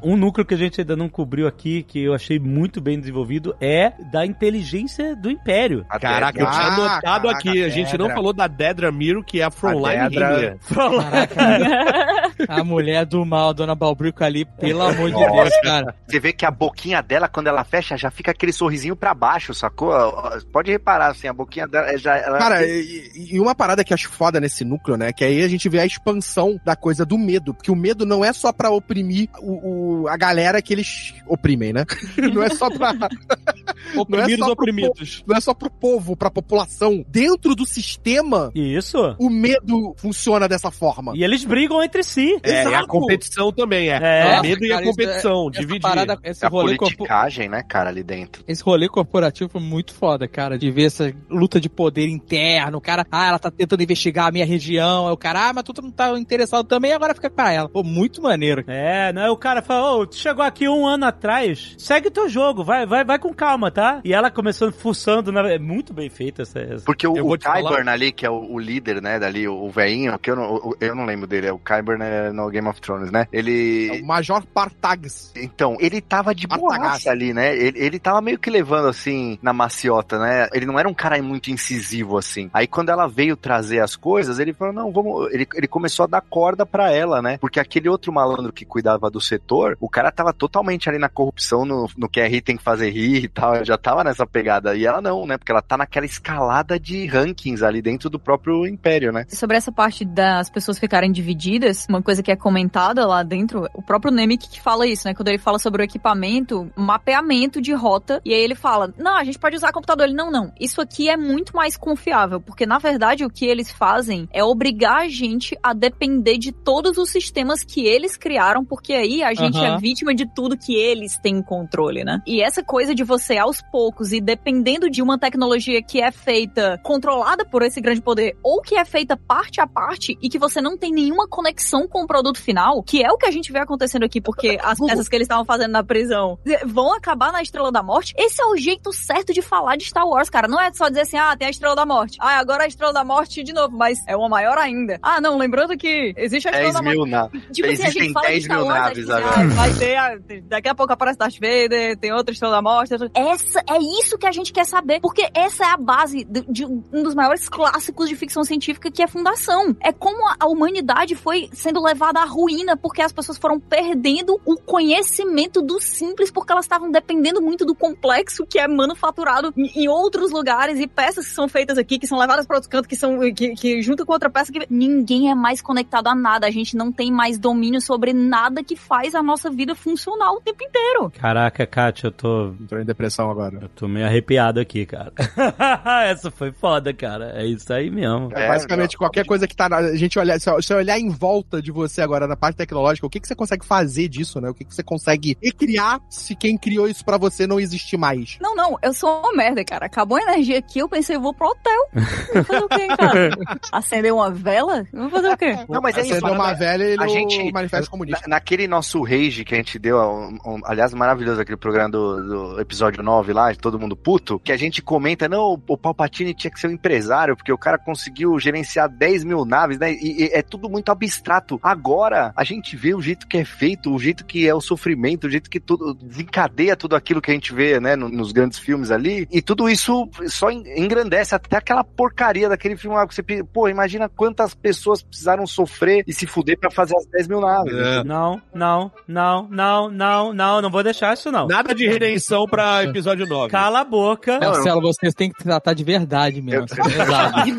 Um núcleo que a gente ainda não cobriu aqui, que eu achei muito bem desenvolvido, é da inteligência do Império. A Caraca, eu tinha Ah, anotado caraca, aqui. A gente não falou da Dedra Miro, que é a Frontline Dedra. Himmler. A mulher do mal, Dona Balbrico ali, pelo amor de. Deus, cara. Você vê que a boquinha dela, quando ela fecha, já fica aquele sorrisinho pra baixo, sacou? Pode reparar, assim, a boquinha dela já. Ela... Cara, e, e uma parada que eu acho foda nesse núcleo, né? Que aí a gente vê a expansão da coisa do medo. Porque o medo não é só pra oprimir o, o- a galera que eles oprimem, né? Não é só pra. Oprimidos, só pro oprimidos. Não é só pro povo, pra população. Dentro do sistema, Isso. o medo funciona dessa forma. E eles brigam entre si. É, e a Exato. competição também, é. É. É, medo e a Cara, isso competição, Essa dividir. parada, esse a rolê corpo- politicagem, né, cara, ali dentro. Esse rolê corporativo foi muito foda, cara, de ver essa luta de poder interno. O cara, ah, ela tá tentando investigar a minha região. Aí o cara, ah, mas tu não tá interessado também, agora fica com ela. Pô, muito maneiro. É, não é o cara fala, ô, tu chegou aqui um ano atrás, segue teu jogo, vai, vai, vai com calma, tá? E ela começando fuçando, na... é muito bem feita essa. essa. Porque o, o te falar- ali, que é o, o líder, né, dali, o, o velhinho, que eu não, o- eu não lembro dele, é o Qyburn é no Game of Thrones, né? É Ele... o Major Partags. Então, ele tava de boaça ali, né? Ele, ele tava meio que levando, assim, na maciota, né? Ele não era um cara muito incisivo, assim. Aí, quando ela veio trazer as coisas, ele falou, não, vamos... Ele, ele começou a dar corda pra ela, né? Porque aquele outro malandro que cuidava do setor, o cara tava totalmente ali na corrupção, no, no que é rir tem que fazer rir e tal. Já tava nessa pegada. E ela não, né? Porque ela tá naquela escalada de rankings ali dentro do próprio império, né? Sobre essa parte das pessoas ficarem divididas, uma coisa que é comentada lá dentro, o próprio Nemec que fala isso, né? Quando ele fala sobre o equipamento, mapeamento de rota, e aí ele fala: Não, a gente pode usar computador. Ele, não, não. Isso aqui é muito mais confiável, porque na verdade o que eles fazem é obrigar a gente a depender de todos os sistemas que eles criaram, porque aí a gente Aham. é vítima de tudo que eles têm controle, né? E essa coisa de você aos poucos e dependendo de uma tecnologia que é feita controlada por esse grande poder ou que é feita parte a parte e que você não tem nenhuma conexão com o produto final, que é o que a gente vê acontecendo aqui, porque as peças que eles estavam fazendo na prisão vão acabar na Estrela da Morte. Esse é o jeito certo de falar de Star Wars, cara. Não é só dizer assim, ah, tem a Estrela da Morte. Ah, agora a Estrela da Morte de novo, mas é uma maior ainda. Ah, não, lembrando que existe a Estrela 10 da Morte. mil na... Tipo assim, a Existem gente fala de 10 Star mil Wars, naves tipo, agora. Vai ter, a- daqui a pouco aparece Darth Vader, tem outra Estrela da Morte. outra- Essa, é isso que a gente quer saber, porque essa é a base de, de um dos maiores clássicos de ficção científica, que é Fundação. É como a, humanidade foi sendo levada à ruína, porque as pessoas foram perdendo o conhecimento do simples, porque elas estavam dependendo muito do complexo que é manufaturado em, em outros lugares, e peças que são feitas aqui, que são levadas para outros cantos, que são, que, que junto com outra peça, que ninguém é mais conectado a nada, a gente não tem mais domínio sobre nada que faz a nossa vida funcionar o tempo inteiro. Caraca, Kátia, eu tô. Entrou em depressão agora. Eu tô meio arrepiado aqui, cara. Essa foi foda, cara. É isso aí mesmo. É, Basicamente, qualquer coisa que tá. na- A gente olhar, se você olhar em volta de você agora na parte tecnológica, o que, que você consegue fazer disso, né? O que, que você consegue recriar se quem criou isso pra você não existe mais? Não, não, eu sou uma merda, cara. Acabou a energia aqui, eu pensei, eu vou pro hotel. Vou fazer o quê, cara? Acender uma vela? Vou fazer o quê? Não, mas é isso. Acendeu uma velha e a no gente manifesto comunista. na- naquele nosso rage que a gente deu, um- um- aliás, maravilhoso aquele programa do, do episódio 9 lá, de todo mundo puto, que a gente comenta, não, o, Palpatine tinha que ser um empresário, porque o cara conseguiu gerenciar 10 mil naves, né? E, e é tudo muito abstrato. Agora, a gente vê o jeito que é feito, o jeito que é o sofrimento, o jeito que tudo desencadeia tudo aquilo que a gente vê, né, no- nos grandes filmes ali, e tudo isso só en- engrandece até aquela porcaria daquele filme lá, que você, pô, imagina quantas pessoas precisaram sofrer e se fuder pra fazer as 10 mil naves. É. Não, não, não, não, não, não, não vou deixar isso não. Nada de redenção pra episódio 9. Cala a boca. Marcelo, vocês têm que tratar de verdade mesmo. Exato.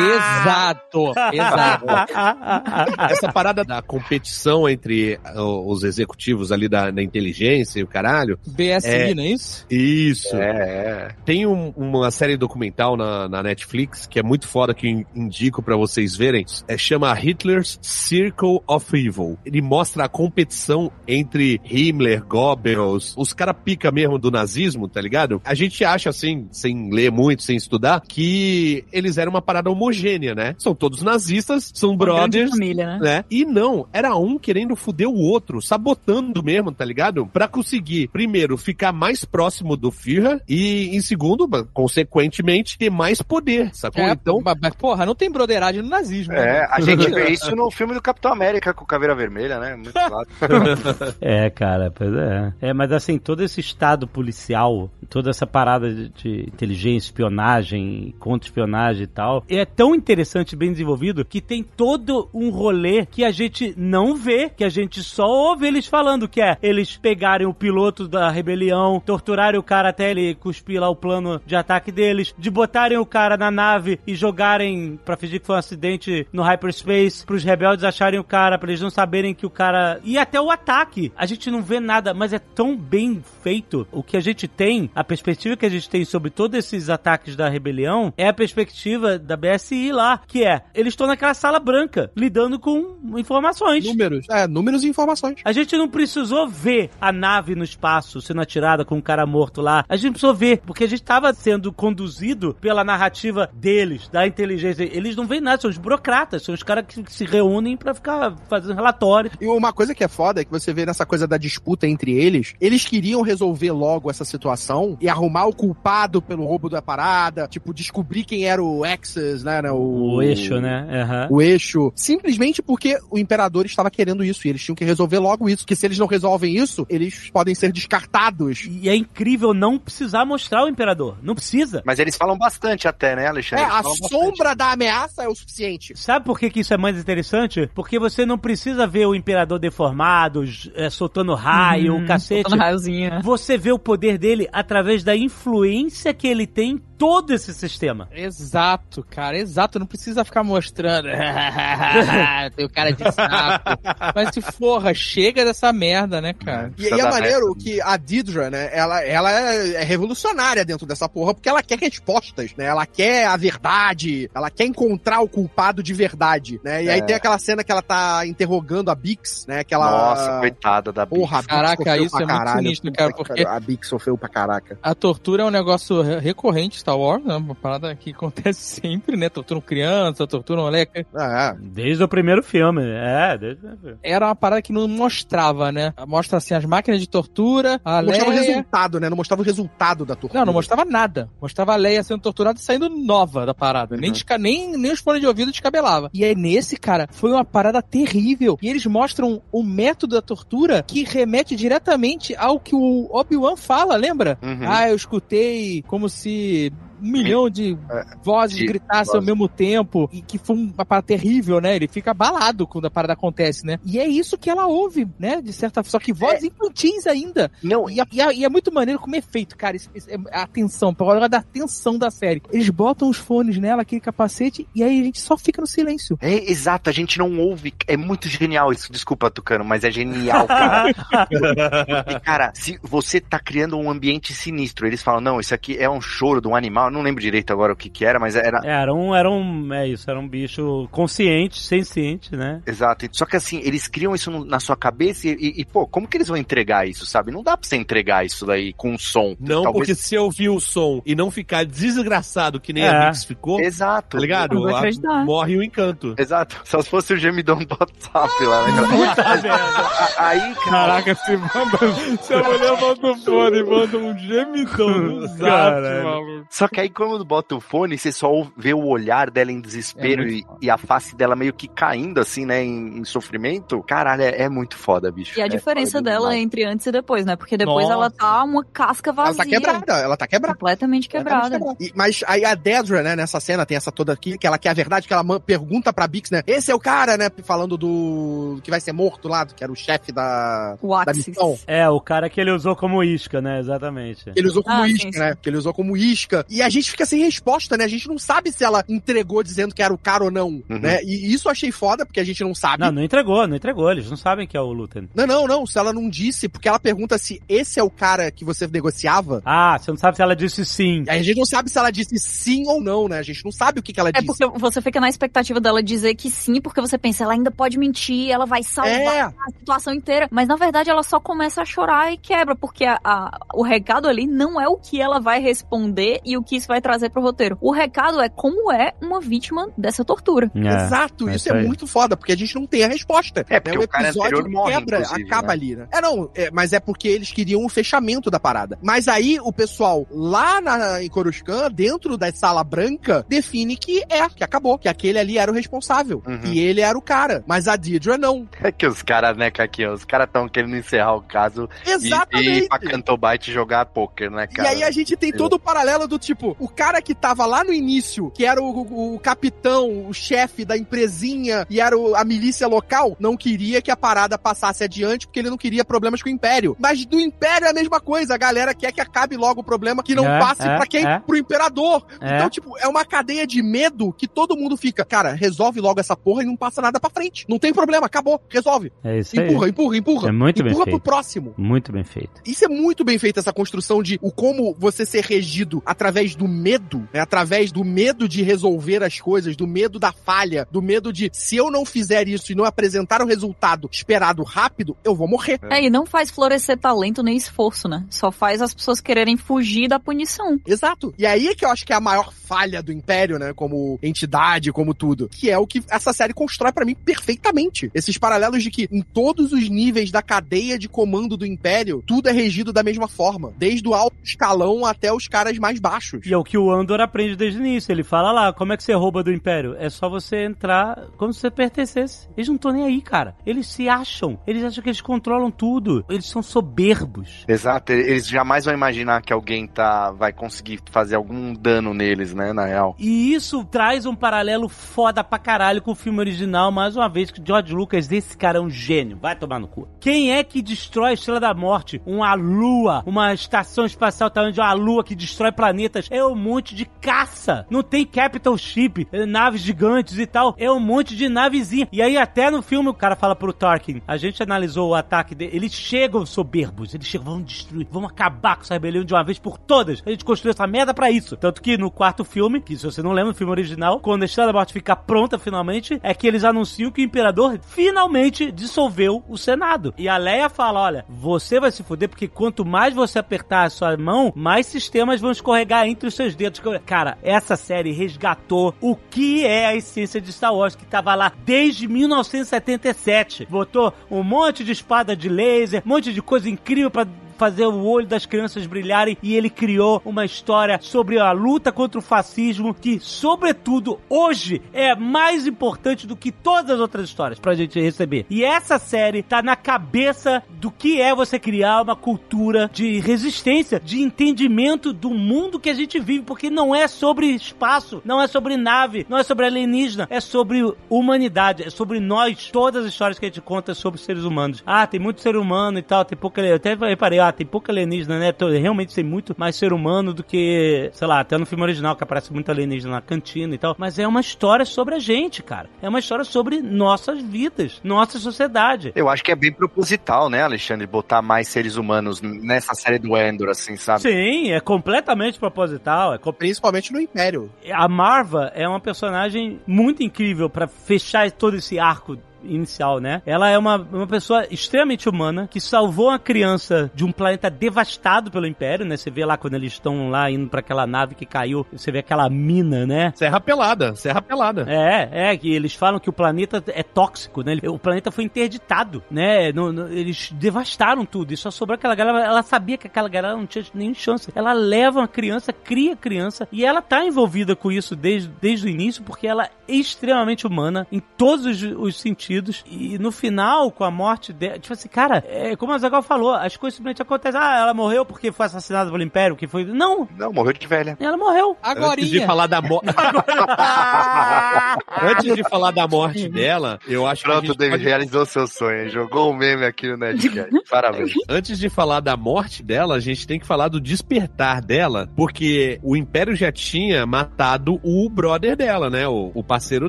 Exato. Exato. Essa parada da competição entre os executivos ali da, da inteligência e o caralho. BSI, É. não é isso? Isso. É, é. Tem um- uma série documental na, na Netflix que é muito foda, que in- indico pra vocês verem. É, chama Hitler's Circle of Evil. Ele mostra a competição entre Himmler, Goebbels, os cara pica mesmo do nazismo, tá ligado? A gente acha assim, sem ler muito, sem estudar, que eles eram uma parada homogênea, né? São todos nazistas, são brothers, família, né? né? E não, era um querendo foder o outro, sabotando mesmo, tá ligado? Pra conseguir, primeiro, ficar mais próximo do Führer e, em segundo, consequentemente, ter mais poder, sacou? É, então, mas, porra, não tem broderagem no nazismo. né? É, a gente vê isso no filme do Capitão América com Caveira Vermelha, né? Muito claro. É, cara, pois é. É, mas assim, todo esse estado policial, toda essa parada de, de inteligência, espionagem, contra-espionagem e tal, é tão interessante, bem desenvolvido, que tem todo um rolê que a gente não vê, que a gente só ouve eles falando, que é eles pegarem o piloto da rebelião, torturarem o cara até ele cuspir lá o plano de ataque deles, de botarem o cara na nave e jogarem pra fingir que foi um acidente no hyperspace, pros rebeldes acharem o cara, pra eles não saberem que o cara... E até o ataque. A gente não vê nada, mas é tão bem feito. O que a gente tem, a perspectiva que a gente tem sobre todos esses ataques da rebelião, é a perspectiva da BSI lá, que é, eles estão naquela sala branca, lidando com informações. Números. É, números e informações. A gente não precisou ver a nave no espaço sendo atirada com um cara morto lá. A gente precisou ver, porque a gente estava sendo conduzido pela narrativa deles, da inteligência. Eles não veem nada, são os burocratas, são os caras que se reúnem para ficar fazendo relatórios. E uma coisa que é foda é que você vê nessa coisa da disputa entre eles, eles queriam resolver logo essa situação e arrumar o culpado pelo roubo da parada, tipo, descobrir quem era o Exes, né? né, O, o eixo, né? Uhum. O eixo. Simplesmente porque o imperador estava querendo isso e eles tinham que resolver logo isso. Porque se eles não resolvem isso, eles podem ser descartados. E é incrível não precisar mostrar o imperador. Não precisa. Mas eles falam bastante até, né, Alexandre? É, a sombra bastante. da ameaça é o suficiente. Sabe por que, que isso é mais interessante? Porque você não precisa ver o imperador deformado, é, soltando raio, o cacete. Soltando raiozinho. né? Você vê o poder dele através da influência que ele tem em todo esse sistema. Exato, cara, exato. Não precisa ficar mostrando. Tem o cara de saco. Mas se forra, chega dessa merda, né, cara? E, e é maneiro que a Didra, né, ela, ela é, é revolucionária dentro dessa porra, porque ela quer respostas, né? Ela quer a verdade, ela quer encontrar o culpado de verdade, né? E aí É. tem aquela cena que ela tá interrogando a Bix, né? Que ela... Nossa, coitada da Porra, a Bix. Bix Caraca, isso pra é muito caralho, sinistro, puta cara, que porque-. A Bix sofreu pra caraca. A tortura é um negócio re- recorrente em Star Wars, né? Uma parada que acontece sempre, né? Torturam criança, torturam moleque. É, Desde o primeiro filme. É, desde o primeiro filme. Era uma parada que não mostrava, né? Mostra assim as máquinas de tortura, a não mostrava o Leia... resultado, né? Não mostrava o resultado da tortura. Não, não mostrava nada. Mostrava a Leia sendo torturada e saindo nova da parada. Nem, Uhum. desca- nem, nem os fones de ouvido descabelava. E aí, nesse, cara, foi uma parada terrível. E eles mostram o método da tortura que remete diretamente ao que o Obi-Wan fala, lembra? Uhum. Ah, eu escutei como se um milhão de vozes de gritassem ao mesmo tempo e que foi uma parada terrível, né? Ele fica abalado quando a parada acontece, né? E é isso que ela ouve, né? De certa só que vozes infantis ainda. Não, E, e a- e é muito maneiro como é feito, cara. Isso- isso é a atenção, pra hora da atenção da série. Eles botam os fones nela, aquele capacete, e aí a gente só fica no silêncio. É, exato, a gente não ouve. É muito genial isso, desculpa, Tucano, mas é genial, cara. Porque, cara, se você tá criando um ambiente sinistro, eles falam, não, isso aqui é um choro de um animal, eu não lembro direito agora o que que era, mas era. Era um, era um, é isso, era um bicho consciente, senciente, né? Exato. Só que assim, eles criam isso no- na sua cabeça e, e, e, pô, como que eles vão entregar isso, sabe? Não dá pra você entregar isso daí com som. Não, Talvez- porque se eu ouvir o som e não ficar desgraçado que nem É. a Mix ficou, Exato. tá ligado? A- morre o encanto. Exato. Só se fosse o gemidão do WhatsApp lá, né? cara? A- Aí, cara. Caraca, se manda. Se a mulher bota o fone e manda um gemidão no zap, maluco. Só que aí quando bota o fone, você só vê o olhar dela em desespero É e, e a face dela meio que caindo, assim, né, em, em sofrimento. Caralho, é, é muito foda, bicho. E a É diferença dela demais. entre antes e depois, né? Porque depois Nossa. ela tá uma casca Ela vazia. tá quebrada, ela tá quebrada. Completamente quebrada. E- mas aí a Dedra, né, nessa cena, tem essa toda aqui, que ela quer a verdade, que ela pergunta pra Bix, né? Esse é o cara, né? Falando do. que vai ser morto lá, que era o chefe da. O da Axis. missão. É, o cara que ele usou como isca, né? Exatamente. Que ele usou como Ah, sim, isca, sim. né? Que ele usou como isca. E a gente fica sem resposta, né? A gente não sabe se ela entregou dizendo que era o cara ou não, né? E isso eu achei foda, porque a gente não sabe. Não, não entregou, não entregou. Eles não sabem que é o Lutem. Não, não, não. Se ela não disse, porque ela pergunta se esse é o cara que você negociava. Ah, você não sabe se ela disse sim. A gente não sabe se ela disse sim ou não, né? A gente não sabe o que, que ela É disse. porque você fica na expectativa dela dizer que sim, porque você pensa, ela ainda pode mentir, ela vai salvar É. a situação inteira. Mas na verdade ela só começa a chorar e quebra, porque a- a- o recado ali não é o que ela vai responder e o que isso vai trazer pro roteiro. O recado é como é uma vítima dessa tortura. Exato, é isso é aí. muito foda, porque a gente não tem a resposta. É, porque né? o cara anterior morre, quebra, acaba né? ali, né? É, não, é, mas é porque eles queriam o fechamento da parada. Mas aí o pessoal lá na, em Coruscant, dentro da sala branca, define que é, que acabou, que aquele ali era o responsável. Uhum. E ele era o cara. Mas a Deidre não. É que os caras, né, Caquinho, os caras tão querendo encerrar o caso e, e ir Exatamente. pra Cantobite jogar poker, né, E cara? aí a gente tem todo o paralelo do tipo, tipo, o cara que tava lá no início, que era o, o, o capitão, o chefe da empresinha e era o, a milícia local, não queria que a parada passasse adiante porque ele não queria problemas com o Império. Mas do Império é a mesma coisa. A galera quer que acabe logo o problema, que não É, passe é, pra quem? é. Pro Imperador. É. Então, tipo, é uma cadeia de medo que todo mundo fica, cara, resolve logo essa porra e não passa nada pra frente. Não tem problema, acabou, resolve. É isso aí. Empurra, empurra, empurra. É muito bem empurra pro feito. próximo. Muito bem feito. Isso é muito bem feito, essa construção de o como você ser regido através do medo, né? Através do medo de resolver as coisas, do medo da falha, do medo de se eu não fizer isso e não apresentar o resultado esperado rápido, eu vou morrer. É, e não faz florescer talento nem esforço, né? Só faz as pessoas quererem fugir da punição. Exato. E aí é que eu acho que é a maior falha do Império, né? Como entidade, como tudo. Que é o que essa série constrói pra mim perfeitamente. Esses paralelos de que em todos os níveis da cadeia de comando do Império, tudo é regido da mesma forma. Desde o alto escalão até os caras mais baixos. E é o que o Andor aprende desde o início. Ele fala lá, como é que você rouba do Império? É só você entrar como se você pertencesse. Eles não estão nem aí, cara. Eles se acham. Eles acham que eles controlam tudo. Eles são soberbos. Exato, eles jamais vão imaginar que alguém tá, vai conseguir fazer algum dano neles, né, na real. E isso traz um paralelo foda pra caralho com o filme original, mais uma vez, que George Lucas, esse cara é um gênio. Vai tomar no cu. Quem é que destrói a Estrela da Morte? Uma lua, uma estação espacial tamanho de uma lua que destrói planetas. É um monte de caça. Não tem capital ship, eh, naves gigantes e tal. É um monte de navezinha. E aí até no filme o cara fala pro Tarkin, a gente analisou o ataque dele, eles chegam soberbos, eles chegam, vamos destruir, vamos acabar com essa rebelião de uma vez por todas. A gente construiu essa merda pra isso. Tanto que no quarto filme, que se você não lembra, no filme original, quando a Estrela da Morte fica pronta finalmente, é que eles anunciam que o Imperador finalmente dissolveu o Senado. E a Leia fala, olha, você vai se fuder porque quanto mais você apertar a sua mão, mais sistemas vão escorregar entre os seus dedos. Cara, essa série resgatou o que é a essência de Star Wars, que tava lá desde 1977. Botou um monte de espada de laser, um monte de coisa incrível pra fazer o olho das crianças brilharem e ele criou uma história sobre a luta contra o fascismo que, sobretudo, hoje é mais importante do que todas as outras histórias pra gente receber. E essa série tá na cabeça do que é você criar uma cultura de resistência, de entendimento do mundo que a gente vive, porque não é sobre espaço, não é sobre nave, não é sobre alienígena, é sobre humanidade, é sobre nós. Todas as histórias que a gente conta é sobre seres humanos. Ah, tem muito ser humano e tal, tem pouca. Eu até reparei, ah, tem pouco alienígena, né? Tô- Realmente tem muito mais ser humano do que, sei lá, até no filme original que aparece muito alienígena na cantina e tal. Mas é uma história sobre a gente, cara. É uma história sobre nossas vidas, nossa sociedade. Eu acho que é bem proposital, né, Alexandre, botar mais seres humanos nessa série do Endor, assim, sabe? Sim, é completamente proposital. É co- Principalmente no Império. A Marva é uma personagem muito incrível pra fechar todo esse arco inicial, né? Ela é uma, uma pessoa extremamente humana que salvou uma criança de um planeta devastado pelo Império, né? Você vê lá quando eles estão lá indo pra aquela nave que caiu, você vê aquela mina, né? Serra pelada, serra pelada. É, é, que eles falam que o planeta é tóxico, né? O planeta foi interditado, né? No- no- eles devastaram tudo e só sobrou aquela galera. Ela sabia que aquela galera não tinha nenhuma chance. Ela leva uma criança, cria a criança e ela tá envolvida com isso desde, desde o início porque ela é extremamente humana em todos os, os sentidos. E no final, com a morte dela, tipo assim, cara, é como a Zagal falou, as coisas simplesmente acontecem. Ah, ela morreu porque foi assassinada pelo Império, que foi. Não, Não, morreu de velha. ela morreu. Antes de falar da morte. Antes de falar da morte dela, eu acho que. a Pronto, David pode- realizou seu sonho. Jogou o meme aqui no Nerdcast. Parabéns. Antes de falar da morte dela, a gente tem que falar do despertar dela, porque o Império já tinha matado o brother dela, né? O, o parceiro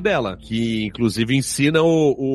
dela, que inclusive ensina o, o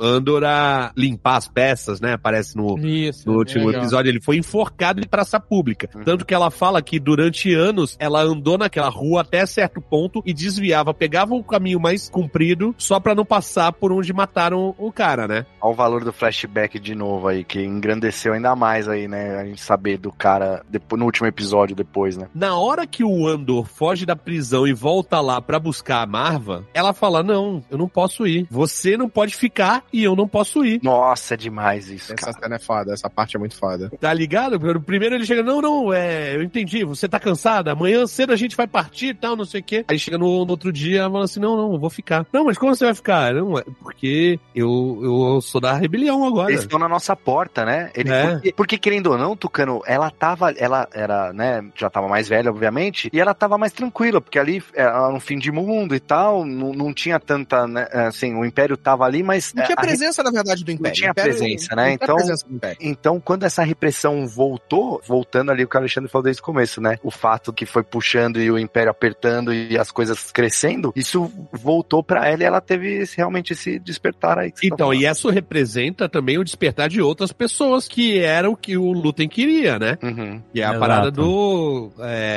Andor a limpar as peças, né? Aparece no, Isso. no último legal. episódio, ele foi enforcado em praça pública. Tanto que ela fala que durante anos ela andou naquela rua até certo ponto e desviava, pegava um caminho mais comprido só pra não passar por onde mataram o cara, né? Olha o valor do flashback de novo aí, que engrandeceu ainda mais aí, né? A gente saber do cara depois, no último episódio depois, né? Na hora que o Andor foge da prisão e volta lá pra buscar a Marva, ela fala: Não, eu não posso ir. Você não pode pode ficar e eu não posso ir. Nossa, é demais isso, Essa cara. cena é foda, essa parte é muito foda. Tá ligado? Primeiro ele chega, não, não, é, eu entendi, você tá cansada, amanhã cedo a gente vai partir e tal, não sei o quê. Aí chega no, no outro dia, ela fala assim, não, não, eu vou ficar. Não, mas como você vai ficar? Não, é porque eu, eu sou da rebelião agora. Eles estão na nossa porta, né? Ele, É. porque, porque, querendo ou não, Tucano, ela tava. Ela era, né? Já tava mais velha, obviamente, e ela tava mais tranquila, porque ali era um fim de mundo e tal, não, não tinha tanta, né? Assim, o Império tava ali, mas. Não tinha a- presença, na verdade, do Império. tinha O Império- presença, não né? tinha Então- presença do Império. Então, quando essa repressão voltou, voltando ali o que o Alexandre falou desde o começo, né? O fato que foi puxando e o Império apertando e as coisas crescendo, isso voltou pra ela e ela teve realmente esse despertar aí. tá Então, falando. e isso representa também o despertar de outras pessoas que era o que o Lutem queria, né? Uhum. E é a Exato. parada do.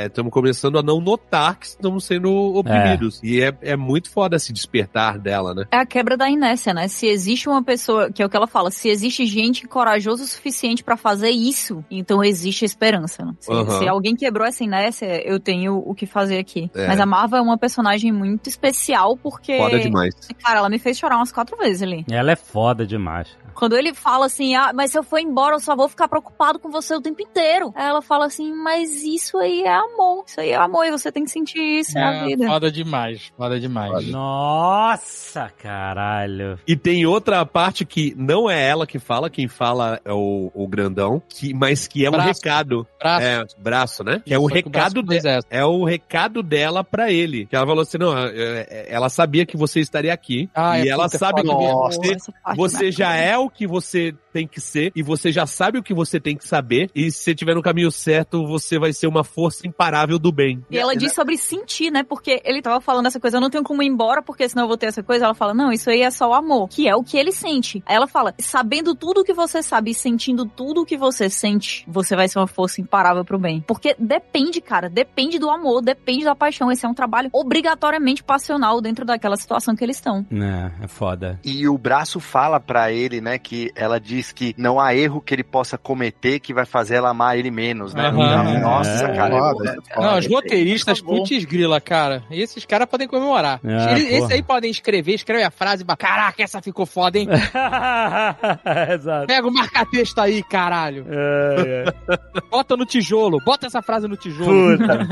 Estamos começando a não notar que estamos sendo oprimidos. E é, é muito foda esse despertar dela, né? É a quebra da inércia, né? Se existe uma pessoa, que é o que ela fala, se existe gente corajosa o suficiente pra fazer isso, então existe esperança. né? Se, Aham. se alguém quebrou essa inércia, eu tenho o que fazer aqui. É. Mas a Marvel é uma personagem muito especial porque. Foda demais. Cara, ela me fez chorar umas quatro vezes ali. Ela é foda demais. Quando ele fala assim, ah, mas se eu for embora, eu só vou ficar preocupado com você o tempo inteiro. Aí ela fala assim, mas isso aí é amor. Isso aí é amor e você tem que sentir isso na É, vida. foda demais, foda demais. Nossa, caralho. E tem outra parte que não é ela que fala, quem fala é o, o grandão, que, mas que é um Braço. recado. Braço. É, braço, né? Que é Só o que o braço recado do dela. É o recado dela pra ele. Que ela falou assim: não, é, é, ela sabia que você estaria aqui. Ah, e é, ela puta, é sabe foda que você, Essa parte você já é o que você tem que ser. E você já sabe o que você tem que saber. E se você estiver no caminho certo, você vai ser uma força imparável do bem. E ela diz sobre sentir, né? Porque ele tava falando essa coisa, eu não tenho como ir embora, porque senão eu vou ter essa coisa. Ela fala, não, isso aí é só o amor, que é o que ele sente. Aí ela fala, sabendo tudo o que você sabe e sentindo tudo o que você sente, você vai ser uma força imparável pro bem. Porque depende, cara, depende do amor, depende da paixão. Esse é um trabalho obrigatoriamente passional dentro daquela situação que eles estão. É, é foda. E o braço fala pra ele, né, que ela diz que não há erro que ele possa cometer que vai fazer ela amar ele menos, né? Então, Nossa, É, cara. foda, é-. Não, os roteiristas, putz grila, cara. Esses caras podem comemorar. É, Eles- Esses aí podem escrever, escreve a frase, ba- caraca, essa ficou foda, hein? Exato. Pega o marca-texto aí, caralho. É, é. Bota no tijolo, bota essa frase no tijolo. Puta.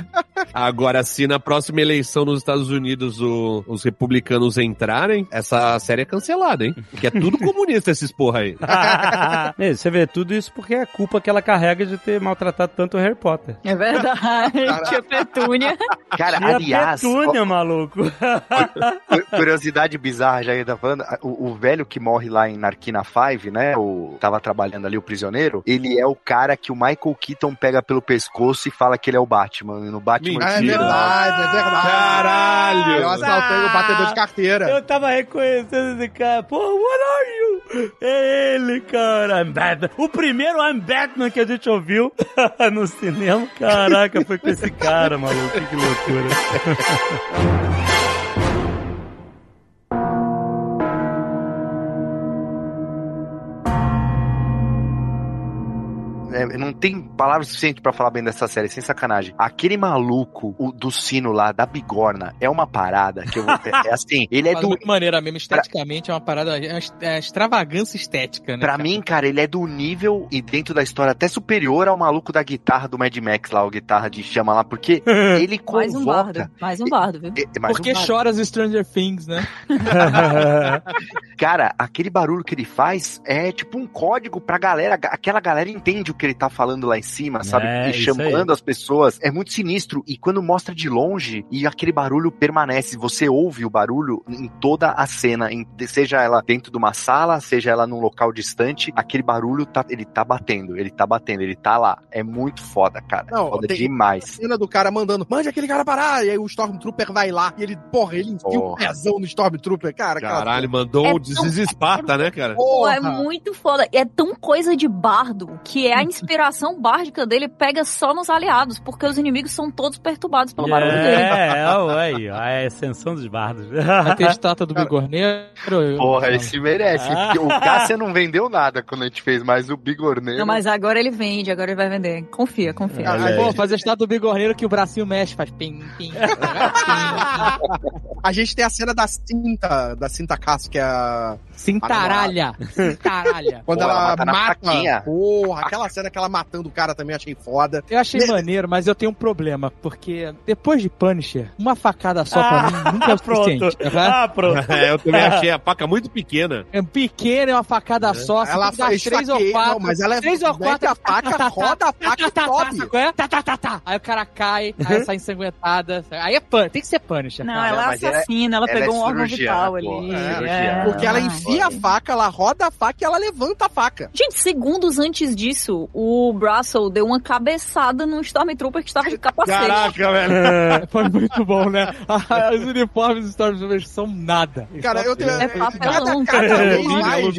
Agora, se na próxima eleição nos Estados Unidos o- os republicanos entrarem, essa série é cancelada, hein? Que é tudo comunista esses porra aí. É, Você vê tudo isso porque é a culpa que ela carrega de ter maltratado tanto o Harry Potter. É verdade. Tia Petúnia. Cara, E a aliás, Petúnia, maluco. Cu- Curiosidade bizarra, já ainda falando. O, o velho que morre lá em Narquina 5, né? O tava trabalhando ali, o prisioneiro. Ele é o cara que o Michael Keaton pega pelo pescoço e fala que ele é o Batman. E No Batman. Ah, é Mentira. verdade, é verdade. Caralho! Eu assaltei o batedor de carteira. Eu tava reconhecendo esse cara. Pô, what are you? É ele, cara. I'm Batman. O primeiro I'm Batman que a gente ouviu no cinema. Caraca, foi com esse cara, maluco. Que loucura. É, não tem palavra suficiente pra falar bem dessa série, sem sacanagem. Aquele maluco o, do sino lá, da bigorna, é uma parada que eu vou. É, é assim, ele é do. muito maneira mesmo, esteticamente é uma parada, é é extravagância estética, né? Pra cara? mim, cara, ele é do nível e dentro da história até superior ao maluco da guitarra do Mad Max lá, o guitarra de chama lá, porque ele Mais um convoca. bardo. Mais um bardo, viu? É, é mais Porque um bardo. choras Stranger Things, né? Cara, aquele barulho que ele faz é tipo um código pra galera. Aquela galera entende o que ele tá falando lá em cima, sabe? É, e chamando as pessoas. É muito sinistro. E quando mostra de longe e aquele barulho permanece, você ouve o barulho em toda a cena, em- seja ela dentro de uma sala, seja ela num local distante, aquele barulho tá, ele tá batendo, ele tá batendo, ele tá lá. É muito foda, cara. Não, foda tem- demais. cena do cara mandando, mande aquele cara parar. E aí o Stormtrooper vai lá e ele, porra, ele enfia o Porra. pezão no Stormtrooper. Cara, Caralho, mandou É o Desis Esparta, né, cara? Pô, é Porra. muito foda. É tão coisa de bardo que é a inspiração bárdica dele pega só nos aliados, porque os inimigos são todos perturbados pelo barulho dele. É, é, ué, a ascensão dos bardos. Vai ter estátua do bigorneiro. Porra, esse merece. Ah. O Cássia não vendeu nada quando a gente fez, mas o Bigorneiro. Não, mas agora ele vende, agora ele vai vender. Confia, confia. Cara, Aí, pô, fazer estátua do bigorneiro que o bracinho mexe, faz pim, pim. A gente tem a cena da cinta, da cinta Cass, que é a. Cintaralha. Cintaralha. Quando Pô, ela ela, mata mata. Porra, aquela cena que ela matando o cara também achei foda. Eu achei Ne- maneiro, mas eu tenho um problema, porque depois de Punisher, uma facada só pra Ah, mim nunca é o suficiente. pronto. tá? Ah, pronto. É, eu também achei a faca muito pequena. É pequeno, é uma facada só. você ela faz três ou esfaqueia, quatro. não, mas ela é três ou quatro. a faca, roda a faca tá, e tá, sobe. Tá, tá, tá, tá. Aí o cara cai, aí sai ensanguentada. Aí é Punisher, tem que ser Punisher. Não, cara. ela é ela é- assassina, ela, ela é pegou um órgão vital ali. É, É. Porque ela Ah. enfia a faca, ela roda a faca e ela levanta a faca. Gente, segundos antes disso, o Brassel deu uma cabeçada no Stormtrooper que estava de capacete. Caraca, velho. É, Foi muito bom, né? Os uniformes dos Stormtroopers são nada. Cara, eu tenho. É papelão, cada, cada cara. vez mais.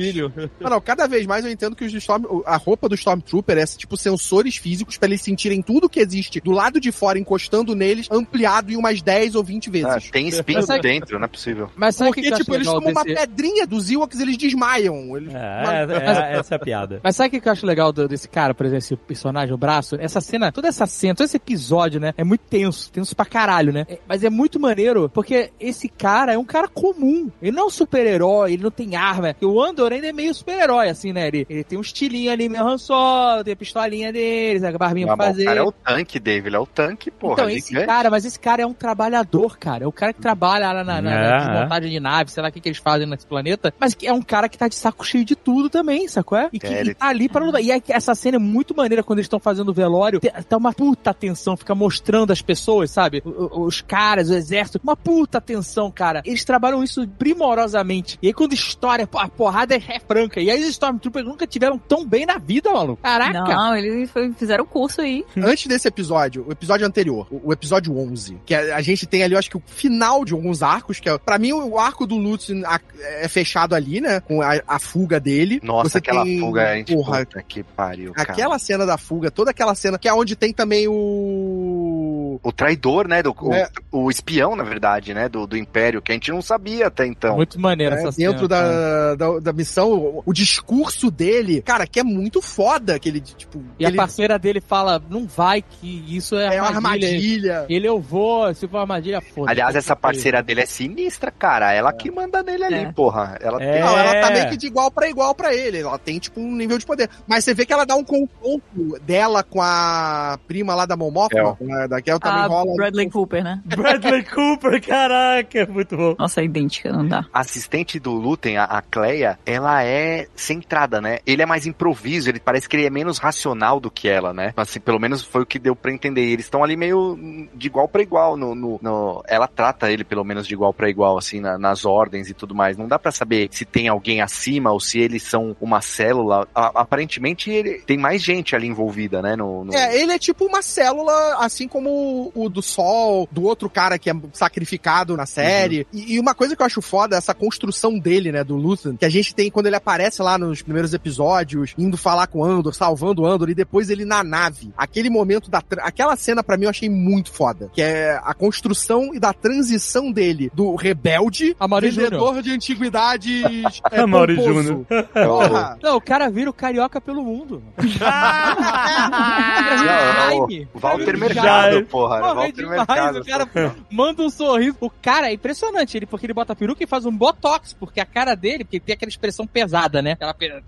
Não, não, cada vez mais eu entendo que os Storm, a roupa do Stormtrooper é tipo sensores físicos pra eles sentirem tudo que existe do lado de fora encostando neles, ampliado em umas 10 ou 20 Ah, vezes. tem espinho sabe- dentro, não é possível. Mas sabe o Porque, que, tipo, eles tomam uma desse... pedrinha dos Ewoks eles desmaiam. Eles, É, é, é, essa é a piada. Mas sabe o que eu acho legal do- desse cara, por exemplo, esse personagem, o braço? Essa cena, toda essa cena, todo esse episódio, né? É muito tenso, tenso pra caralho, né? É- mas é muito maneiro, porque esse cara é um cara comum. Ele não é um super-herói, ele não tem arma. E o Andor ainda é meio super-herói, assim, né? Ele, ele tem um estilinho ali, meio Han Solo, tem a pistolinha dele, a barbinha pra fazer. o cara é o tanque, Dave. Ele é o tanque, porra. então, esse gigante. cara, mas esse cara é um trabalhador, cara. É o cara que trabalha lá na, na, É, na desmontagem de nave, sei lá o que, que eles fazem nesse planeta. Mas é um cara que tá de saco cheio de tudo também, sacou? É? E que É, e ele- tá ali pra lutar. E aí, essa cena é muito maneira quando eles estão fazendo o velório. Tá uma puta atenção, fica mostrando as pessoas, sabe? Os caras, o exército. Uma puta atenção, cara. Eles trabalham isso primorosamente. E aí, quando pô, a porrada é franca. E aí, os Stormtroopers nunca tiveram tão bem na vida, maluco. Caraca! Não, eles foi- fizeram o curso aí. Antes desse episódio, o episódio anterior, o, o episódio 11, que a, a gente tem ali, eu acho que o final de alguns arcos, que é, pra mim o, arco do Lutz é fechado ali, né, com a, a fuga dele. Nossa, Você aquela tem- fuga, a gente. porra, Puta que pariu, cara. aquela cena da fuga, toda aquela cena, que é onde tem também o... O traidor, né? Do, o- É. o, espião, na verdade, né? Do, do Império, que a gente não sabia até então. Muito maneiro é, essa dentro cena. cara. da, da, da missão, o, o discurso dele, cara, que é muito foda, que ele, tipo... E a ele parceira dele fala, não vai, que isso é, é uma armadilha. armadilha. Ele eu vou, se for armadilha, foda. Aliás, essa parceira dele é sinistra, cara. Ela que manda nele ali, É. porra. Ela É. tem. Não, ela tá É. meio que de igual pra igual pra ele. Ela tem, tipo, um nível de poder. Mas você vê que ela dá um confronto dela com a prima lá da Momófila. né, Da Kel também A rola. Ah, Bradley Cooper, né? Bradley Cooper, caraca, muito bom. Nossa, é idêntica, não dá. A assistente do Lutem, a, a Cleia, ela é centrada, né? Ele é mais improviso, ele parece que ele é menos racional do que ela, né? Assim, pelo menos foi o que deu pra entender. Eles estão ali meio de igual pra igual no, no, no- ela trata ele pelo menos de igual pra igual, assim, na- nas ordens e tudo mais. Não dá pra saber se tem alguém acima ou se eles são uma célula. A- aparentemente ele tem mais gente ali envolvida, né? No, no- É, ele é tipo uma célula, assim como o do Sol, do outro cara que é sacrificado na série. E, e uma coisa que eu acho foda é essa construção dele, né, do Luthen, que a gente tem quando ele aparece lá nos primeiros episódios, indo falar com o Andor, salvando o Andor, e depois ele na nave. Aquele momento da. Aquela cena pra mim eu achei muito foda. Que é a construção e da transição dele do rebelde, Amaury vendedor de antiguidades. É, Amaury pomposo. Júnior. Porra! Não, o cara vira o carioca pelo mundo. O Walter. Mercado, porra. Porra, é demais, Mercado. o cara manda um sorriso. O cara é impressionante, ele, porque ele bota a peruca e faz um botox, porque a cara dele, porque tem aquela expressão pesada, né? Aquela pe-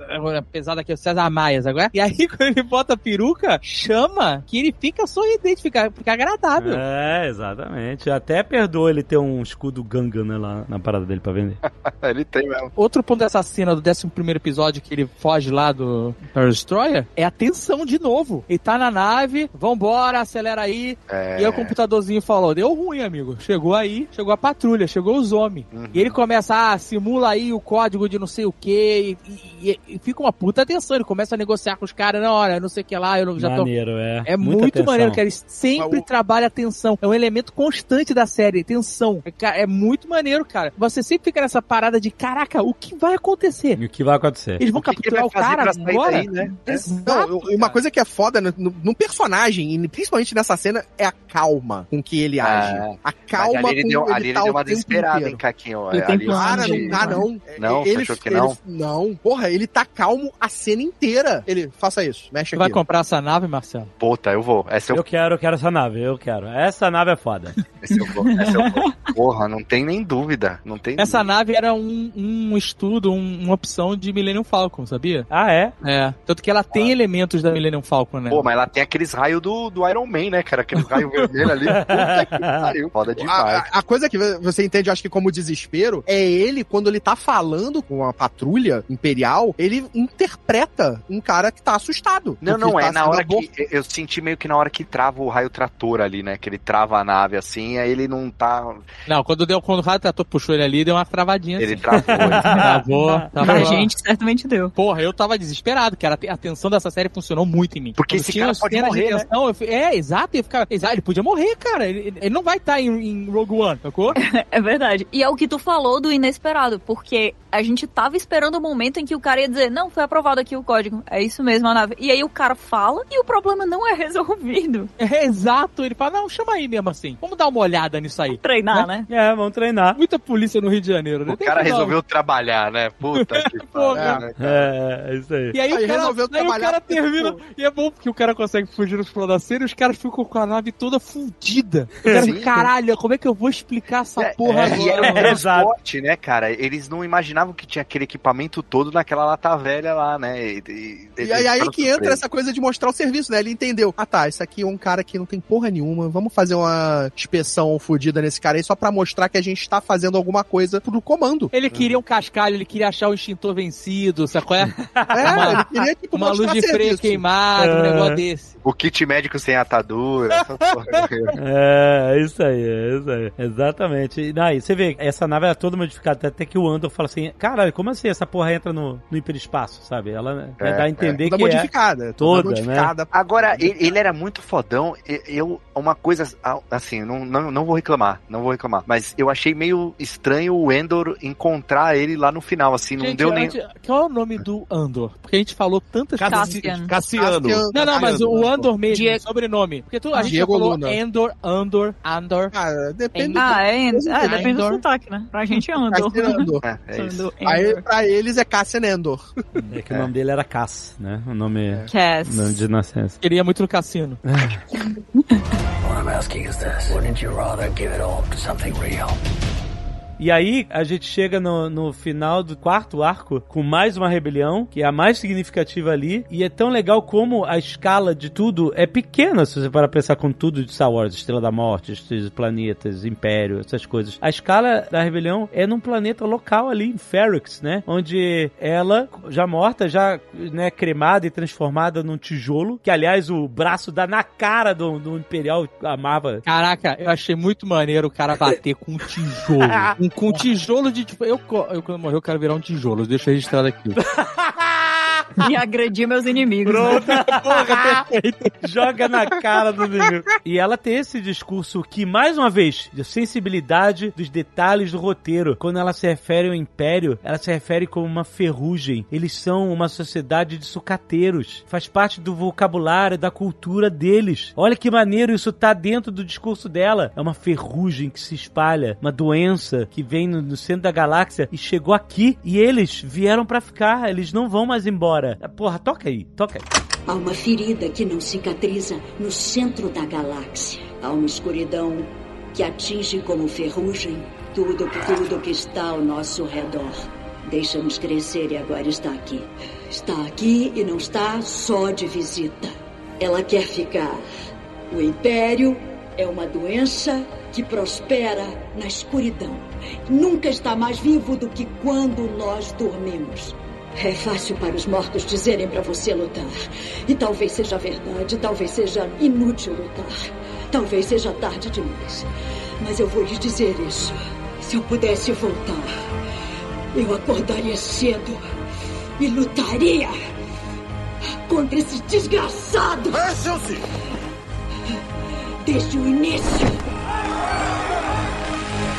pesada que é o César Maias agora. E aí, quando ele bota a peruca, chama que ele fica sorridente, fica, fica agradável. É, exatamente. Até perdoa ele ter um escudo Ganga né, lá na parada dele pra vender. Ele tem mesmo. Outro ponto dessa cena do 11 episódio que ele foge lá do Star Destroyer é a tensão de novo. Ele tá na nave, vambora, acelera aí. É... E aí o computadorzinho falou: deu ruim, amigo. Chegou aí, chegou a patrulha, chegou os homens. Uhum. E ele começa, ah, simula aí o código de não sei o que e, e- e fica uma puta tensão. Ele começa a negociar com os caras, não, olha, não sei o que lá, eu não- já tô. Maneiro, é. É Muita muito atenção. maneiro, que ele sempre o- trabalha a tensão. É um elemento constante da série, tensão. É, é muito maneiro, cara. Você sempre fica nessa parada de, caraca, o que vai acontecer? E o que vai acontecer? Eles vão O que que capturar ele o vai fazer cara agora? daí, né? Não, Exato, eu- uma cara. coisa que é foda no, no- no personagem, e principalmente nessa cena, é a calma com que ele age. Ah, A calma Mas ali ele com deu, ele ali ele tá deu o uma tempo desesperada, inteiro. hein, Caquinho? Ele tem Ali, Cara, de- não tá não. Não, ele, você achou que ele- não? Não. Porra, ele tá calmo a cena inteira. Ele, faça isso, mexe Você vai aqui. comprar essa nave, Marcelo? Puta, eu vou. Essa eu, Eu quero, eu quero essa nave, eu quero. Essa nave é foda. essa eu vou. Essa eu vou. Porra, não tem nem dúvida. Não tem Essa nave era um, um estudo, um- uma opção de Millennium Falcon, sabia? Ah, é? É. Tanto que ela tem elementos da Millennium Falcon, né? Pô, mas ela tem aqueles raios do, do Iron Man, né, cara? Aqueles raios vermelhos ali. Puta que pariu. Foda demais. A, a- coisa que você entende, acho que como desespero, é ele, quando ele tá falando com a patrulha imperial, ele interpreta um cara que tá assustado. Não, não, tá é na hora abor- que. Eu senti meio que na hora que trava o raio trator ali, né? Que ele trava a nave assim, aí ele não tá. Não, quando, deu, quando o raio trator puxou ele ali, deu uma travadinha Ele assim. travou. ele- Travou, travou. Pra gente, certamente deu. Porra, eu tava desesperado, cara. A tensão dessa série funcionou muito em mim. Porque Quando esse cara pode morrer, né? tensão, eu fui- É, exato. Eu ficava, ele podia morrer, cara. Ele, ele não vai estar em, em Rogue One, sacou? É verdade. E é o que tu falou do inesperado, porque a gente tava esperando o momento em que o cara ia dizer, não, foi aprovado aqui o código. É isso mesmo, a nave. E aí o cara fala e o problema não é resolvido. É exato. Ele fala, não, chama aí mesmo assim. Vamos dar uma olhada nisso aí. Treinar, né? É, vamos treinar. Muita polícia no Rio de Janeiro, né? O Tem cara dar- resolveu trabalhar, né? Puta que pariu, né? É, é isso aí. E aí, Aí o cara, resolveu aí o trabalhar cara porque, termina. tipo- E é bom porque o cara consegue fugir no final da cena e os caras ficam com a nave toda fundida. O cara, caralho, como é que eu vou explicar essa É, porra é, e era um agora? Exato. transporte, né, cara? Eles não imaginavam que tinha aquele equipamento todo naquela lata velha lá, né? E, e- E, eles aí, aí que entra essa coisa de mostrar o serviço, né? Ele entendeu. Ah tá, esse aqui é um cara que não tem porra nenhuma. Vamos fazer uma inspeção fodida nesse cara aí só pra mostrar que a gente tá fazendo alguma coisa pro comando. Ele queria um cascalho, ele queria achar o extintor vencido, sacou? É? É, ele queria tipo Uma luz de freio queimada, um É. negócio desse. O kit médico sem atadura, essa porra. É, isso aí, é isso aí. Exatamente. E daí, você vê, essa nave era toda modificada, até que o Andor fala assim, caralho, como assim essa porra entra no, no hiperespaço, sabe? Ela né, É, dá a entender Toda que é... modificada. toda, modificada. Agora, ele, ele era muito fodão. Eu, uma coisa, assim, não, não, não vou reclamar, não vou reclamar. Mas eu achei meio estranho o Endor encontrar ele lá no final, assim, não Gente, deu nem. antes- Qual é o nome do Andor? Porque a gente falou tantas coisas. Cassian. Cassiano. Cassiano. Não, não, mas o Andor mesmo, Diego- sobrenome. Porque tu, a gente já Diego falou Luna. Andor, Andor, Andor. Ah, depende Ah, é, é, É, depende do Endor. sotaque, né? Pra gente é do Andor. Endor. É, é isso. Andor, Aí, Endor. pra eles, é Cassian Endor. É que o nome dele era Cass, né? O nome, Cass. nome de nascença. Queria muito no cassino. What I'm asking is this. Wouldn't you rather give it all to something real? E aí, a gente chega no, no final do quarto arco com mais uma rebelião, que é a mais significativa ali. E é tão legal como a escala de tudo é pequena, se você parar pra pensar com tudo de Star Wars, Estrela da Morte, planetas, Império, essas coisas. A escala da rebelião é num planeta local ali, em Ferrix, né? Onde ela, já morta, já né, cremada e transformada num tijolo, que aliás o braço dá na cara do, do Imperial, amava. Caraca, eu achei muito maneiro o cara bater com um tijolo. Um- com tijolo de tipo. Eu, eu quando morrer, eu quero virar um tijolo. Deixa registrado aqui. E agredir meus inimigos. né? Porra, perfeito. joga na cara do inimigo. E ela tem esse discurso que, mais uma vez, de sensibilidade dos detalhes do roteiro. Quando ela se refere ao Império, ela se refere como uma ferrugem. Eles são uma sociedade de sucateiros. Faz parte do vocabulário, da cultura deles. Olha que maneiro isso tá dentro do discurso dela. É uma ferrugem que se espalha, uma doença que vem no, no centro da galáxia e chegou aqui. E eles vieram pra ficar. Eles não vão mais embora. Porra, toca aí, toca aí. Há uma ferida que não cicatriza no centro da galáxia. Há uma escuridão que atinge como ferrugem tudo, tudo que está ao nosso redor. Deixa-nos crescer e agora está aqui. Está aqui e não está só de visita. Ela quer ficar. O Império é uma doença que prospera na escuridão. Nunca está mais vivo do que quando nós dormimos. É fácil para os mortos dizerem para você lutar. E talvez seja verdade, talvez seja inútil lutar. Talvez seja tarde demais. Mas eu vou lhes dizer isso. Se eu pudesse voltar, eu acordaria cedo e lutaria contra esse desgraçado. Desde o início.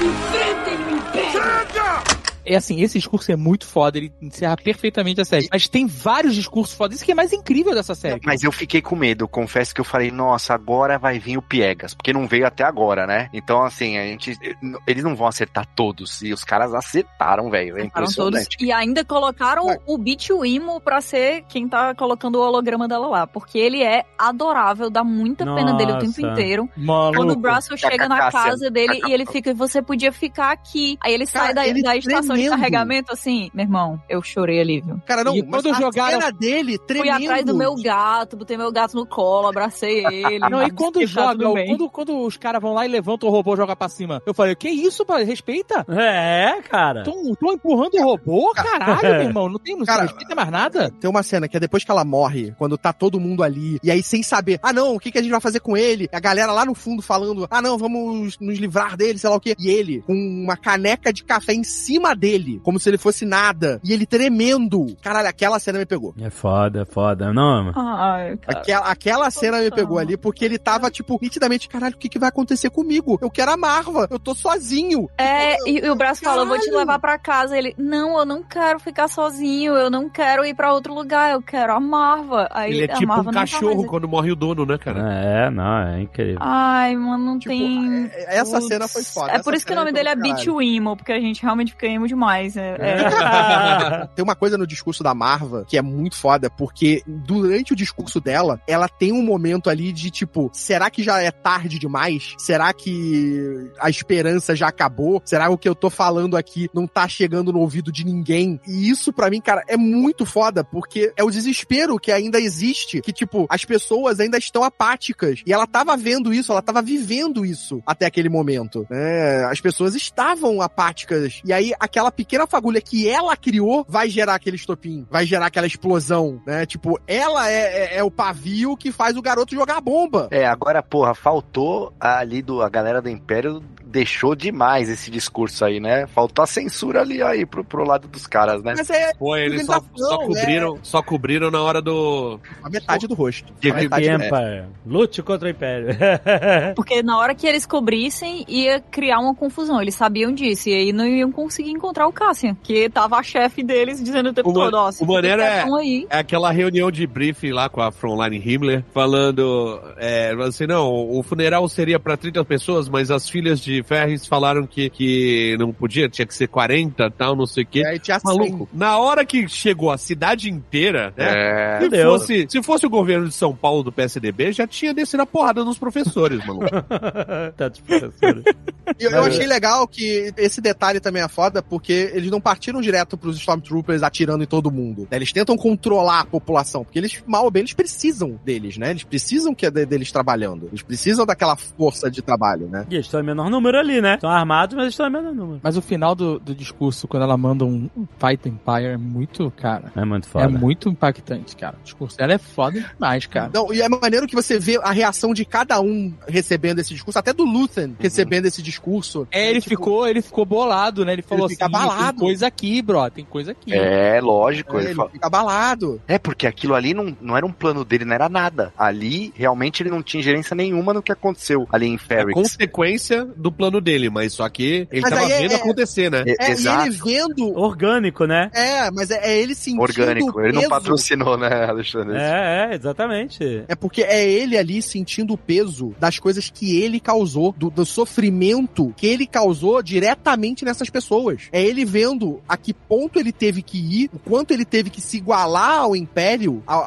Enfrentem o Império! É assim, esse discurso é muito foda, ele encerra perfeitamente a série. Mas tem vários discursos foda. Isso que é mais incrível dessa série. Mas eu fiquei com medo, confesso que eu falei, nossa, agora vai vir o Piegas, porque não veio até agora, né? Então, assim, a gente. Eles não vão acertar todos. E os caras acertaram, velho. É impressionante. todos. E ainda colocaram Vai. o Beat Wimo pra ser quem tá colocando o holograma dela lá. Porque ele é adorável, dá muita pena dele o tempo Nossa. inteiro. Maluco. Quando o Braço chega na casa dele e ele fica, você podia ficar aqui. Aí ele Cara, sai da, ele da estação de tremendo. carregamento assim, meu irmão, eu chorei ali, viu? Cara, não, E mas quando a jogaram- cena dele Fui tremendo. atrás do meu gato, botei meu gato no colo, abracei ele. Não, e quando tá joga, quando, quando os caras vão lá e levantam o robô e jogam pra cima, eu falei, que isso, pai? Respeita? É, cara. Tô, empurrando o robô? Caralho, meu irmão, não tem, não Cara, respeita mais nada? Tem uma cena que é depois que ela morre, quando tá todo mundo ali, e aí sem saber, ah não, o que, que a gente vai fazer com ele? A galera lá no fundo falando, ah não, vamos nos livrar dele, sei lá o quê. E ele, com uma caneca de café em cima dele, como se ele fosse nada. E ele tremendo. Caralho, aquela cena me pegou. É foda, é foda. Não, mano. Ai, cara. Aquela, aquela cena me pegou ali, porque ele tava, tipo, nitidamente, caralho, o que, que vai acontecer comigo? Eu quero a Marva, eu tô sozinho. É, e, e o braço fala, eu vou te Caralho. levar pra casa. Ele, não, eu não quero ficar sozinho, eu não quero ir pra outro lugar, eu quero a Marva. Aí Ele é a tipo Marva um tá cachorro mais- quando morre o dono, né, cara? É, não, é incrível. Ai, mano, não Tipo, tem. é- essa Putz. cena foi foda. É por isso que o nome dele é caralho. Wimo, porque a gente realmente fica emo demais. É, é- Tem uma coisa no discurso da Marva que é muito foda, porque durante o discurso dela, ela tem um momento ali de tipo, será que já é tarde demais? Será que a esperança já acabou? Será que o que eu tô falando aqui não tá chegando no ouvido de ninguém? E isso pra mim, cara, é muito foda, porque é o desespero que ainda existe, que tipo, as pessoas ainda estão apáticas. E ela tava vendo isso, ela tava vivendo isso até aquele momento. né? As pessoas estavam apáticas. E aí, aquela pequena fagulha que ela criou vai gerar aquele estopim, vai gerar aquela explosão, né? Tipo, ela é, é- é o pavio que faz o garoto jogar a bomba. É, agora, porra, faltou ali do a galera do Império deixou demais esse discurso aí, né? Faltou a censura ali aí pro, pro lado dos caras, né? Mas é Pô, eles só, só Organização, cobriram, só cobriram na hora do. a metade do rosto. A metade. Empire. Lute contra o Império. Porque na hora que eles cobrissem, ia criar uma confusão. Eles sabiam disso. E aí não iam conseguir encontrar o Cassian. Que tava a chefe deles dizendo o tempo O todo, ó, o maneiro é-. É aquela reunião de briefing lá com a Frontline Himmler, falando é, assim, não, o funeral seria pra 30 pessoas, mas as filhas de Ferris falaram que, que não podia, tinha que ser 40 tal, não sei o quê. E aí tinha Maluco, na hora que chegou a cidade inteira, né? É. Se fosse, se fosse o governo de São Paulo do PSDB, já tinha descido a porrada nos professores, maluco. Tantos professores. E eu, eu achei legal que esse detalhe também é foda, porque eles não partiram direto pros Stormtroopers atirando em todo mundo. né? Eles tentam controlar a população, porque eles, mal ou bem, eles precisam deles, né? Eles precisam que é de- deles trabalhando. Eles precisam daquela força de trabalho, né? E eles estão em menor número ali, né? Estão armados, mas estão menor número. Mas o final do, do discurso, quando ela manda um Fight Empire, é muito, cara. É muito foda. É muito impactante, cara. O discurso dela é foda demais, cara. Não, e é maneiro que você vê a reação de cada um recebendo esse discurso, até do Luthen recebendo esse discurso. É, ele Tipo, ficou, ele ficou bolado, né? Ele falou fica assim, abalado. tem coisa aqui, bro, tem coisa aqui. É, lógico. é, ele ele fala- fica abalado. É, porque aquilo ali não, não era um plano dele, não era nada. Ali, realmente, ele não tinha ingerência nenhuma no que aconteceu ali em É Ferrix. consequência do plano dele, mas só que ele Mas tava é- vendo é- acontecer, né? É, É, exato. e ele vendo. Orgânico, né? É, mas é, é ele sentindo. Orgânico. Ele não patrocinou, né, Alexandre? É, é, exatamente. É porque é ele ali sentindo o peso das coisas que ele causou, do, do sofrimento que ele causou diretamente nessas pessoas. É ele vendo a que ponto ele teve que ir, o quanto ele teve que se igualar ao Império, a, a-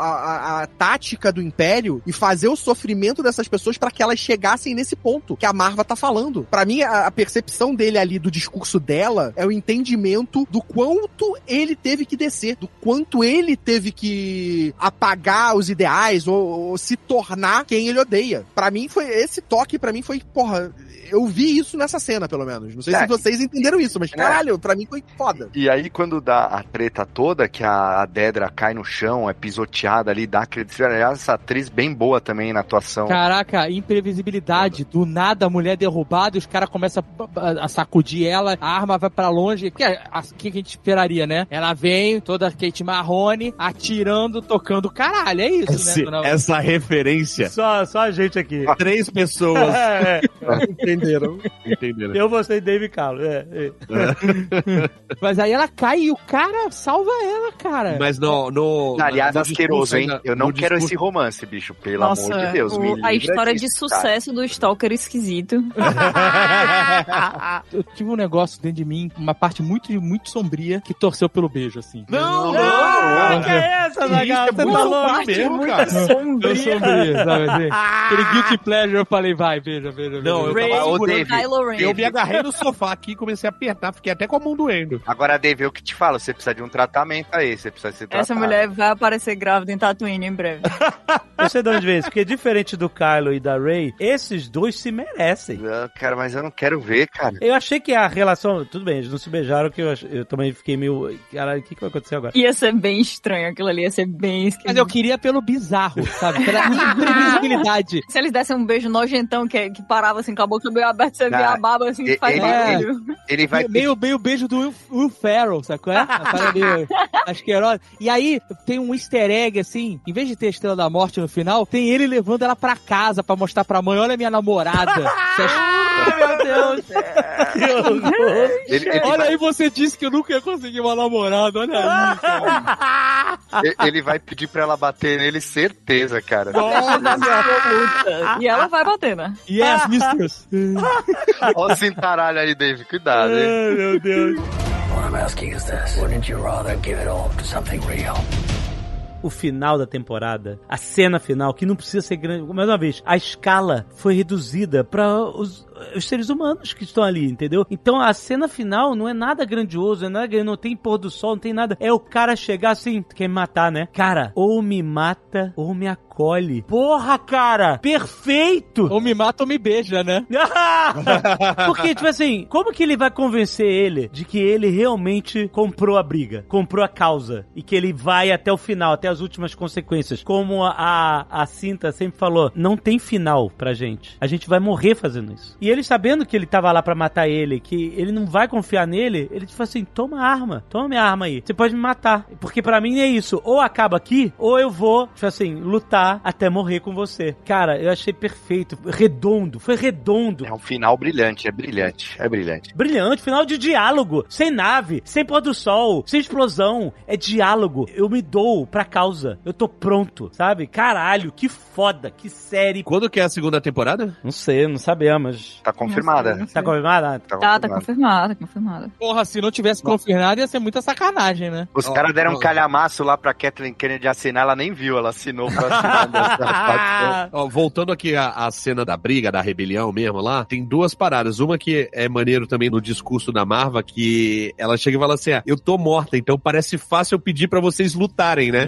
a- a tática do Império e fazer o sofrimento dessas pessoas para que elas chegassem nesse ponto que a Marva tá falando. Pra mim, a, a percepção dele ali do discurso dela é o entendimento do quanto ele teve que descer, do quanto ele teve que apagar os ideais ou, ou se tornar quem ele odeia. Pra mim foi esse toque pra mim foi, porra, eu vi isso nessa cena pelo menos. Não sei É. se vocês entenderam isso, mas É. caralho, pra mim foi foda. E aí, quando dá a treta toda, que a, a Dedra cai no chão, é pisoteada ali, dá acredito. Aliás, essa atriz bem boa também na atuação. Caraca, imprevisibilidade. Do nada a mulher derrubada e os caras começam a, a sacudir ela, a arma vai pra longe. O que, a- que a gente esperaria, né? Ela vem, toda Kate Marrone, atirando, tocando caralho. É isso, Esse- né? dona- essa referência. Só, só a gente aqui. Três pessoas É, é. Entenderam. Entenderam? Eu gostei de Dave Carlo. É, é. Mas aí ela cai e o cara salva ela, cara. Mas no. no Aliás, no asqueroso, discurso hein? Eu não quero discurso- esse romance, bicho. Pelo Nossa, amor de Deus. o- a história de cara. sucesso do Stalker esquisito. Eu tive um negócio dentro de mim, uma parte muito, muito sombria, que torceu pelo beijo, assim. Não, não! Ah, que é essa, Zagal? Você tá louco? mesmo, cara. Eu sombrio, sabe assim? Aquele guilty pleasure, eu falei, vai, beija, beija, beija. Não, eu tava Ô, segurando. Dave, Kylo Ren. Eu me agarrei no sofá aqui e comecei a apertar, fiquei até com a mão doendo. Agora, Dave, eu que te falo, você precisa de um tratamento aí, você precisa se tratar. Essa mulher vai aparecer grávida em Tatooine em breve. Eu sei de onde vem isso, porque diferente do Kylo e da Ray, esses dois se merecem. Ah, Cara, mas eu não quero ver, cara. Eu achei que a relação. Tudo bem, eles não se beijaram, que eu, ach- eu também fiquei meio. Caralho, o que, que vai acontecer agora? Ia ser bem estranho aquilo ali, ia ser bem esquisito. Mas eu queria pelo bizarro, sabe? Pela imprevisibilidade. Se eles dessem um beijo nojentão que, que parava assim com a boca meio aberta, você vê Ah, a baba assim que ele- faz ele- barulho. Ele vai. Meio, meio beijo do Will, Will Ferrell, sacou? É? Meio asquerosa. E aí, tem um easter egg, assim, em vez de ter a Estrela da Morte no final, tem ele levando ela pra casa pra mostrar pra mãe, olha minha namorada. Ai, meu Deus! Ele, ele Olha vai, aí, você disse que eu nunca ia conseguir uma namorada, olha aí. cara. ele- ele vai pedir pra ela bater nele, certeza, cara. E ela vai bater, né? Yes, mistress. Olha o cintaralho aí, Dave. Cuidado, hein? Ai, meu Deus. What I'm asking is this. Wouldn't you rather give it all to something real? O final da temporada, a cena final, que não precisa ser grande. Mais uma vez, a escala foi reduzida para os, os seres humanos que estão ali, entendeu? Então a cena final não é nada grandioso, não é nada não tem pôr do sol, não tem nada. É o cara chegar assim, quer me matar, né? Cara, ou me mata ou me acolhe. Porra, cara! Perfeito! Ou me mata ou me beija, né? Porque, tipo assim, como que ele vai convencer ele de que ele realmente comprou a briga, comprou a causa e que ele vai até o final, até as últimas consequências? Como a, a, a Cinta sempre falou, não tem final pra gente. A gente vai morrer fazendo isso. E ele sabendo que ele tava lá pra matar ele, que ele não vai confiar nele, ele tipo assim, toma a arma, toma minha arma aí. Você pode me matar. Porque pra mim é isso, ou acaba aqui, ou eu vou, tipo assim, lutar até morrer com você. Cara, eu achei perfeito, redondo, foi redondo. É um final brilhante, é brilhante, é brilhante. Brilhante, final de diálogo, sem nave, sem pôr do sol, sem explosão, é diálogo. Eu me dou pra causa, eu tô pronto, sabe? Caralho, que foda, que série. Quando que é a segunda temporada? Não sei, não sabemos. Tá confirmada. Não sei, não sei. Tá confirmada? Tá Tá, tá confirmada. confirmada, confirmada. Porra, se não tivesse confirmado, ia ser muita sacanagem, né? Os caras deram um calhamaço lá pra Kathleen Kennedy assinar, ela nem viu, ela assinou pra assinar. Ó, voltando aqui à, à cena da briga, da rebelião mesmo lá, tem duas paradas. Uma que é maneiro também no discurso da Marva, que ela chega e fala assim: ah, eu tô morta, então parece fácil eu pedir pra vocês lutarem, né?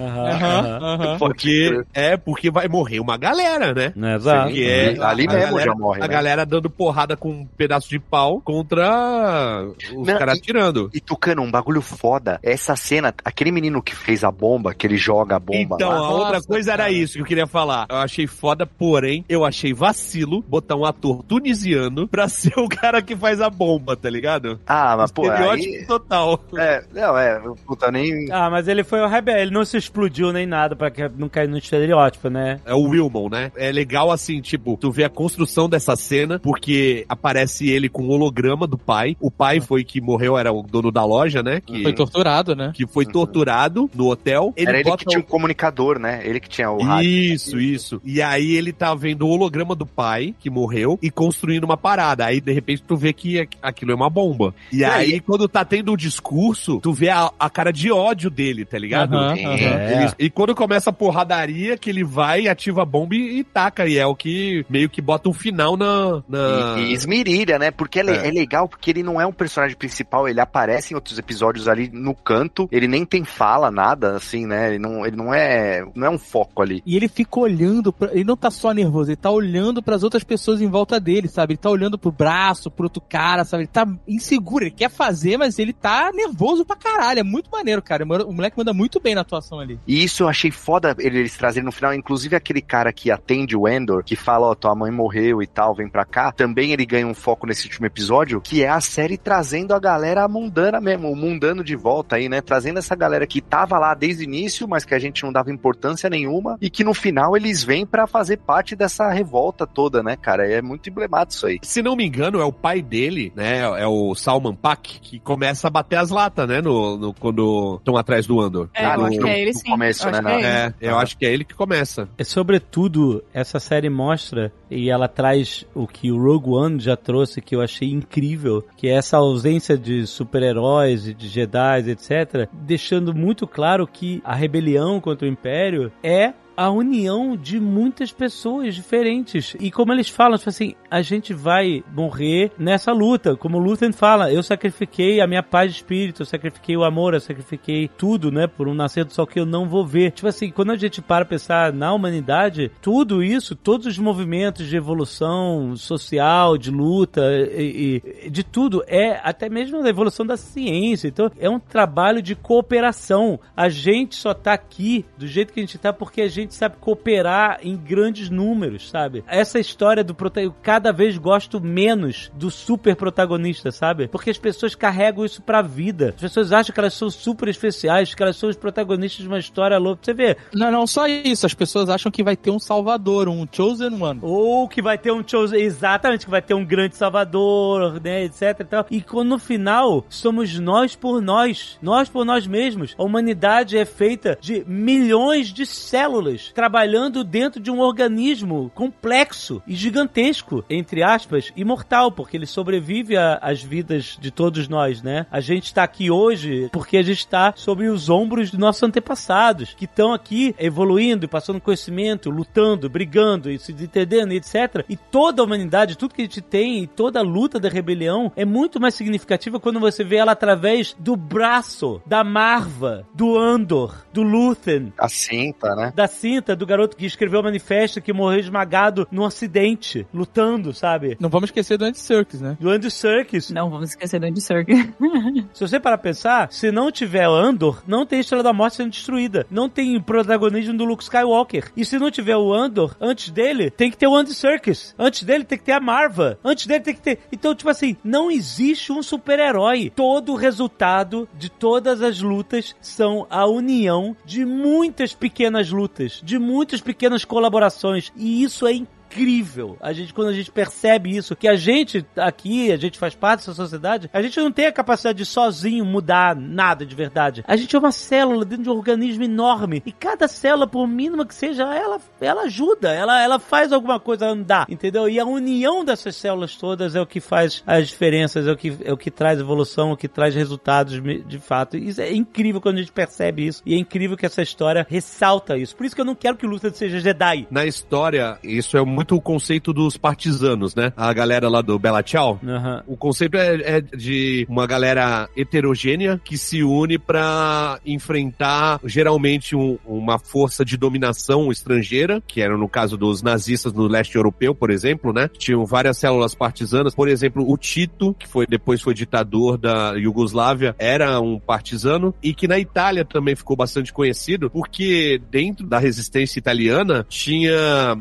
Porque é porque vai morrer uma galera, né? Exato. É Ali mesmo galera, já morre, A né? galera dando porrada com um pedaço de pau contra os Não, caras e- tirando. E Tucano, um bagulho foda. Essa cena, aquele menino que fez a bomba, que ele joga a bomba Então, lá. a outra Nossa, coisa era cara. isso que eu queria falar. Eu achei foda, porém, eu achei vacilo botar um ator tunisiano pra ser o cara que faz a bomba, tá ligado? Ah, mas pô, Estereótipo aí... total. É, não, é, puta, nem... Ah, mas ele foi o rebelde, ele não se explodiu nem nada pra que não cair no estereótipo, né? É o Wilmon, né? É legal assim, tipo, tu vê a construção dessa cena, porque aparece ele com o holograma do pai. O pai foi que morreu, era o dono da loja, né? Que Foi torturado, né? que foi torturado no hotel. Ele Era ele que tinha o- um comunicador, né? Ele que tinha o rádio. Isso, isso. E aí ele tá vendo o holograma do pai, que morreu, e construindo uma parada. Aí, de repente, tu vê que aqu- aquilo é uma bomba. E E aí, aí- quando tá tendo o discurso, tu vê a, a cara de ódio dele, tá ligado? Aham, Sim. aham. Ele- e quando começa a porradaria, que ele vai, ativa a bomba e, e taca. E é o que meio que bota um final na. na... E, e esmerilha, né? Porque é, É. é legal, porque ele não é um personagem principal, ele aparece em outros episódios ali no canto, ele nem tem fala, nada, assim, né? Ele não, ele não é não é um foco ali. E ele fica olhando, pra... ele não tá só nervoso, ele tá olhando pras outras pessoas em volta dele, sabe? Ele tá olhando pro braço, pro outro cara, sabe? Ele tá inseguro, ele quer fazer, mas ele tá nervoso pra caralho. É muito maneiro, cara. O moleque manda muito bem na atuação ali. E isso eu achei foda ele- eles trazerem no final, inclusive aquele cara que atende o Endor, que fala, ó, tua mãe morreu e tal, vem pra cá, também ele ganha um foco nesse último episódio, que é a série trazendo a galera mundana mesmo, o mundano de volta aí, né? Trazendo essa galera que tava lá desde o início, mas que a gente não dava importância nenhuma, e que no final eles vêm para fazer parte dessa revolta toda, né, cara? É muito emblemático isso aí. Se não me engano, é o pai dele, né? É o Salman Pak, que começa a bater as latas, né? No, no quando estão atrás do Andor. É, eu no, acho que é ele sim. começo, Eu acho né, que é ele. É, eu acho que é ele que começa. É, sobretudo, essa série mostra e ela traz o que o Rogue One já trouxe, que eu achei incrível, que é essa ausência de super-heróis e de Jedi, etc., deixando muito claro que a rebelião contra o Império é a união de muitas pessoas diferentes. E como eles falam, tipo assim, a gente vai morrer nessa luta. Como o Luthen fala, eu sacrifiquei a minha paz de espírito, eu sacrifiquei o amor, eu sacrifiquei tudo, né, por um nascer do sol que eu não vou ver. Tipo assim, quando a gente para pensar na humanidade, tudo isso, todos os movimentos de evolução social, de luta e, e de tudo, é até mesmo da evolução da ciência. Então, é um trabalho de cooperação. A gente só tá aqui do jeito que a gente tá porque a gente sabe cooperar em grandes números, sabe? Essa história do protagonista, cada vez gosto menos do super protagonista, sabe? Porque as pessoas carregam isso pra vida. As pessoas acham que elas são super especiais, que elas são os protagonistas de uma história louca. Você vê, Não, não só isso. As pessoas acham que vai ter um salvador, um chosen one. Ou que vai ter um chosen, exatamente, que vai ter um grande salvador, né, etc e tal. E quando no final somos nós por nós, nós por nós mesmos. A humanidade é feita de milhões de células trabalhando dentro de um organismo complexo e gigantesco, entre aspas, imortal, porque ele sobrevive às vidas de todos nós, né? A gente está aqui hoje porque a gente está sobre os ombros dos nossos antepassados, que estão aqui evoluindo, passando conhecimento, lutando, brigando e se entendendo, etc. E toda a humanidade, tudo que a gente tem e toda a luta da rebelião é muito mais significativa quando você vê ela através do braço, da Marva, do Andor, do Luthen, A cinta, né? da cinta do garoto que escreveu o manifesto que morreu esmagado num acidente, lutando, sabe? Não vamos esquecer do Andy Serkis, né? Do Andy Serkis. Não vamos esquecer do Andy Serkis. Se você parar pra pensar, se não tiver Andor, não tem Estrela da Morte sendo destruída. Não tem protagonismo do Luke Skywalker. E se não tiver o Andor, antes dele, tem que ter o Andy Serkis. Antes dele tem que ter a Marva. Antes dele tem que ter... Então, tipo assim, não existe um super-herói. Todo o resultado de todas as lutas são a união de muitas pequenas lutas, de muitas pequenas colaborações. E isso é incrível incrível. A gente, quando a gente percebe isso, que a gente aqui, a gente faz parte dessa sociedade, a gente não tem a capacidade de sozinho mudar nada de verdade. A gente é uma célula dentro de um organismo enorme. E cada célula, por mínima que seja, ela, ela ajuda, ela, ela faz alguma coisa andar, entendeu? E a união dessas células todas é o que faz as diferenças, é o que, é o que traz evolução, é o que traz resultados de fato. Isso é incrível quando a gente percebe isso. E é incrível que essa história ressalta isso. Por isso que eu não quero que o seja Jedi. Na história, isso é muito o conceito dos partisanos, né? A galera lá do Bela Tchau. Aham. O conceito é, é de uma galera heterogênea que se une pra enfrentar geralmente um- uma força de dominação estrangeira, que era no caso dos nazistas no leste europeu, por exemplo, né? Tinham várias células partisanas, por exemplo, o Tito, que foi depois foi ditador da Iugoslávia, era um partisano e que na Itália também ficou bastante conhecido, porque dentro da resistência italiana tinha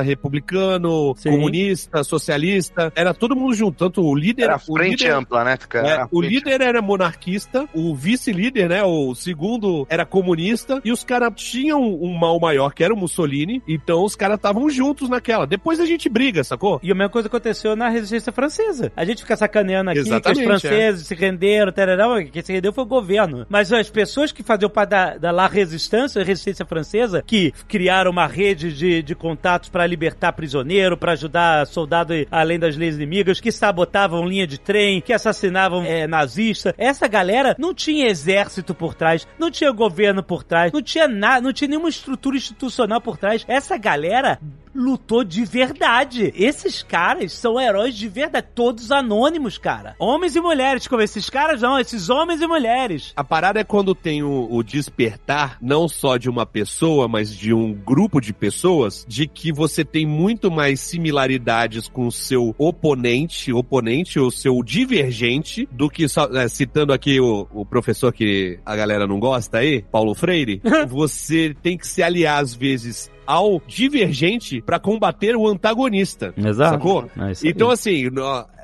republicano, Sim. comunista, socialista, era todo mundo junto, tanto o líder Era o frente líder, ampla, né? Cara? é, o líder era monarquista, o vice-líder, né, o segundo era comunista, e os caras tinham um mal maior, que era o Mussolini, então os caras estavam juntos naquela. Depois a gente briga, sacou? E a mesma coisa aconteceu na resistência francesa. A gente fica sacaneando aqui Exatamente, que os franceses se renderam, tarará, quem se rendeu foi o governo. Mas as pessoas que faziam parte da, da La Resistência, a resistência francesa, que criaram uma rede de, de contatos para libertar prisioneiro, para ajudar soldado além das leis inimigas, que sabotavam linha de trem, que assassinavam é, nazista. Essa galera não tinha exército por trás, não tinha governo por trás, não tinha nada, não tinha nenhuma estrutura institucional por trás. Essa galera lutou de verdade. Esses caras são heróis de verdade, todos anônimos, cara. Homens e mulheres, como esses caras não, esses homens e mulheres. A parada é quando tem o, o despertar, não só de uma pessoa, mas de um grupo de pessoas, de que você tem muito mais similaridades com o seu oponente, oponente ou seu divergente, do que só, é, citando aqui o, o professor que a galera não gosta aí, Paulo Freire, você tem que se aliar às vezes ao divergente pra combater o antagonista. Exato. Sacou? É. Então, assim,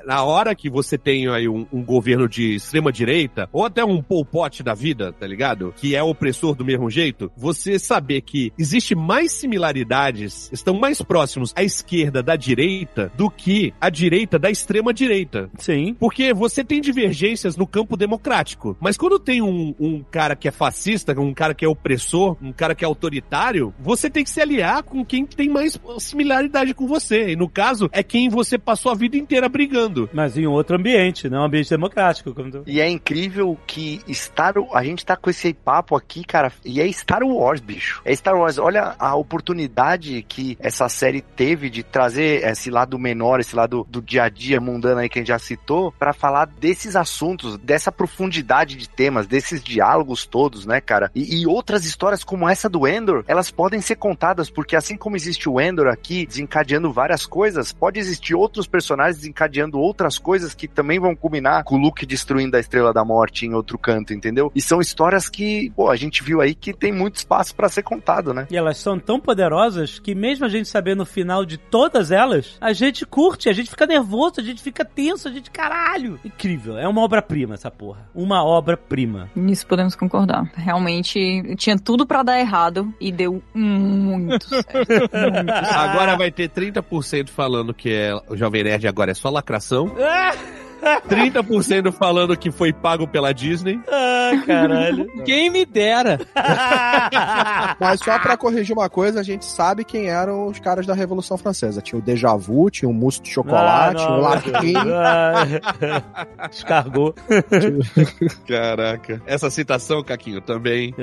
na hora que você tem aí um, um governo de extrema direita, ou até um Pol Pot da vida, tá ligado? Que é opressor do mesmo jeito, você saber que existe mais similaridades, estão mais próximos à esquerda da direita do que a direita da extrema direita. Sim. Porque você tem divergências no campo democrático. Mas quando tem um, um cara que é fascista, um cara que é opressor, um cara que é autoritário, você tem que se aliar com quem tem mais similaridade com você. E no caso, é quem você passou a vida inteira brigando. Mas em outro ambiente, não um ambiente democrático. Tu... E é incrível que Star a gente tá com esse papo aqui, cara, e é Star Wars, bicho. É Star Wars. Olha a oportunidade que essa série teve de trazer esse lado menor, esse lado do dia a dia mundano aí que a gente já citou, pra falar desses assuntos, dessa profundidade de temas, desses diálogos todos, né, cara? E, e outras histórias como essa do Endor, elas podem ser contadas, porque assim como existe o Endor aqui desencadeando várias coisas, pode existir outros personagens desencadeando outras coisas que também vão culminar com o Luke destruindo a Estrela da Morte em outro canto, entendeu? E são histórias que, pô, a gente viu aí que tem muito espaço pra ser contado, né? E elas são tão poderosas que mesmo a gente sabendo o final de todas elas, a gente curte, a gente fica nervoso, a gente fica tenso, a gente, caralho. Incrível. É uma obra-prima essa porra. Uma obra-prima. Nisso podemos concordar. Realmente tinha tudo pra dar errado e deu muito certo. Muito. Agora vai ter 30% falando que é, o Jovem Nerd agora é só lacração coração. Ah! 30% falando que foi pago pela Disney. Ai, caralho. Quem me dera. Mas só pra corrigir uma coisa, a gente sabe quem eram os caras da Revolução Francesa. Tinha o Déjà Vu, tinha o Mousse de Chocolate, Ah, não, o Larquim. Ah, Descargou. Caraca. Essa citação, Caquinho, também.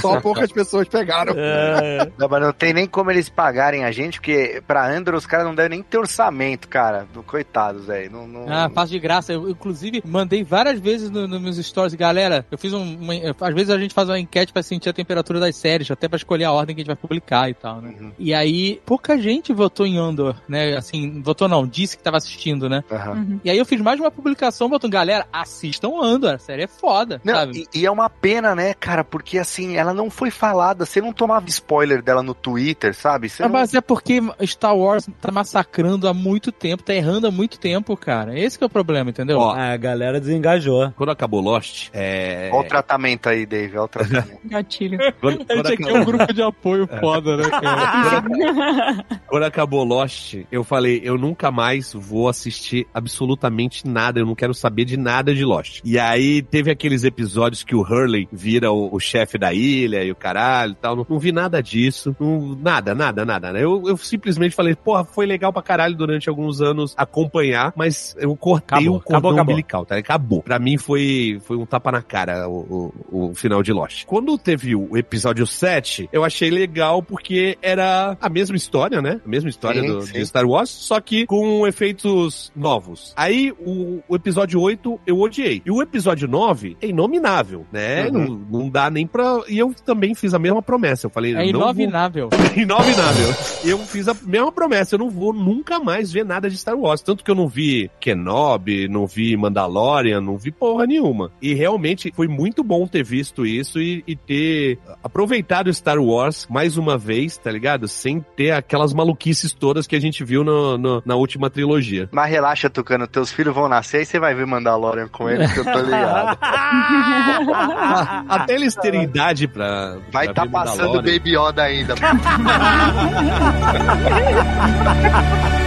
Só poucas pessoas pegaram. É, Não, mas não tem nem como eles pagarem a gente, porque pra Andor os caras não devem nem ter orçamento, cara. Coitados, velho. Não, não... Ah, faço de graça. Eu, inclusive, mandei várias vezes nos no meus stories. Galera, eu fiz um, uma. Às vezes a gente faz uma enquete pra sentir a temperatura das séries, até pra escolher a ordem que a gente vai publicar e tal, né? Uhum. E aí, pouca gente votou em Andor, né? Assim, votou não, disse que tava assistindo, né? Uhum. E aí eu fiz mais uma publicação botando, galera, assistam Andor, a série é foda, Não, sabe? e, e é uma pena, né, cara? Porque assim, ela não foi falada. Você não tomava spoiler dela no Twitter, sabe? Você Ah, não... Mas é porque Star Wars tá massacrando há muito tempo, tá errando há muito tempo, cara. Esse que é o problema, entendeu? Ó, a galera desengajou. Quando acabou Lost, é. Olha o tratamento aí, Dave. Olha o tratamento. Gatilho. Quando, a quando gente aqui é acabou- um grupo de apoio foda, né, cara? Quando acabou Lost, eu falei, eu nunca mais vou assistir absolutamente nada, eu não quero saber de nada de Lost. E aí teve aqueles episódios que o Hurley vira o, o chefe da ilha e o caralho e tal, não, não vi nada disso, não- nada, nada, nada. né? Eu, eu simplesmente falei, porra, foi legal pra caralho durante alguns anos acompanhar, mas eu cortei Acabou, o cordão acabou, acabou. umbilical, tá? Acabou. Pra mim foi, foi um tapa na cara o, o, o final de Lost. Quando teve o episódio 7, eu achei legal porque era a mesma história, né? A mesma história Sim, do, sim. de Star Wars, só que com efeitos novos. Aí o, o episódio 8 eu odiei. E o episódio 9 é inominável, né? Uhum. Não, não dá nem pra. E eu também fiz a mesma promessa. Eu falei, É não vou- inominável. Inominável. Eu fiz a mesma promessa, eu não vou nunca mais ver nada de Star Wars. Tanto que eu não vi Kenobi, não vi Mandalorian, não vi porra nenhuma. E realmente foi muito bom ter visto isso e, e ter aproveitado Star Wars mais uma vez, tá ligado? Sem ter aquelas maluquices todas que a gente viu no- no- na última trilogia. Mas relaxa, Tucano. Teus filhos vão nascer e você vai ver Mandalorian com eles, que eu tô ligado. Até eles terem idade pra. Vai pra tá passando. Baby Yoda ainda.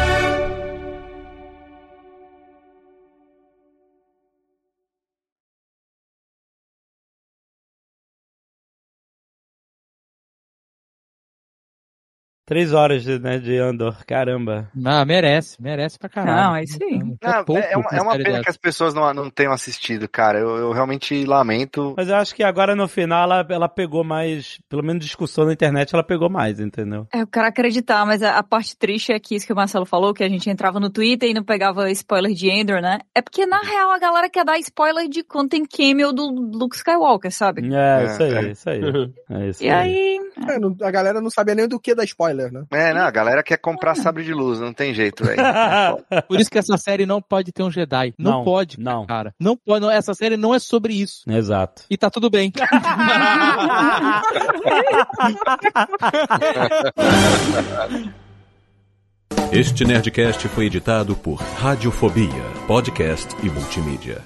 Três horas de, né, de Andor, caramba. Ah, merece, merece pra caralho. Não, é isso aí. Não, pouco é, uma, é uma pena que as pessoas não, não tenham assistido, cara. Eu, eu realmente lamento. Mas eu acho que agora no final ela, ela pegou mais, pelo menos discussão na internet, ela pegou mais, entendeu? É, eu quero acreditar, mas a, a parte triste é que isso que o Marcelo falou, que a gente entrava no Twitter e não pegava spoiler de Endor, né? É porque, na real, a galera quer dar spoiler de quando tem cameo do Luke Skywalker, sabe? É, É, isso aí, é. isso aí. É isso E aí... É, não- a galera não sabia nem do que dar spoiler. Spoiler, né? É, não, a galera quer comprar sabre de luz, não tem jeito, velho. Por isso que essa série não pode ter um Jedi. Não, Não, pode, não. cara. Não pode. não- essa série não é sobre isso. Exato. E tá tudo bem. Este Nerdcast foi editado por Radiofobia, podcast e multimídia.